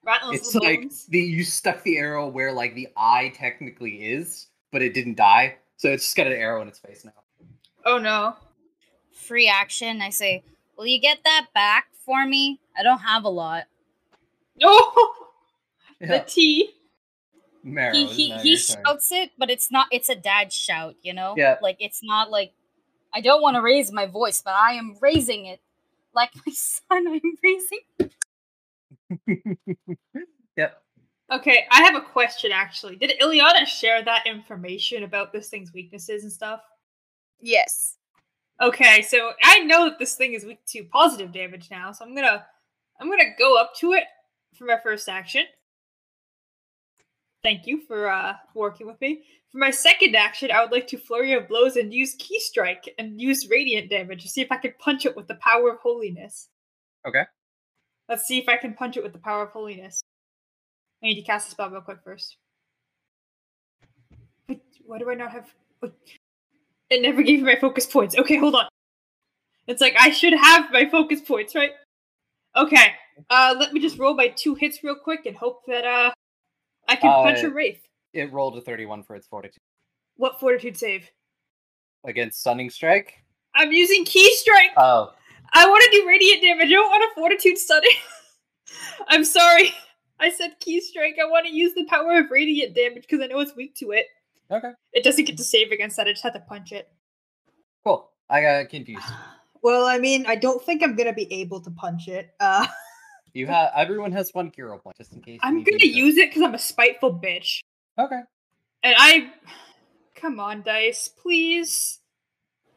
Rattling It's like bones. the you stuck the arrow where like the eye technically is, but it didn't die. So it's just got an arrow in its face now. Oh no. Free action. I say, will you get that back for me? I don't have a lot. [LAUGHS] [LAUGHS] The T. Marrow, he he, he your turn. shouts it, but it's not. It's a dad shout, you know. Yeah. Like it's not like I don't want to raise my voice, but I am raising it like [LAUGHS] my son. I'm raising. [LAUGHS] Yep. Okay, I have a question actually. Did Illiana share that information about this thing's weaknesses and stuff? Yes. Okay, so I know that this thing is weak to positive damage now, so I'm gonna I'm gonna go up to it for my first action. Thank you for uh working with me. For my second action, I would like to flurry of blows and use ki strike and use radiant damage to see if I can punch it with the power of holiness. Okay. Let's see if I can punch it with the power of holiness. I need to cast a spell real quick first. Wait, why do I not have? It never gave me my focus points. Okay, hold on. It's like I should have my focus points, right? Okay. Uh, let me just roll my two hits real quick and hope that uh I can punch Uh, a wraith. It rolled a 31 for its fortitude What fortitude save? against stunning strike. I'm using ki strike. Oh, I want to do radiant damage. I don't want a fortitude stunning. [LAUGHS] I'm sorry. I said ki strike. I want to use the power of radiant damage because I know it's weak to it. okay, It doesn't get to save against that. I just have to punch it. cool. I got confused. [SIGHS] Well, I mean, I don't think I'm gonna be able to punch it. Uh, [LAUGHS] You have everyone has one hero point just in case. I'm need to gonna use it because I'm a spiteful bitch. Okay. And I. Come on, dice. Please.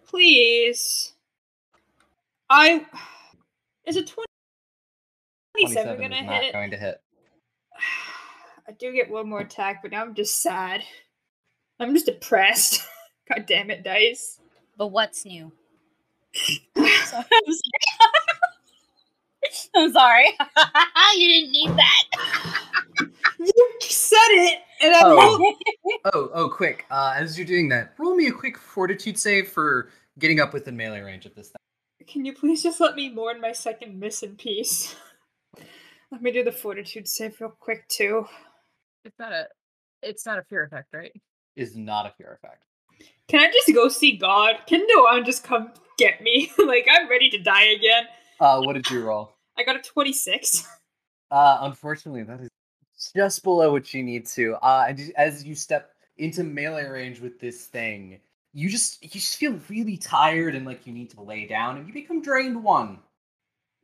Please. I. Is a 20... 27 27 gonna is not hit? going to hit. [SIGHS] I do get one more attack, but now I'm just sad. I'm just depressed. [LAUGHS] God damn it, dice. But what's new? you [LAUGHS] I'm sorry. [LAUGHS] [LAUGHS] [LAUGHS] you didn't need that. You said it, and I Oh. [LAUGHS] Oh, oh, quick. Uh, as you're doing that, roll me a quick fortitude save for getting up within melee range of this thing. Can you please just let me mourn my second miss in peace? Let me do the fortitude save real quick too. It's not a. It's not a fear effect, right? Is not a fear effect. Can I just go see God? Can Noan just come get me? like I'm ready to die again. Uh, what did you roll? I got a 26. [LAUGHS] Uh, unfortunately, that is just below what you need to. Uh, and as you step into melee range with this thing, you just you just feel really tired and like you need to lay down, and you become drained one.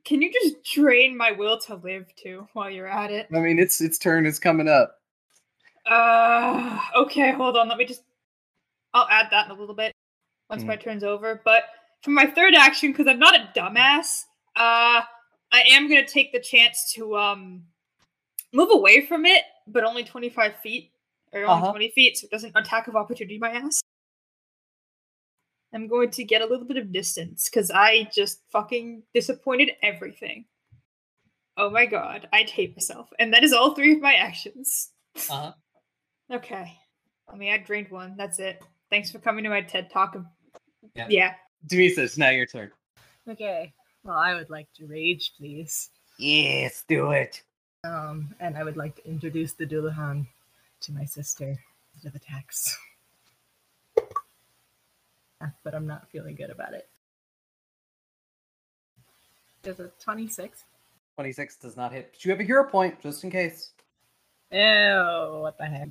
Can you just drain my will to live too while you're at it? I mean, its its turn is coming up. Uh, okay, hold on. Let me just. I'll add that in a little bit once my turn's over. But for my third action, because I'm not a dumbass, uh, I am gonna take the chance to um move away from it, but only 25 feet or only Uh-huh. 20 feet, so it doesn't attack of opportunity my ass. I'm going to get a little bit of distance because I just fucking disappointed everything. Oh my god, I'd hate myself. And that is all three of my actions. Uh huh. [LAUGHS] Okay. I mean, I drained one. That's it. Thanks for coming to my TED talk. Yeah. Yeah. Demesis, it's now your turn. Okay. Well, I would like to rage, please. Yes, do it. Um, and I would like to introduce the Dullahan to my sister of attacks. Yeah, but I'm not feeling good about it. There's a 26. Twenty six does not hit, but you have a hero point just in case. Oh, what the heck?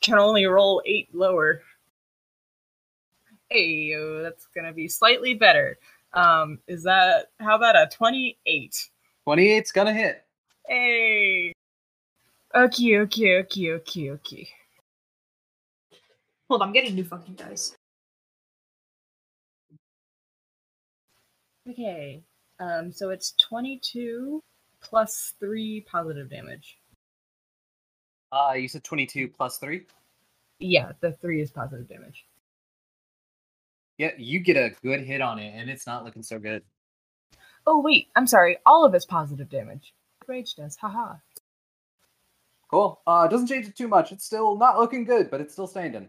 Can only roll eight lower. Hey, that's gonna be slightly better. Um, is that how about a 28? 28's gonna hit. Hey. Okay, okay, okay, okay, okay. Hold on, I'm getting new fucking dice. Okay. Um, so it's 22 plus 3 positive damage. Uh, you said 22 plus 3? Yeah, the 3 is positive damage. Yeah, you get a good hit on it, and it's not looking so good. Oh, wait, I'm sorry. All of it's positive damage. Rage does, haha. Cool. Uh, it doesn't change it too much. It's still not looking good, but it's still standing.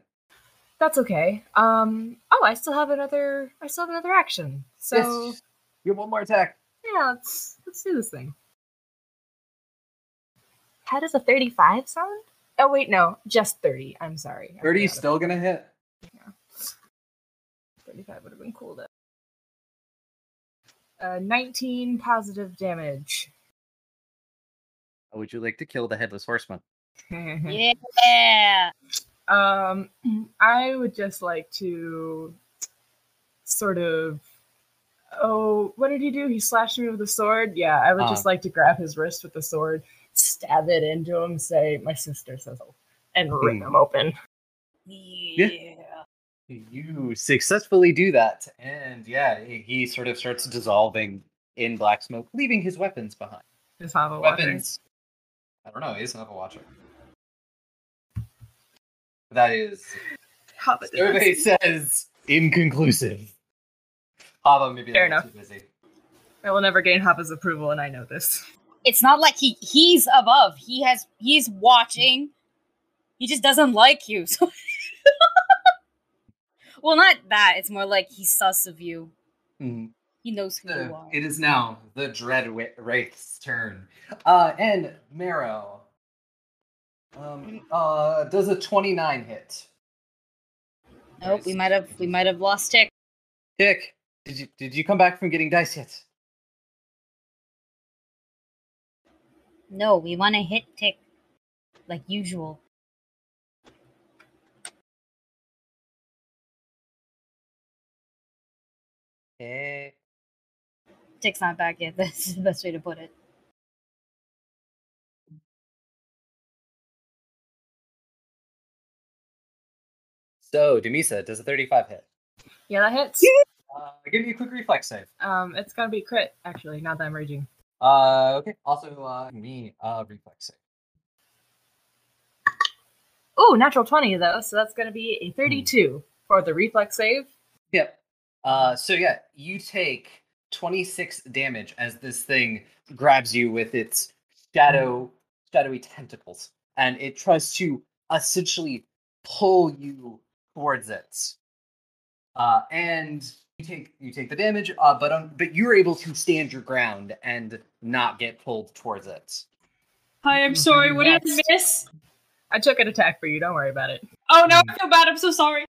That's okay. Um, oh, I still have another, I still have another action. So, Yes. You have one more attack. yeah, let's, let's do this thing. How does a 35 sound? Oh, wait, no, just 30. I'm sorry. 30 is still gonna hit. 35 would have been cool though. Uh, 19 positive damage. Would you like to kill the headless horseman? [LAUGHS] Yeah. um, I would just like to sort of. Oh, what did he do? He slashed me with a sword. Yeah, I would just Uh. like to grab his wrist with the sword, stab it into him, say, "My sister says," and rip Hmm. him open. Yeah. You successfully do that, and yeah, he sort of starts dissolving in black smoke, leaving his weapons behind. Just have a watcher. Weapons. I don't know. He doesn't watcher. That is Hava did survey this. says inconclusive. Hava maybe Fair enough. too busy. I will never gain Hava's approval, and I know this. It's not like he he's above. He has he's watching. He just doesn't like you. So [LAUGHS] well, not that. It's more like he's sus of you. Mhm. He knows who you are. it is now the Dread Wraith's turn. Uh, and Marrow. Um, uh, does a 29 hit? Nope, we might have we might have lost Tick. Dick, did you did you come back from getting dice yet? No, we want to hit Tick like usual. Okay. Tick's not back yet. [LAUGHS] That's the best way to put it. So, Dumisa, does a 35 hit? Yeah, that hits. Uh, give me a quick reflex save. Um, it's gonna be crit actually. Now that I'm raging. Uh, okay. Also, uh, me, uh, reflex save. Oh, natural twenty though, so that's gonna be a thirty-two for the reflex save. Yep. Uh, so yeah, you take 26 damage as this thing grabs you with its shadow, shadowy tentacles, and it tries to essentially pull you towards it. Uh, and you take you take the damage, uh, but um, but you're able to stand your ground and not get pulled towards it. Hi, I'm sorry. What did I miss? I took an attack for you. Don't worry about it. Oh no, I feel bad. I'm so sorry.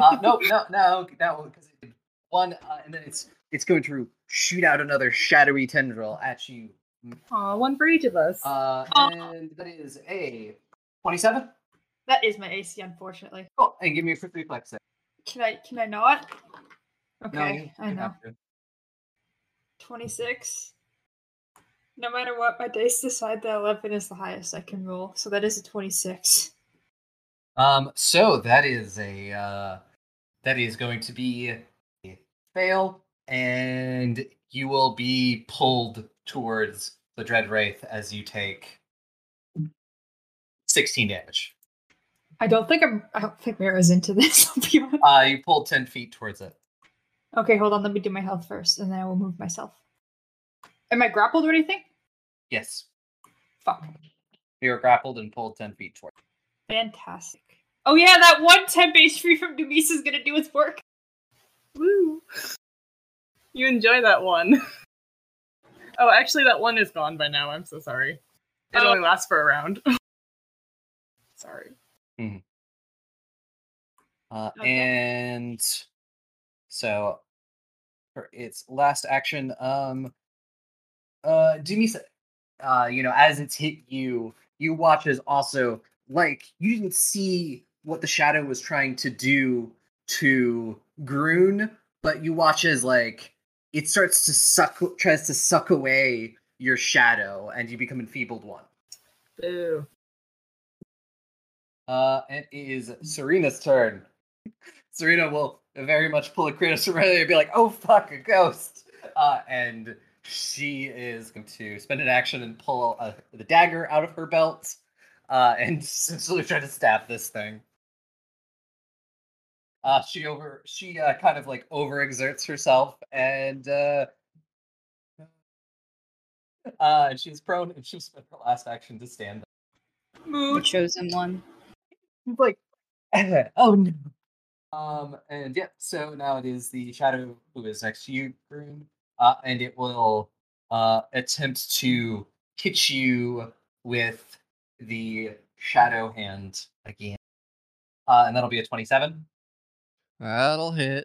Uh, no, no, no, no, because one, uh, and then it's it's going to shoot out another shadowy tendril at you. Aw, one for each of us. Uh, and that is a 27. That is my AC, unfortunately. Oh, and give me a quick reflex save. Can I? Can I not? No, Okay, you- I you know. have to. Twenty-six. No matter what, my dice decide that eleven is the highest I can roll, so that is a twenty-six. Um, so that is a uh, that is going to be a fail, and you will be pulled towards the dread wraith as you take 16 damage. I don't think I'm. I don't think Mira's into this. [LAUGHS] I'll be honest. Uh, you pulled 10 feet towards it. Okay, hold on. Let me do my health first, and then I will move myself. Am I grappled or anything? Yes, Fuck. you were grappled and pulled 10 feet towards. Fantastic. Oh yeah, that one temp HP from Dumisa is gonna do its work. Woo! You enjoy that one. [LAUGHS] Oh, actually, that one is gone by now. I'm so sorry. It Oh. only lasts for a round. [LAUGHS] sorry. Uh, Okay. And so for its last action, um, uh, Dumisa, uh, you know, as it's hit you, you watch as also like you didn't see what the shadow was trying to do to Grun, but you watch as like it starts to suck, tries to suck away your shadow, and you become enfeebled one. Boo. Uh, it is Serena's turn. Serena will very much pull a Kratos from right and be like, "Oh fuck, a ghost!" Uh, and she is going to spend an action and pull a, the dagger out of her belt, uh, and [LAUGHS] essentially try to stab this thing. Uh, she over she uh, kind of like overexerts herself and uh, [LAUGHS] uh, she's prone and she'll spend her last action to stand up. The chosen one. He's like, [LAUGHS] oh no. Um, and yeah, so now it is the shadow who is next to you, Grun, uh, and it will uh attempt to hit you with the shadow hand again. Uh, and that'll be a 27. That'll hit.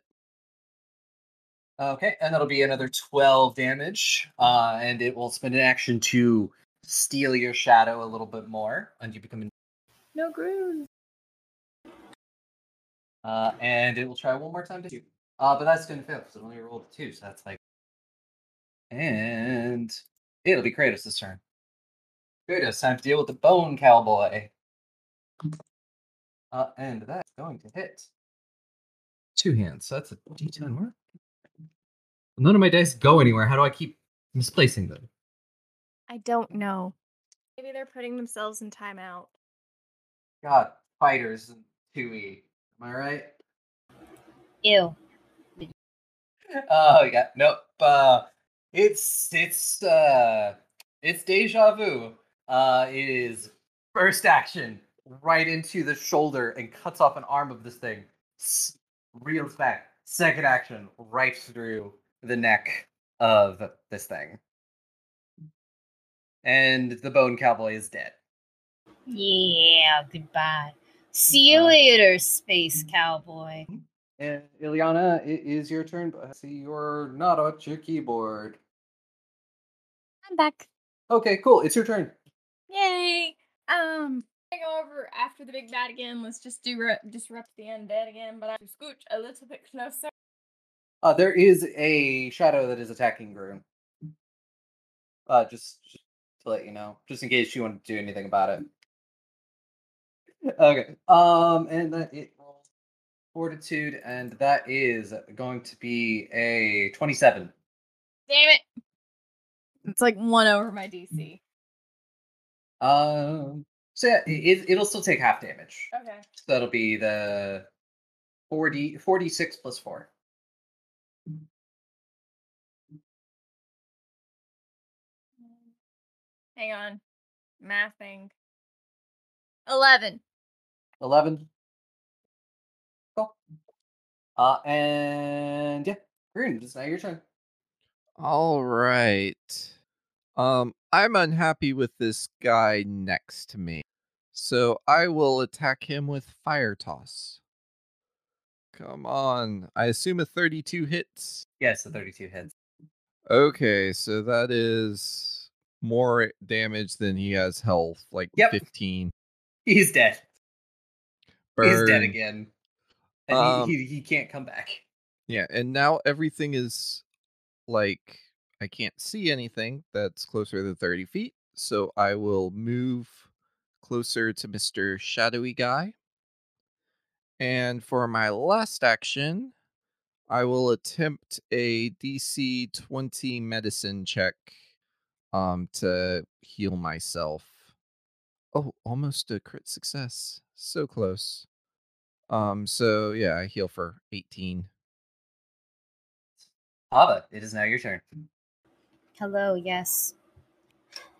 Okay, and that'll be another 12 damage. Uh, and it will spend an action to steal your shadow a little bit more, and you become No groove. Uh, and it will try one more time to shoot. Uh, but that's gonna fail because it only rolled a two, so that's like. And it'll be Kratos' turn. Kratos, time to deal with the Bone Cowboy. Uh, and that's going to hit. Two hands, so that's a D10 work. None of my dice go anywhere. How do I keep misplacing them? I don't know. Maybe they're putting themselves in timeout. God, fighters and 2e. Am I right? Ew. [LAUGHS] Oh yeah, nope. Uh, it's it's uh It's deja vu. Uh, it is first action right into the shoulder and cuts off an arm of this thing. S- reels back. Second action right through the neck of this thing. And the bone cowboy is dead. Yeah, goodbye. See you Uh, later, space cowboy. And Illiana, it is your turn. But I see you're not at your keyboard. I'm back. Okay, cool. It's your turn. Yay! Um, go over after the big bad again. Let's just do re- disrupt the undead again, but I scooch a little bit closer. Uh, there is a shadow that is attacking Grun. Uh, just, just to let you know, just in case you want to do anything about it. Okay. Um, and that it rolls fortitude, and that is going to be a twenty-seven. Damn it! It's like one over my DC. Um, so yeah, it, it'll still take half damage. Okay. So that'll be the 40, 46 plus four. Hang on. Mathing. Eleven. 11. Cool. Uh, and yeah, Green, it's now your turn. All right. Um, I'm unhappy with this guy next to me. So I will attack him with fire toss. Come on. I assume a 32 hits. Yes, a 32 hits. Okay, so that is more damage than he has health, like Yep. 15. He's dead. He's dead again. And Um, he, he, he can't come back. Yeah, and now everything is like I can't see anything that's closer than 30 feet. So I will move closer to Mr. Shadowy Guy. And for my last action, I will attempt a DC 20 medicine check um to heal myself. Oh, almost a crit success. So close. Um so yeah, I heal for 18. Hava, it is now your turn. Hello, yes.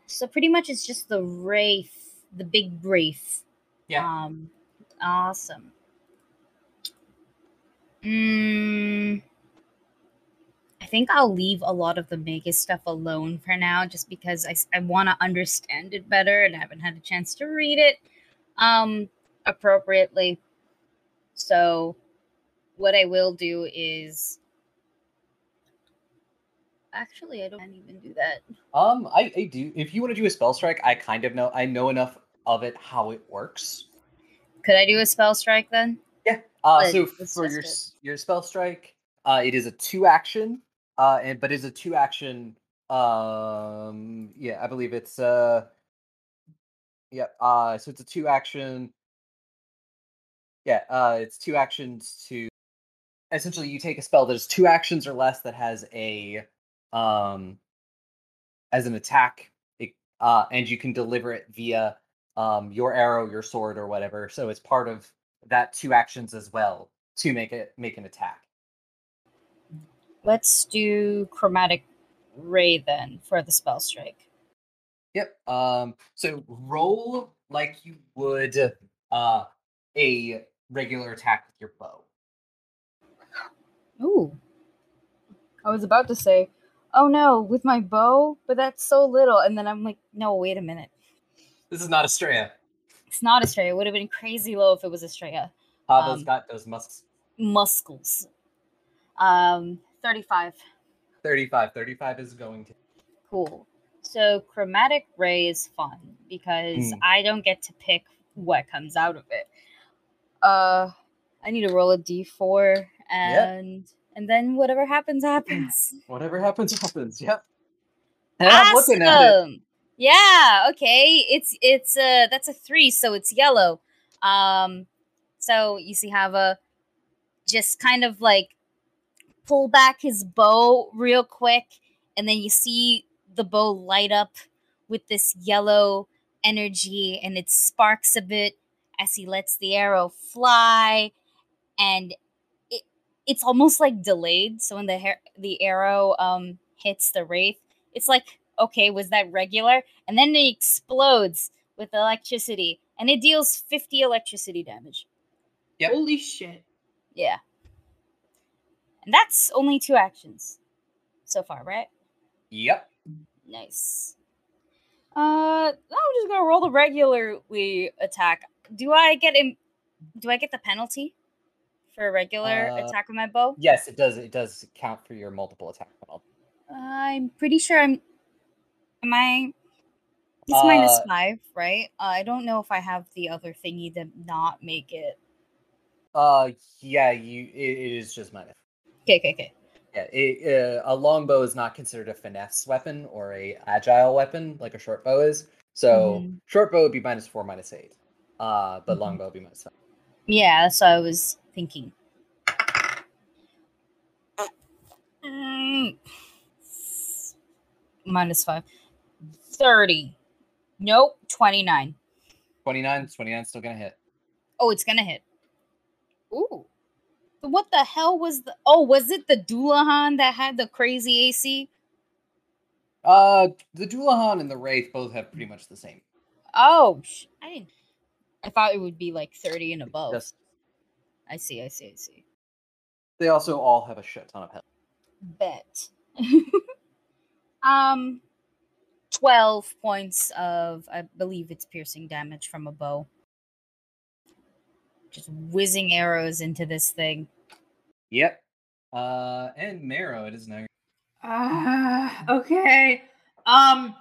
So pretty much it's just the wraith, the big wraith. Yeah. Um, awesome. Mm, I think I'll leave a lot of the mega stuff alone for now, just because I, I want to understand it better and I haven't had a chance to read it um appropriately. So, what I will do is actually I don't even do that. Um, I, I do. If you want to do a spell strike, I kind of know. I know enough of it how it works. Could I do a spell strike then? Yeah. Uh, But so for your s- your spell strike, uh, it is a two action. Uh, and but it's a two action. Um, yeah, I believe it's uh. Yep. uh, so it's a two action. Yeah. Uh, it's two actions to. Essentially, you take a spell that is two actions or less that has a, um, as an attack, it, uh, and you can deliver it via um your arrow, your sword, or whatever. So it's part of that two actions as well to make it make an attack. Let's do chromatic ray then for the spell strike. Yep. Um. So roll like you would uh a regular attack with your bow. Ooh. I was about to say, oh no, with my bow, but that's so little. And then I'm like, no, wait a minute. This is not Astraea. It's not Astraea. It would have been crazy low if it was Astraea. Hava's Um, got those muscles. Muscles. Um, 35. 35. 35 is going to. Cool. So chromatic ray is fun because Mm. I don't get to pick what comes out of it. Uh I need to roll a d4 and and then whatever happens happens. Whatever happens, happens. Yep. And I'm looking at it. Awesome. Yeah, okay. It's it's uh that's a 3 so it's yellow. Um so you see Hava just kind of like pull back his bow real quick and then you see the bow light up with this yellow energy and it sparks a bit as he lets the arrow fly and it's almost like delayed so when the hair the arrow um hits the wraith it's like okay, was that regular? And then it explodes with electricity and it deals 50 electricity damage. Yep. Holy shit. Yeah. And that's only two actions so far, right? Yep. Nice. Uh, I'm just gonna roll the regularly attack. Do I get him? Do I get the penalty for a regular Uh, attack with my bow? Yes, it does. It does count for your multiple attack penalty. I'm pretty sure I'm. Am I? It's Uh, five, right? Uh, I don't know if I have the other thingy to not make it. Uh, yeah, you. It, it is just minus. Okay, okay, okay. Yeah, it, uh, a longbow is not considered a finesse weapon or a agile weapon like a short bow is. So Mhm. short bow would be minus four, minus eight. Uh, but Mhm. longbow would be minus five. Yeah, that's what I was thinking. Mm. Minus five. 30. Nope, 29. 29, 29 still gonna hit. Oh, it's gonna hit. Ooh. What the hell was the. Oh, was it the Dullahan that had the crazy AC? Uh, the Dullahan and the Wraith both have pretty much the same. Oh, I didn't. I thought it would be like 30 and above. Just, I see, I see, I see. they also all have a shit ton of health. Bet. [LAUGHS] um, 12 points of, I believe it's piercing damage from a bow. Just whizzing arrows into this thing. Yep. Uh, and Marrow, it is now. Ah, okay. Um,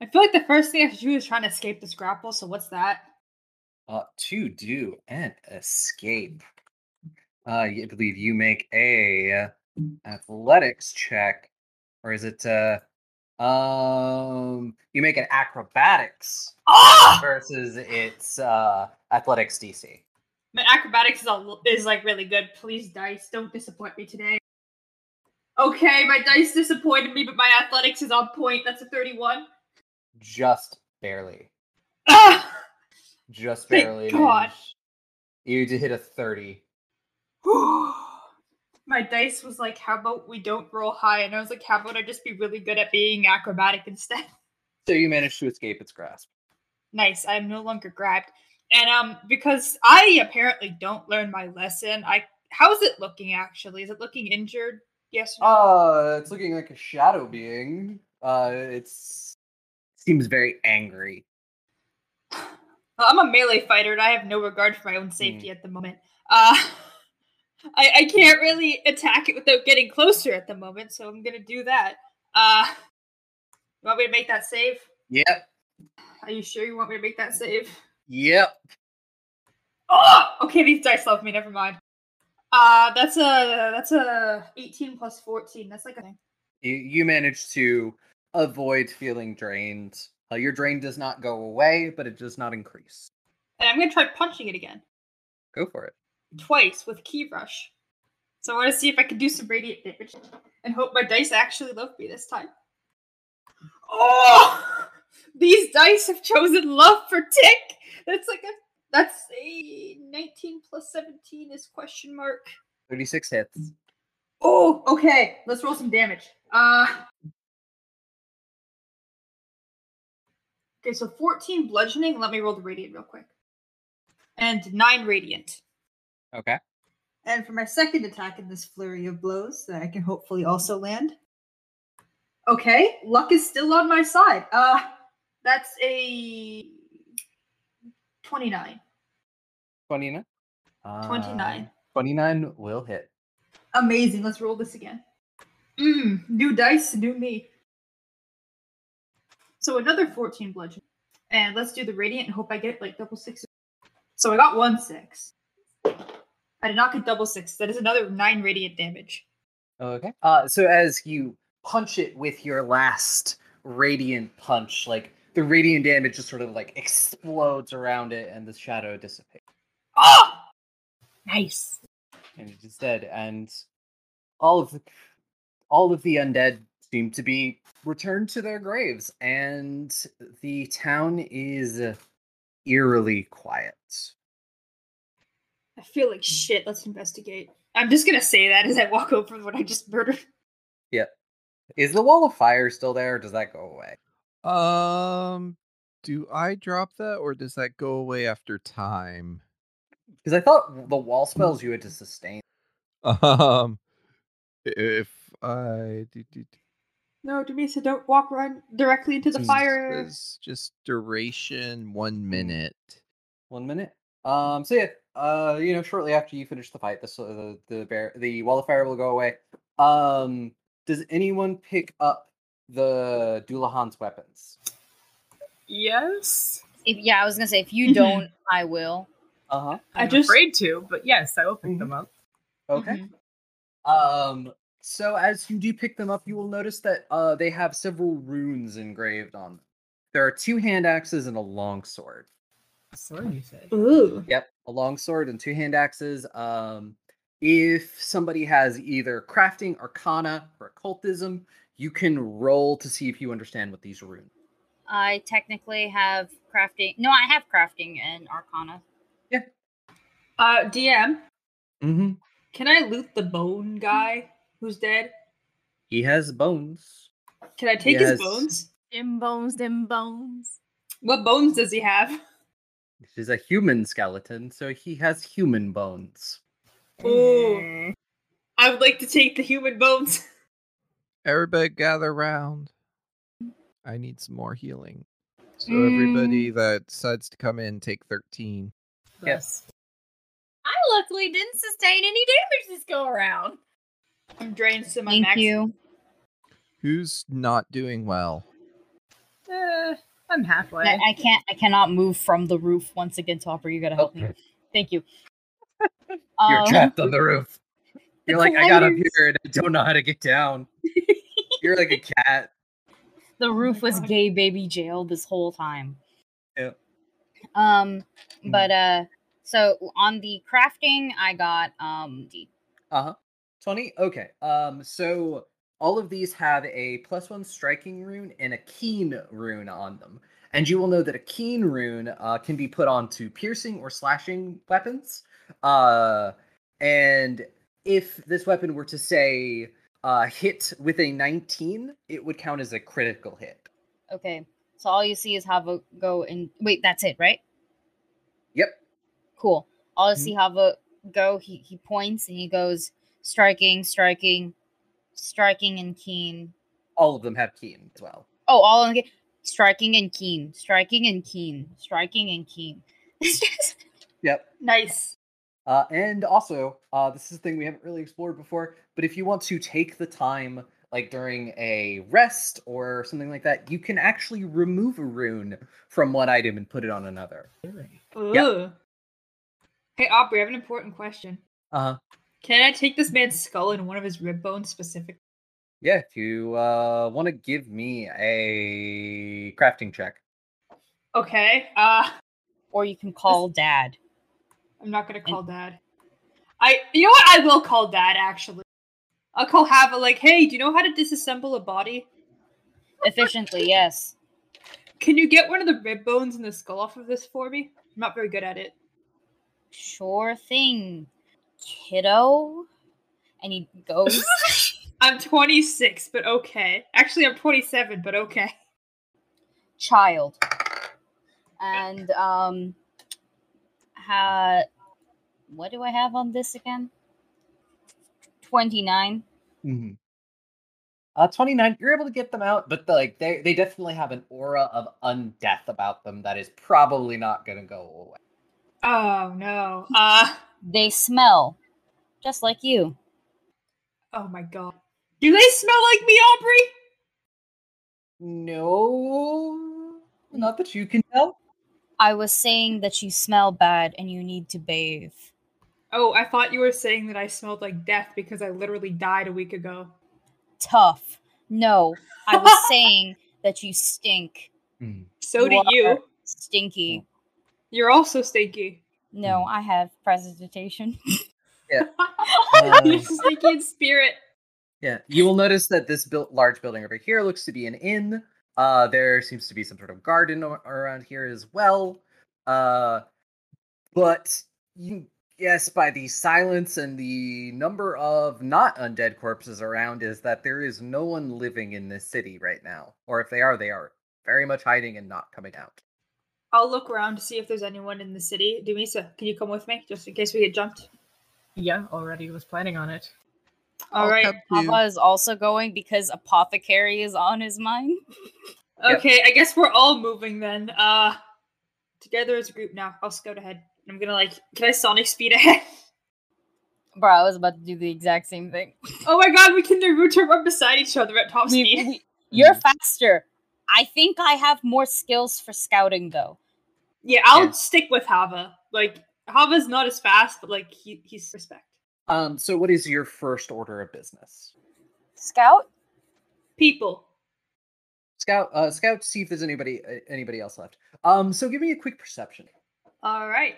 I feel like the first thing I have to do is trying to escape this grapple. So what's that? Uh, to do an escape. Uh, I believe you make a athletics check, or is it uh, um, you make an acrobatics Ah! versus its uh athletics DC. My acrobatics is all, is like really good. Please, dice, don't disappoint me today. Okay, my dice disappointed me, but my athletics is on point. That's a thirty-one. Just barely, Ah! Just Thank barely. God. managed. You did hit a thirty. [GASPS] my dice was like, "How about we don't roll high?" And I was like, "How about I just be really good at being acrobatic instead?" [LAUGHS] So you managed to escape its grasp. nice. I am no longer grabbed. And um, because I apparently don't learn my lesson, I how's it looking actually? Is it looking injured? Yes. no? Uh, it's looking like a shadow being. Uh, it's seems very angry. [SIGHS] [LAUGHS] Well, I'm a melee fighter and I have no regard for my own safety at the moment. Uh, [LAUGHS] I, I can't really attack it without getting closer at the moment, so I'm gonna do that. Uh, you want me to make that save? Yep. Are you sure you want me to make that save? Yep. Oh, okay. These dice love me. Never mind. Uh, that's a that's a 18 plus 14. That's like a You you managed to avoid feeling drained. Uh, your drain does not go away, but it does not increase. and I'm gonna try punching it again Go for it. twice with ki rush. So I want to see if I can do some radiant damage and hope my dice actually love me this time. Oh, [LAUGHS] these dice have chosen love for Tick. That's like a that's a 19 plus 17 is question mark. 36 hits. Oh, okay. Let's roll some damage. Uh Okay, so 14 bludgeoning. Let me roll the radiant real quick. And 9 radiant. Okay. And for my second attack in this flurry of blows that I can hopefully also land. Okay, luck is still on my side. Uh that's a 29. 29. 29. Uh, 29 will hit. Amazing. Let's roll this again. Mmm, new dice, new me. So another 14 bludgeon. And let's do the radiant and hope I get like double six. So I got one six. I did not get double six. That is another nine radiant damage. Okay. Uh, so as you punch it with your last radiant punch, like the radiant damage just sort of like explodes around it, and the shadow dissipates, Oh! Nice. and it is dead. And all of the all of the undead seem to be returned to their graves, and the town is eerily quiet. I feel like shit. Let's investigate. I'm just gonna say that as I walk over what I just murdered. Yeah. Is the wall of fire still there? Or does that go away? Um, do I drop that or does that go away after time? Because I thought the wall spells you had to sustain. [LAUGHS] Um, if I do, do, do No, Dumisa, don't walk right directly into the Mm, fire. says just duration one minute. One minute. Um. So yeah. Uh. You know, shortly after you finish the fight, this uh, the the bear the wall of fire will go away. Um. Does anyone pick up the Dullahan's weapons? Yes. If, yeah, I was gonna say if you Mhm. don't, I will. Uh huh. I I'm just- afraid to, but yes, I will pick Mhm. them up. Okay. Um. So as you do pick them up, you will notice that uh they have several runes engraved on them. There are two hand axes and a long sword. A Sword, you said. Ooh. Yep, a long sword and two hand axes. Um, if somebody has either crafting, arcana, or occultism, you can roll to see if you understand what these runes. I technically have crafting. No, I have crafting and arcana. Yeah. Uh, DM, Mm-hmm. can I loot the bone guy who's dead? He has bones. Can I take Yes. his bones? Dim bones, dim bones. What bones does he have? He's a human skeleton, so he has human bones. Ooh. I would like to take the human bones. [LAUGHS] Everybody gather round. I need some more healing. So Mm. everybody that decides to come in, take 13. Yes. I luckily didn't sustain any damage this go around. I'm drained to my Thank max. you. Who's not doing well? Eh, I'm halfway. I, I can't. I cannot move from the roof once again, Topper. You gotta help me. Thank you. [LAUGHS] You're Um, trapped on the roof. You're like, I got up here and I don't know how to get down. [LAUGHS] You're like a cat. The roof was God. gay baby jail this whole time. Yeah. Um, Mm. but uh, so on the crafting, I got um the Uh huh. 20? Okay. Um, so all of these have a plus one striking rune and a keen rune on them. And you will know that a keen rune uh, can be put onto piercing or slashing weapons. Uh, and if this weapon were to say uh, hit with a 19, it would count as a critical hit. okay. So all you see is Hava go and wait. That's it, right? Yep. Cool. All you Mhm. see Hava go. He he points and he goes striking, striking, striking, and keen. All of them have keen as well. Oh, all in the striking and keen, striking and keen, striking and keen. It's [LAUGHS] just Yep. Nice. Uh, and also, uh, this is a thing we haven't really explored before, but if you want to take the time, like during a rest or something like that, you can actually remove a rune from one item and put it on another. Ooh. Hey, Aubrey, I have an important question. Uh huh. Can I take this man's skull and one of his rib bones specifically? Yeah, if you uh, want to give me a crafting check. Okay. Uh, or you can call dad. I'm not gonna call dad. I, you know what? I will call dad. Actually, I'll call Hava. Like, hey, do you know how to disassemble a body? Efficiently, yes. Can you get one of the rib bones and the skull off of this for me? I'm not very good at it. Sure thing, kiddo. And he goes. [LAUGHS] I'm 26, but okay. Actually, I'm 27, but okay. child. And um ha what do I have on this again? 29. Mm-hmm. Uh, 29, you're able to get them out, but like they, they definitely have an aura of undeath about them that is probably not going to go away. Oh no. Uh. They smell just like you. Oh my god. Do they smell like me, Aubrey? No, not that you can tell. I was saying that you smell bad and you need to bathe. Oh, I thought you were saying that I smelled like death because I literally died a week ago. Tough. No, I was [LAUGHS] saying that you stink. Hmm. So You do you. Stinky. Hmm. You're also stinky. No, I have presentation. You're [LAUGHS] stinky in spirit. Yeah, you will notice that this built large building over here looks to be an inn. Uh, there seems to be some sort of garden a- around here as well. Uh, but you guess by the silence and the number of not undead corpses around is that there is no one living in this city right now. Or if they are, they are very much hiding and not coming out. I'll look around to see if there's anyone in the city. Dumisa, can you come with me just in case we get jumped? Yeah, already was planning on it. All I'll right. Papa is also going because apothecary is on his mind. Yep. Okay, I guess we're all moving then. Uh together as a group now. I'll scout ahead. I'm gonna like can I sonic speed [LAUGHS] ahead? Bro, I was about to do the exact same thing. Oh my god, we can Naruto run beside each other at top We- speed. we- you're faster. I think I have more skills for scouting though. Yeah, I'll Yeah. stick with Hava. Like Hava's not as fast, but like he, he's respect. Um, so what is your first order of business? Scout? People. Scout, uh, scout, see if there's anybody uh, anybody else left. Um, so give me a quick perception. All right.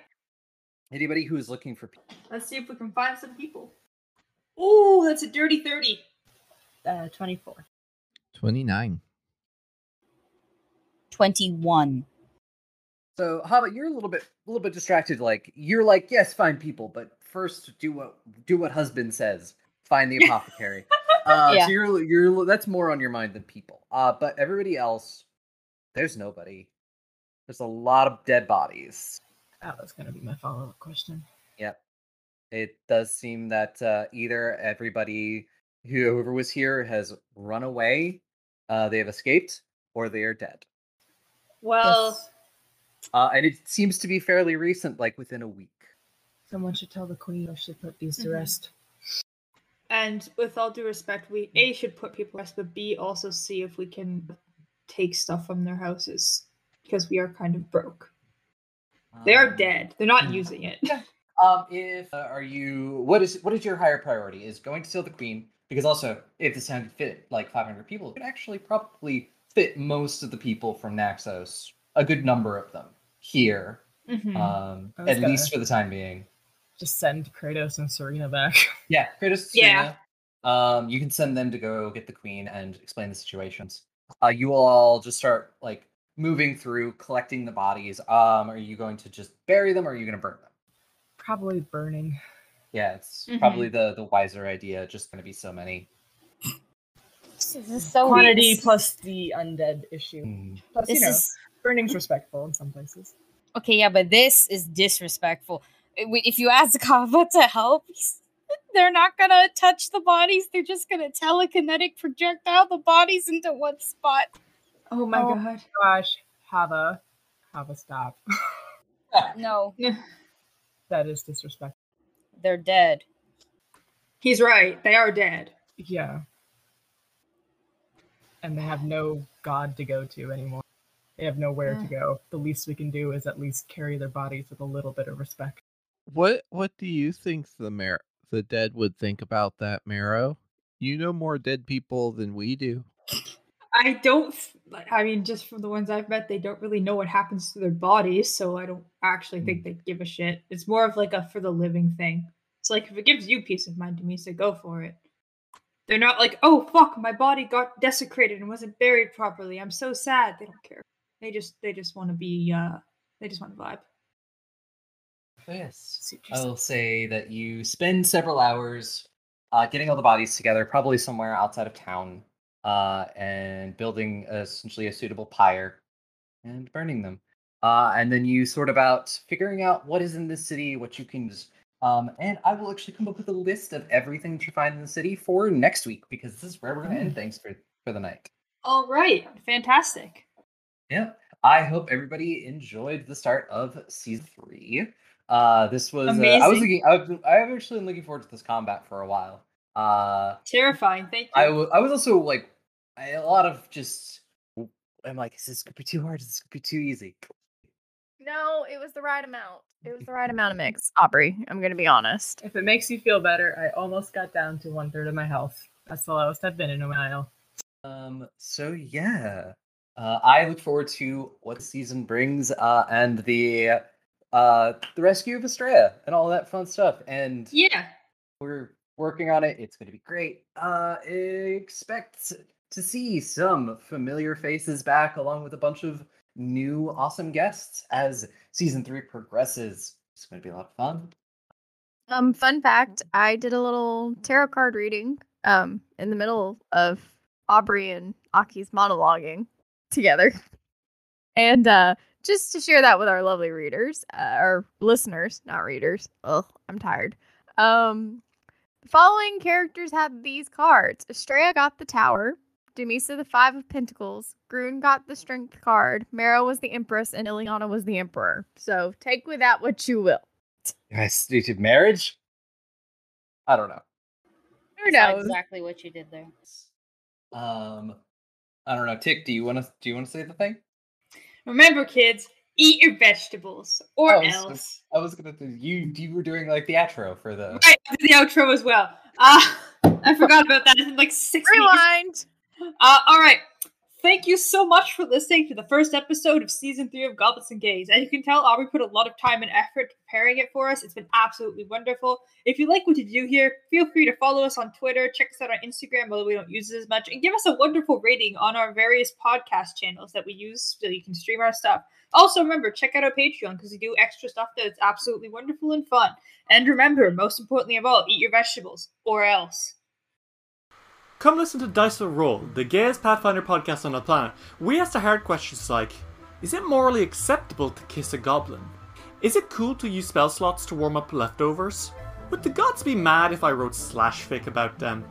Anybody who is looking for people. Let's see if we can find some people. Oh, that's a dirty 30. Uh, 24. 29. 21. So, Hobbit, you're a little bit, a little bit distracted. Like you're like, yes, find people, but first do what, do what husband says. Find the [LAUGHS] apothecary. uh, Yeah. So you're, you're, that's more on your mind than people. Uh, but everybody else, there's nobody. There's a lot of dead bodies. That was going to be my follow up question. Yep. It does seem that uh, either everybody, whoever was here, has run away, uh, they have escaped, or they are dead. Well, Yes. Uh, and it seems to be fairly recent, like within a week. Someone should tell the queen I should put these to Mhm. rest. and with all due respect, we A should put people rest, but B also see if we can take stuff from their houses. Because we are kind of broke. They are Um, dead. They're not hmm. using it. [LAUGHS] Um, if uh, are you, what is what is your higher priority? Is going to steal the queen? Because also, if this town could fit like 500 people, it could actually probably fit most of the people from Naxos, a good number of them here, Mhm. um, at least gonna- for the time being. Just send Kratos and Serena back. [LAUGHS] Yeah, Kratos. Yeah. Serena, Um, you can send them to go get the queen and explain the situations. Uh, you will all just start like moving through, collecting the bodies. Um, are you going to just bury them, or are you going to burn them? Probably burning. Yeah, it's Mhm. probably the the wiser idea. Just going to be so many. This is so Quantity weird. plus the undead issue. Mm. Plus, This you know, is burning's respectful in some places. okay, yeah, but this is disrespectful. If you ask [LAUGHS] Hava to help, [LAUGHS] they're not gonna touch the bodies. They're just gonna telekinetic projectile the bodies into one spot. Oh my Oh. god. Gosh, Hava. Hava, stop. [LAUGHS] No, that is disrespectful. they're dead. He's right. They are dead. Yeah. And they have no god to go to anymore. They have nowhere to Mm. go. The least we can do is at least carry their bodies with a little bit of respect. What what do you think the Mar- the dead would think about that, Marrow? You know more dead people than we do. I don't. I mean, just from the ones I've met, they don't really know what happens to their bodies, so I don't actually think they'd give a shit. It's more of like a for the living thing. It's like if it gives you peace of mind, Dumisa, go for it. They're not like, oh fuck, my body got desecrated and wasn't buried properly. I'm so sad. They don't care. They just they just want to be. uh They just want to vibe. Yes. I will say that you spend several hours uh, getting all the bodies together, probably somewhere outside of town, uh, and building essentially a suitable pyre and burning them. Uh, and then you sort of about figuring out what is in this city, what you can. s- Um, and I will actually come up with a list of everything that you find in the city for next week because this is where we're going to end things for for the night. All right, fantastic. Yeah. I hope everybody enjoyed the start of season three. Uh, this was uh, I was looking. I've, I've actually been looking forward to this combat for a while. Uh, Terrifying. Thank you. I was also like I, a lot of just. I'm like, is this gonna be too hard? Is this gonna be too easy? No, it was the right amount. It was the right amount of [LAUGHS] mix. Aubrey, I'm gonna be honest. If it makes you feel better, I almost got down to one third of my health. That's the lowest I've been in a while. Um. So yeah, uh, I look forward to what season brings, uh, and the uh the rescue of Astraea and all that fun stuff. And yeah. we're working on it. It's going to be great. Uh, expect to see some familiar faces back, along with a bunch of new awesome guests as season three progresses. It's going to be a lot of fun. Um, fun fact: I did a little tarot card reading. Um, in the middle of Aubrey and Aki's monologuing together, and uh, just to share that with our lovely readers, uh, or listeners, not readers. Ugh, I'm tired. Um, the following characters had these cards: Astraea got the Tower, Demisa the Five of Pentacles, Grun got the Strength card, Mara was the Empress, and Illiana was the Emperor. So take with that what you will. Guys, due to marriage? I don't know. Who knows? exactly what you did there. Um, I don't know. Tick, do you want to do you want to say the thing? Remember, kids, eat your vegetables, or I was- else. I was gonna do you. You were doing like the outro for the. Right, the outro as well. Uh, I forgot about that. It's in like six weeks. Rewind. Uh, all right. Thank you so much for listening to the first episode of season three of Goblets and Gays. As you can tell, Aubrey put a lot of time and effort preparing it for us. It's been absolutely wonderful. If you like what you do here, feel free to follow us on Twitter, check us out on Instagram, although we don't use it as much, and give us a wonderful rating on our various podcast channels that we use so you can stream our stuff. Also, remember, check out our Patreon because we do extra stuff that's absolutely wonderful and fun. And remember, most importantly of all, eat your vegetables, or else. Come listen to Dice Will Roll, the gayest Pathfinder podcast on the planet. We ask the hard questions like Is it morally acceptable to kiss a goblin? Is it cool to use spell slots to warm up leftovers? Would the gods be mad if I wrote slash fic about them?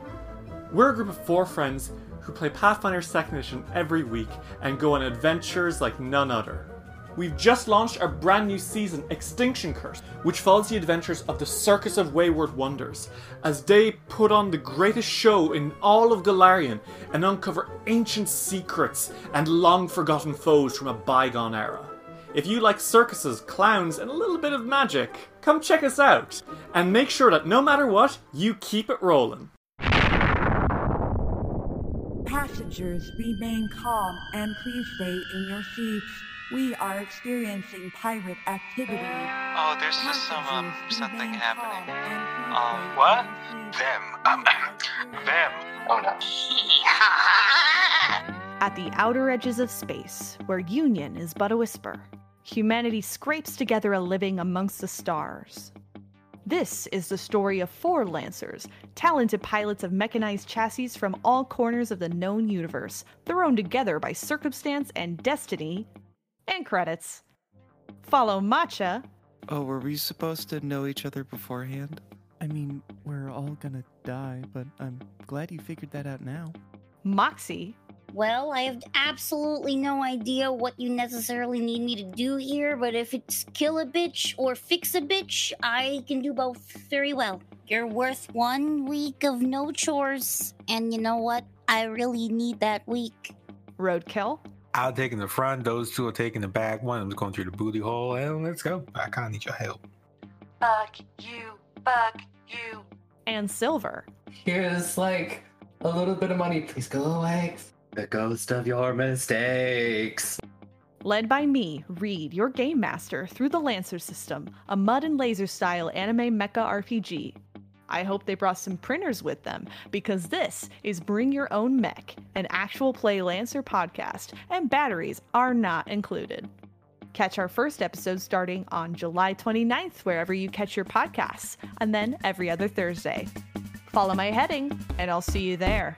We're a group of four friends who play Pathfinder 2nd Edition every week and go on adventures like none other. We've just launched our brand new season, Extinction Curse, which follows the adventures of the Circus of Wayward Wonders as they put on the greatest show in all of Golarion and uncover ancient secrets and long forgotten foes from a bygone era. If you like circuses, clowns, and a little bit of magic, come check us out and make sure that no matter what, you keep it rolling. Passengers, remain calm and please stay in your seats. We are experiencing pirate activity. Oh, there's just some, um, something happening. calm Um, what? in. Them. Um, them. Oh no. [LAUGHS] At the outer edges of space, where union is but a whisper, humanity scrapes together a living amongst the stars. This is the story of four Lancers, talented pilots of mechanized chassis from all corners of the known universe, thrown together by circumstance and destiny, and credits. Follow Matcha, Oh, were we supposed to know each other beforehand? I mean, we're all gonna die, but I'm glad you figured that out now. Moxie, Well, I have absolutely no idea what you necessarily need me to do here, but if it's kill a bitch or fix a bitch, I can do both very well. You're worth one week of no chores, and you know what? I really need that week. Roadkill, I'll take in the front. Those two are taking the back. One of them's going through the booty hole. And let's go. I kind of need your help. Fuck you, fuck you. and Silver. Here's like a little bit of money. Please go away. The ghost of your mistakes. Led by me, Reed, your game master, through the Lancer system, a mud and laser style anime mecha RPG. I hope they brought some printers with them because this is Bring Your Own Mech, an actual play Lancer podcast, and batteries are not included. Catch our first episode starting on July 29th, wherever you catch your podcasts, and then every other Thursday. Follow my heading, and I'll see you there.